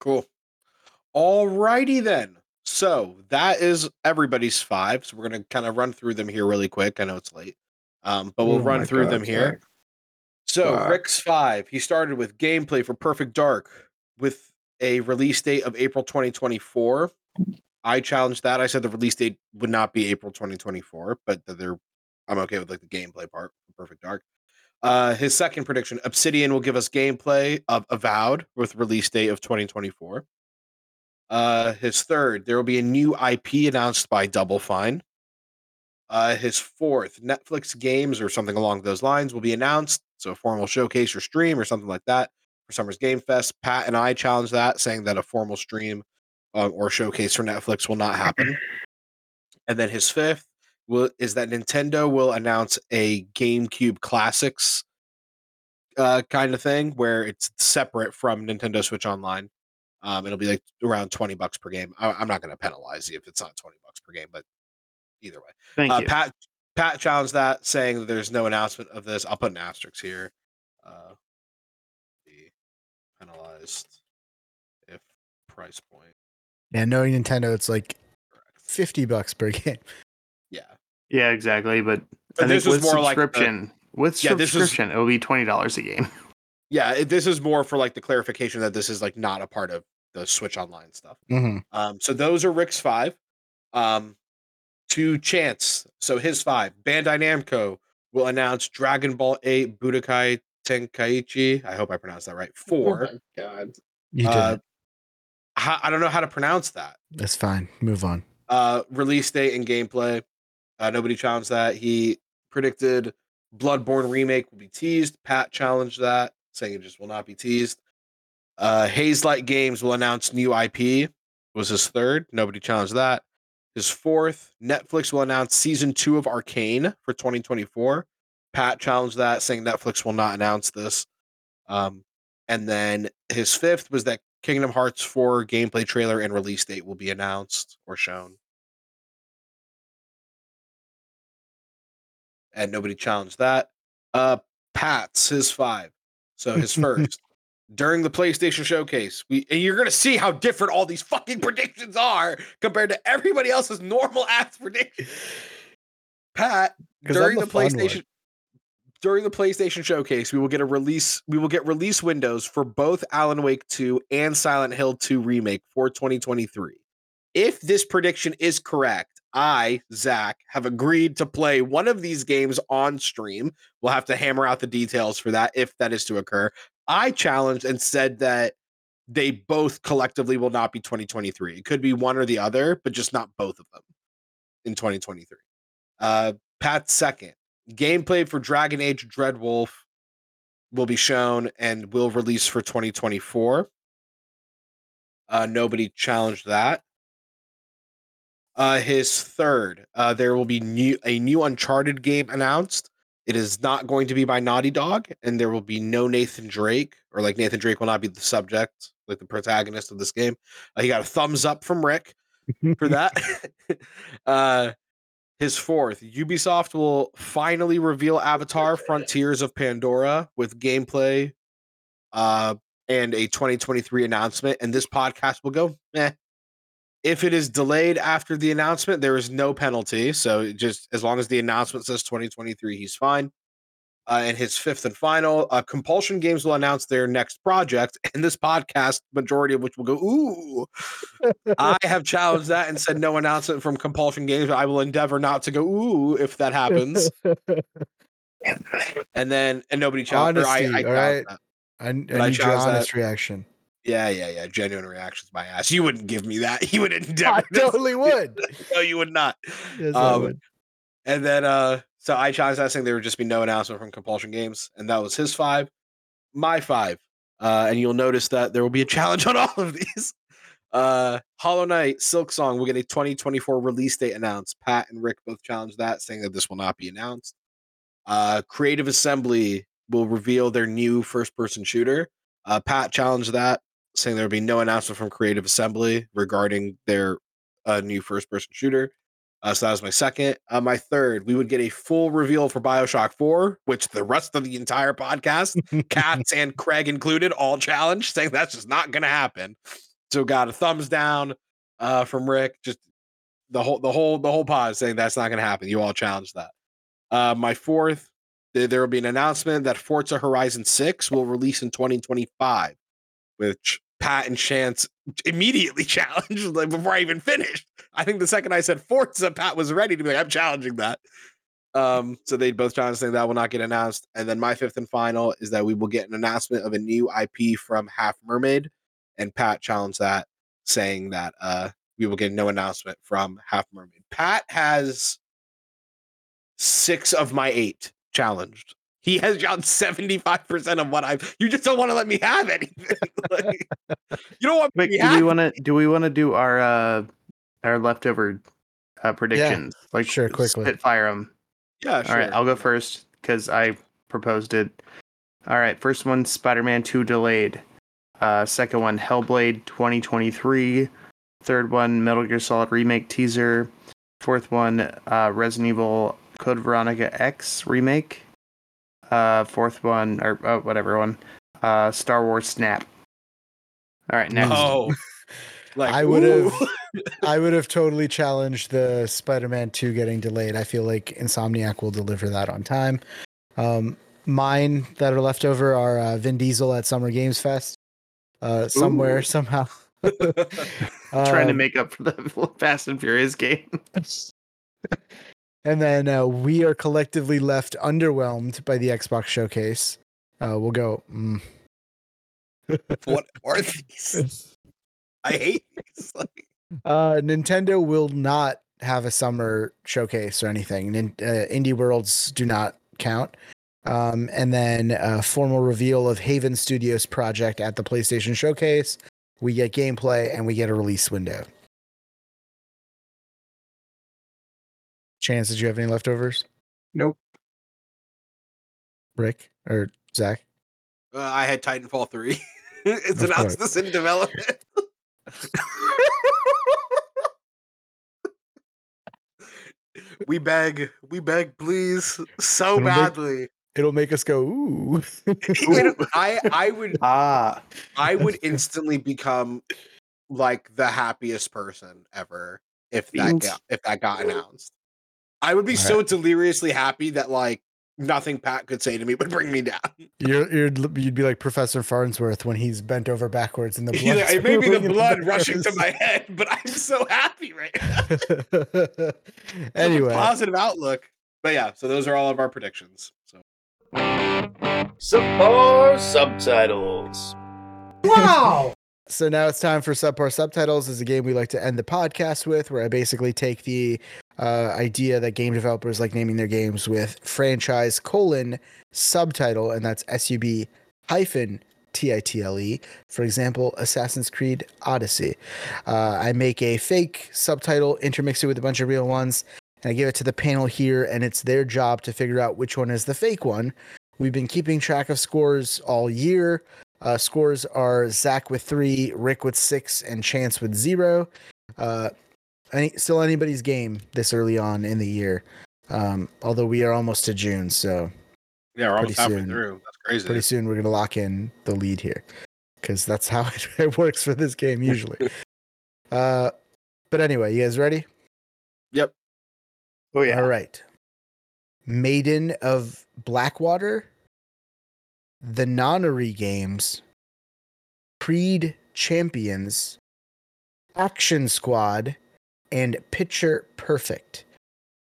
Cool. Alrighty then. So that is everybody's five. So we're gonna kind of run through them here really quick. I know it's late, um, but we'll Oh run through God, them here. sorry. So Fuck. Rick's five. He started with gameplay for Perfect Dark with a release date of April 2024. I challenged that. I said the release date would not be April 2024, but they're I'm okay with like the gameplay part for Perfect Dark. Uh, his second prediction: Obsidian will give us gameplay of Avowed with release date of 2024. Uh, his third: there will be a new IP announced by Double Fine. Uh, his fourth: Netflix games or something along those lines will be announced. So a formal showcase or stream or something like that for Summer's Game Fest. Pat and I challenged that, saying that a formal stream um, or showcase for Netflix will not happen. And then his fifth will is that Nintendo will announce a GameCube Classics uh, kind of thing where it's separate from Nintendo Switch Online. Um, it'll be like around twenty bucks per game. I, I'm not going to penalize you if it's not twenty bucks per game, but either way, Thank uh, you. Pat Pat challenged that, saying that there's no announcement of this. I'll put an asterisk here. Uh, be penalized if price point Yeah, knowing Nintendo, it's like correct. fifty bucks per game. Yeah, yeah, exactly. But, But I this think was with more like the- subscription, with Yeah, this was- subscription, it'll be twenty dollars a game. yeah. It, this is more for like the clarification that this is like not a part of the Switch Online stuff. Mm-hmm. Um, so those are Rick's five. Um, to Chance, so his five. Bandai Namco will announce Dragon Ball 8 Budokai Tenkaichi. I hope I pronounced that right. Oh Four. my god. You did. uh, ho- I don't know how to pronounce that. That's fine. Move on. Uh, release date and gameplay. Uh, nobody challenged that. He predicted Bloodborne remake will be teased. Pat challenged that, saying it just will not be teased. Uh, Hazelight Games will announce new IP. Was his third. Nobody challenged that. His fourth. Netflix will announce season two of Arcane for 2024. Pat challenged that, saying Netflix will not announce this. Um, and then his fifth was that Kingdom Hearts 4 gameplay trailer and release date will be announced or shown. And nobody challenged that. Uh Pat's his five. So his first. During the PlayStation showcase, we and you're gonna see how different all these fucking predictions are compared to everybody else's normal ass predictions. Pat, during the the. PlayStation during the PlayStation showcase, we will get a release. We will get release windows for both Alan Wake 2 and Silent Hill 2 remake for 2023. If this prediction is correct, I, Zach, have agreed to play one of these games on stream. We'll have to hammer out the details for that if that is to occur. I challenged and said that they both collectively will not be 2023. It could be one or the other, but just not both of them in 2023. Uh, second gameplay for Dragon Age Dreadwolf will be shown and will release for 2024. Uh, nobody challenged that. Uh, his third, uh, there will be new a new Uncharted game announced. It is not going to be by Naughty Dog, and there will be no Nathan Drake, or like Nathan Drake will not be the subject, like the protagonist of this game. Uh, he got a thumbs up from Rick for that. uh, his fourth, Ubisoft will finally reveal Avatar Frontiers of Pandora with gameplay uh, and a 2023 announcement. And this podcast will go, eh. If it is delayed after the announcement, there is no penalty. So just as long as the announcement says 2023, he's fine. Uh, and his fifth and final, uh, Compulsion Games will announce their next project, and this podcast, majority of which will go, ooh. I have challenged that and said no announcement from Compulsion Games. I will endeavor not to go, ooh, if that happens. and then, and nobody challenged. or I, I all right. that. I, I need I your challenge that. honest reaction. Yeah, yeah, yeah. Genuine reactions, my ass. You wouldn't give me that. You would I endeavor. to- totally would. no, you would not. Yes, I Um, would. And then uh so I challenged that saying there would just be no announcement from Compulsion Games, and that was his five. My five. Uh and you'll notice that there will be a challenge on all of these. Uh Hollow Knight, Silksong will get a 2024 release date announced. Pat and Rick both challenged that, saying that this will not be announced. Uh Creative Assembly will reveal their new first person shooter. Uh Pat challenged that, saying there will be no announcement from Creative Assembly regarding their uh, new first person shooter. Uh, so that was my second. Uh, my third, we would get a full reveal for Bioshock 4, which the rest of the entire podcast, Cats and Craig included, all challenged, saying that's just not going to happen. So got a thumbs down uh, from Rick. Just the whole, the whole, the whole pod saying that's not going to happen. You all challenged that. Uh, my fourth, there, there will be an announcement that Forza Horizon 6 will release in 2025, which Pat and Chance immediately challenged like before I even finished. I think the second I said Forza, Pat was ready to be like, I'm challenging that. Um, so they both challenged saying that will not get announced. And then my fifth and final is that we will get an announcement of a new IP from Half Mermaid. And Pat challenged that, saying that uh we will get no announcement from Half Mermaid. Pat has six of my eight challenged. He has challenged 75% of what I've you just don't want to let me have anything. Like, you don't want Wait, me do we want to do we want to do our uh our leftover uh predictions? like sure, quickly. Spitfire them. yeah, sure. All right, I'll go first because I proposed it. All right, first one Spider-Man 2 delayed. Uh, second one Hellblade 2023. Third one Metal Gear Solid remake teaser. Fourth one uh, Resident Evil Code Veronica X remake. Uh, fourth one or uh, whatever one. Uh, Star Wars Snap. All right, next. Oh, like I would have. I would have totally challenged the Spider-Man 2 getting delayed. I feel like Insomniac will deliver that on time. Um, mine that are left over are uh, Vin Diesel at Summer Games Fest. Uh, somewhere, Ooh. somehow. Trying to Um, make up for the Fast and Furious game. And then uh, we are collectively left underwhelmed by the Xbox showcase. Uh, we'll go. Mm. what are these? I hate these. Uh, Nintendo will not have a summer showcase or anything. Nin- uh, Indie Worlds do not count. Um, and then a formal reveal of Haven Studios project at the PlayStation Showcase. We get gameplay and we get a release window. Chance, did you have any leftovers? Nope. Rick or Zach? uh, I had Titanfall three. it's Of announced this in development. we beg, we beg, please, so It'll make- badly. It'll make us go, ooh. I I would Ah, I would instantly become like the happiest person ever if that got, if that got announced. I would be so deliriously happy that like nothing Pat could say to me would bring me down. You're, you're, you'd be like Professor Farnsworth when he's bent over backwards and the blood. Either- it may be the blood the rushing to my head, but I'm so happy right now. anyway, positive outlook. But yeah, so those are all of our predictions. So Subpar subtitles. Wow. So now it's time for subpar subtitles. Is a game we like to end the podcast with, where I basically take the uh, idea that game developers like naming their games with franchise colon subtitle, and that's S U B hyphen T I T L E. For example, Assassin's Creed Odyssey. Uh, I make a fake subtitle, intermix it with a bunch of real ones, and I give it to the panel here, and it's their job to figure out which one is the fake one. We've been keeping track of scores all year. Uh, scores are Zach with three, Rick with six, and Chance with zero. Uh, any, still anybody's game this early on in the year. Um, although we are almost to June, so yeah, we're almost Pretty halfway soon. through. That's crazy. pretty soon we're gonna lock in the lead here, because that's how it, it works for this game usually. uh, but anyway, you guys ready? Yep. oh yeah. All right. Maiden of Blackwater, the Nonary Games, Creed Champions, Action Squad, and Picture Perfect.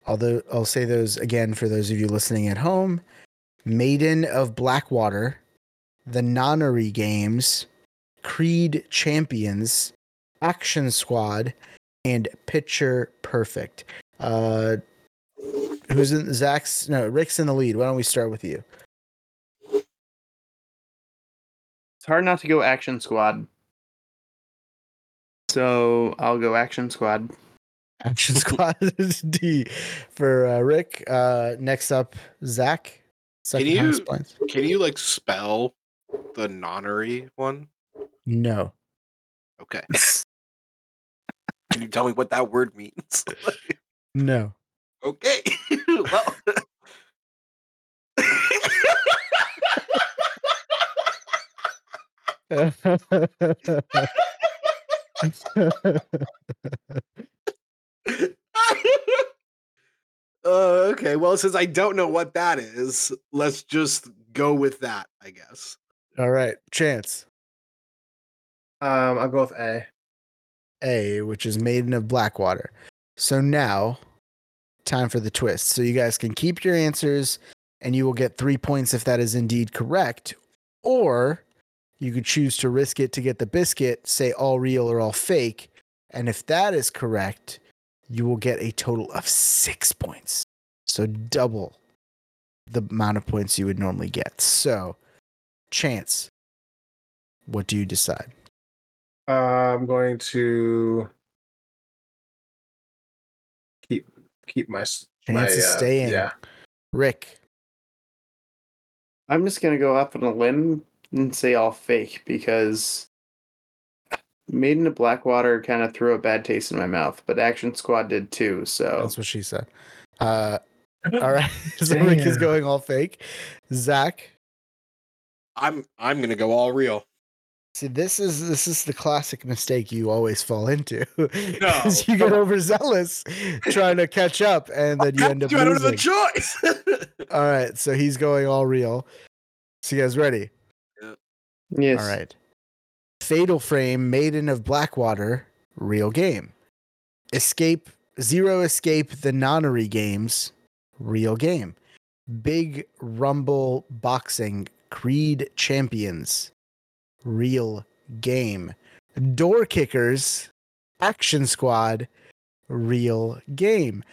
Although I'll say those again for those of you listening at home Maiden of Blackwater, the Nonary Games, Creed Champions, Action Squad, and Picture Perfect. Uh, who's in Zach's? No, Rick's in the lead. Why don't we start with you? Hard not to go Action Squad. So I'll go Action Squad. Action Squad is D for uh, Rick. Uh, next up, Zach. Second you- Can you like spell the nonary one? No. Okay. Can you tell me what that word means? No. okay. well. Uh, okay. Well, since I don't know what that is, let's just go with that, I guess. All right, Chance. Um, I'll go with A. A, which is Maiden of Blackwater. So now, time for the twist. So you guys can keep your answers, and you will get three points if that is indeed correct. Or you could choose to risk it to get the biscuit, say all real or all fake. And if that is correct, you will get a total of six points. So double the amount of points you would normally get. So, Chance, what do you decide? Uh, I'm going to keep keep my s- my Chance is uh, staying. Yeah. Rick. I'm just gonna go up on a limb and say all fake because Maiden of Blackwater kind of threw a bad taste in my mouth, but Action Squad did too. So That's what she said. Uh, all right. so Rick is going all fake. Zach. I'm I'm gonna go all real. See, this is this is the classic mistake you always fall into. No, 'Cause you get come on. overzealous trying to catch up, and then you end up I don't have a choice. All right, so he's going all real. So you guys ready? Yes, All right. Fatal Frame, Maiden of Blackwater, real game. Escape, Zero Escape, the Nonary games, real game. Big Rumble Boxing, Creed Champions, real game. Door Kickers, Action Squad, real game.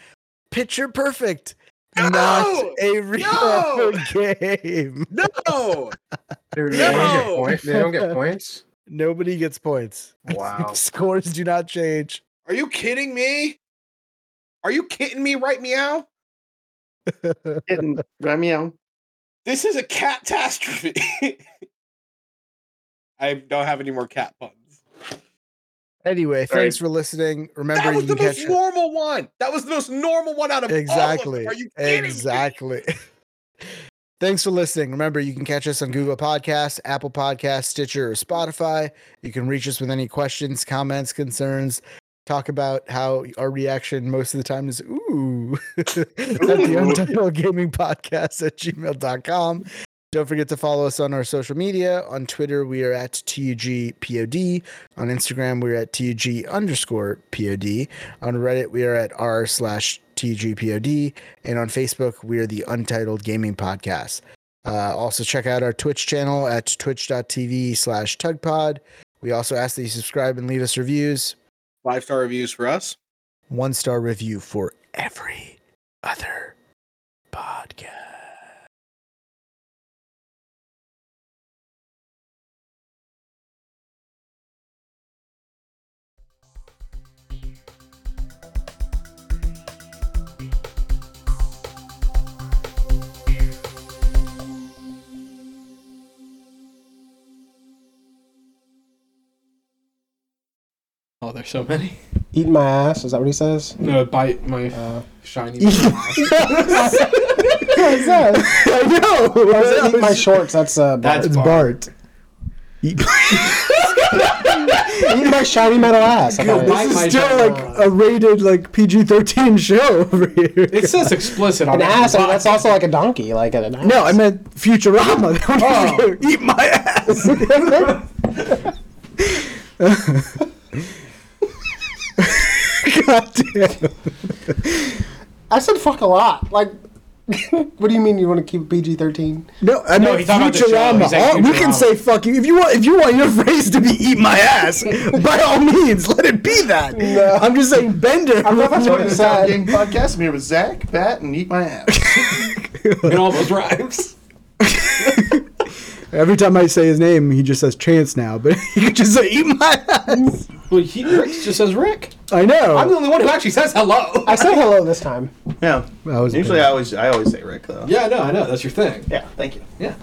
Picture Perfect, not No! a real No! game. no. Dude, they don't get No! points. They don't get points. Nobody gets points. Wow. Scores do not change. Are you kidding me? Are you kidding me right meow? Hitting, right meow. This is a catastrophe. I don't have any more cat puns. Anyway, thanks for listening. Remember, That was you the can most catch normal one. That was the most normal one out of exactly. all of them. Are you kidding exactly. Thanks for listening. Remember, you can catch us on Google Podcasts, Apple Podcasts, Stitcher, or Spotify. You can reach us with any questions, comments, concerns. Talk about how our reaction most of the time is ooh at the Untitled Gaming Podcast at gmail.com. Don't forget to follow us on our social media. On Twitter, we are at TUGPOD. On Instagram, we're at TUG underscore POD. On Reddit, we are at r slash TGPOD. And on Facebook, we are the Untitled Gaming Podcast. Uh, also, check out our Twitch channel at twitch.tv slash tugpod. We also ask that you subscribe and leave us reviews. Five star reviews for us. One star review for every other podcast. Oh, there's so many. Eat my ass. Is that what he says? No, bite my Uh, shiny. Ass. What's that? I know. Eat my shorts. That's uh. That's It's Bart. Bart. Eat my shiny metal ass. I thought it Bite was- my Still shiny like a rated like PG thirteen show over here. It says explicit on An every ass. I mean, that's also like a donkey. Like an ass. No, I meant Futurama. They want eat my ass. God damn. I said fuck a lot. Like, what do you mean you want to keep PG thirteen? No, I No, meant he's talking about the show. Futurama. He's saying All- we can say fuck you if you want. If you want your phrase to be "eat my ass," by all means, let it be that. I'm just saying, Bender. I thought that's what Welcome it to the Game Podcast. I'm here with Zach, Bat, and Eat My Ass. in all those rhymes. Every time I say his name, he just says Chance now, but he could just say "eat my ass." Well, he Rick just says Rick. I know. I'm the only one who actually says hello. I said hello this time. yeah. That was Usually I always I always say Rick though. yeah, no, I know that's your thing. Yeah, thank you. Yeah.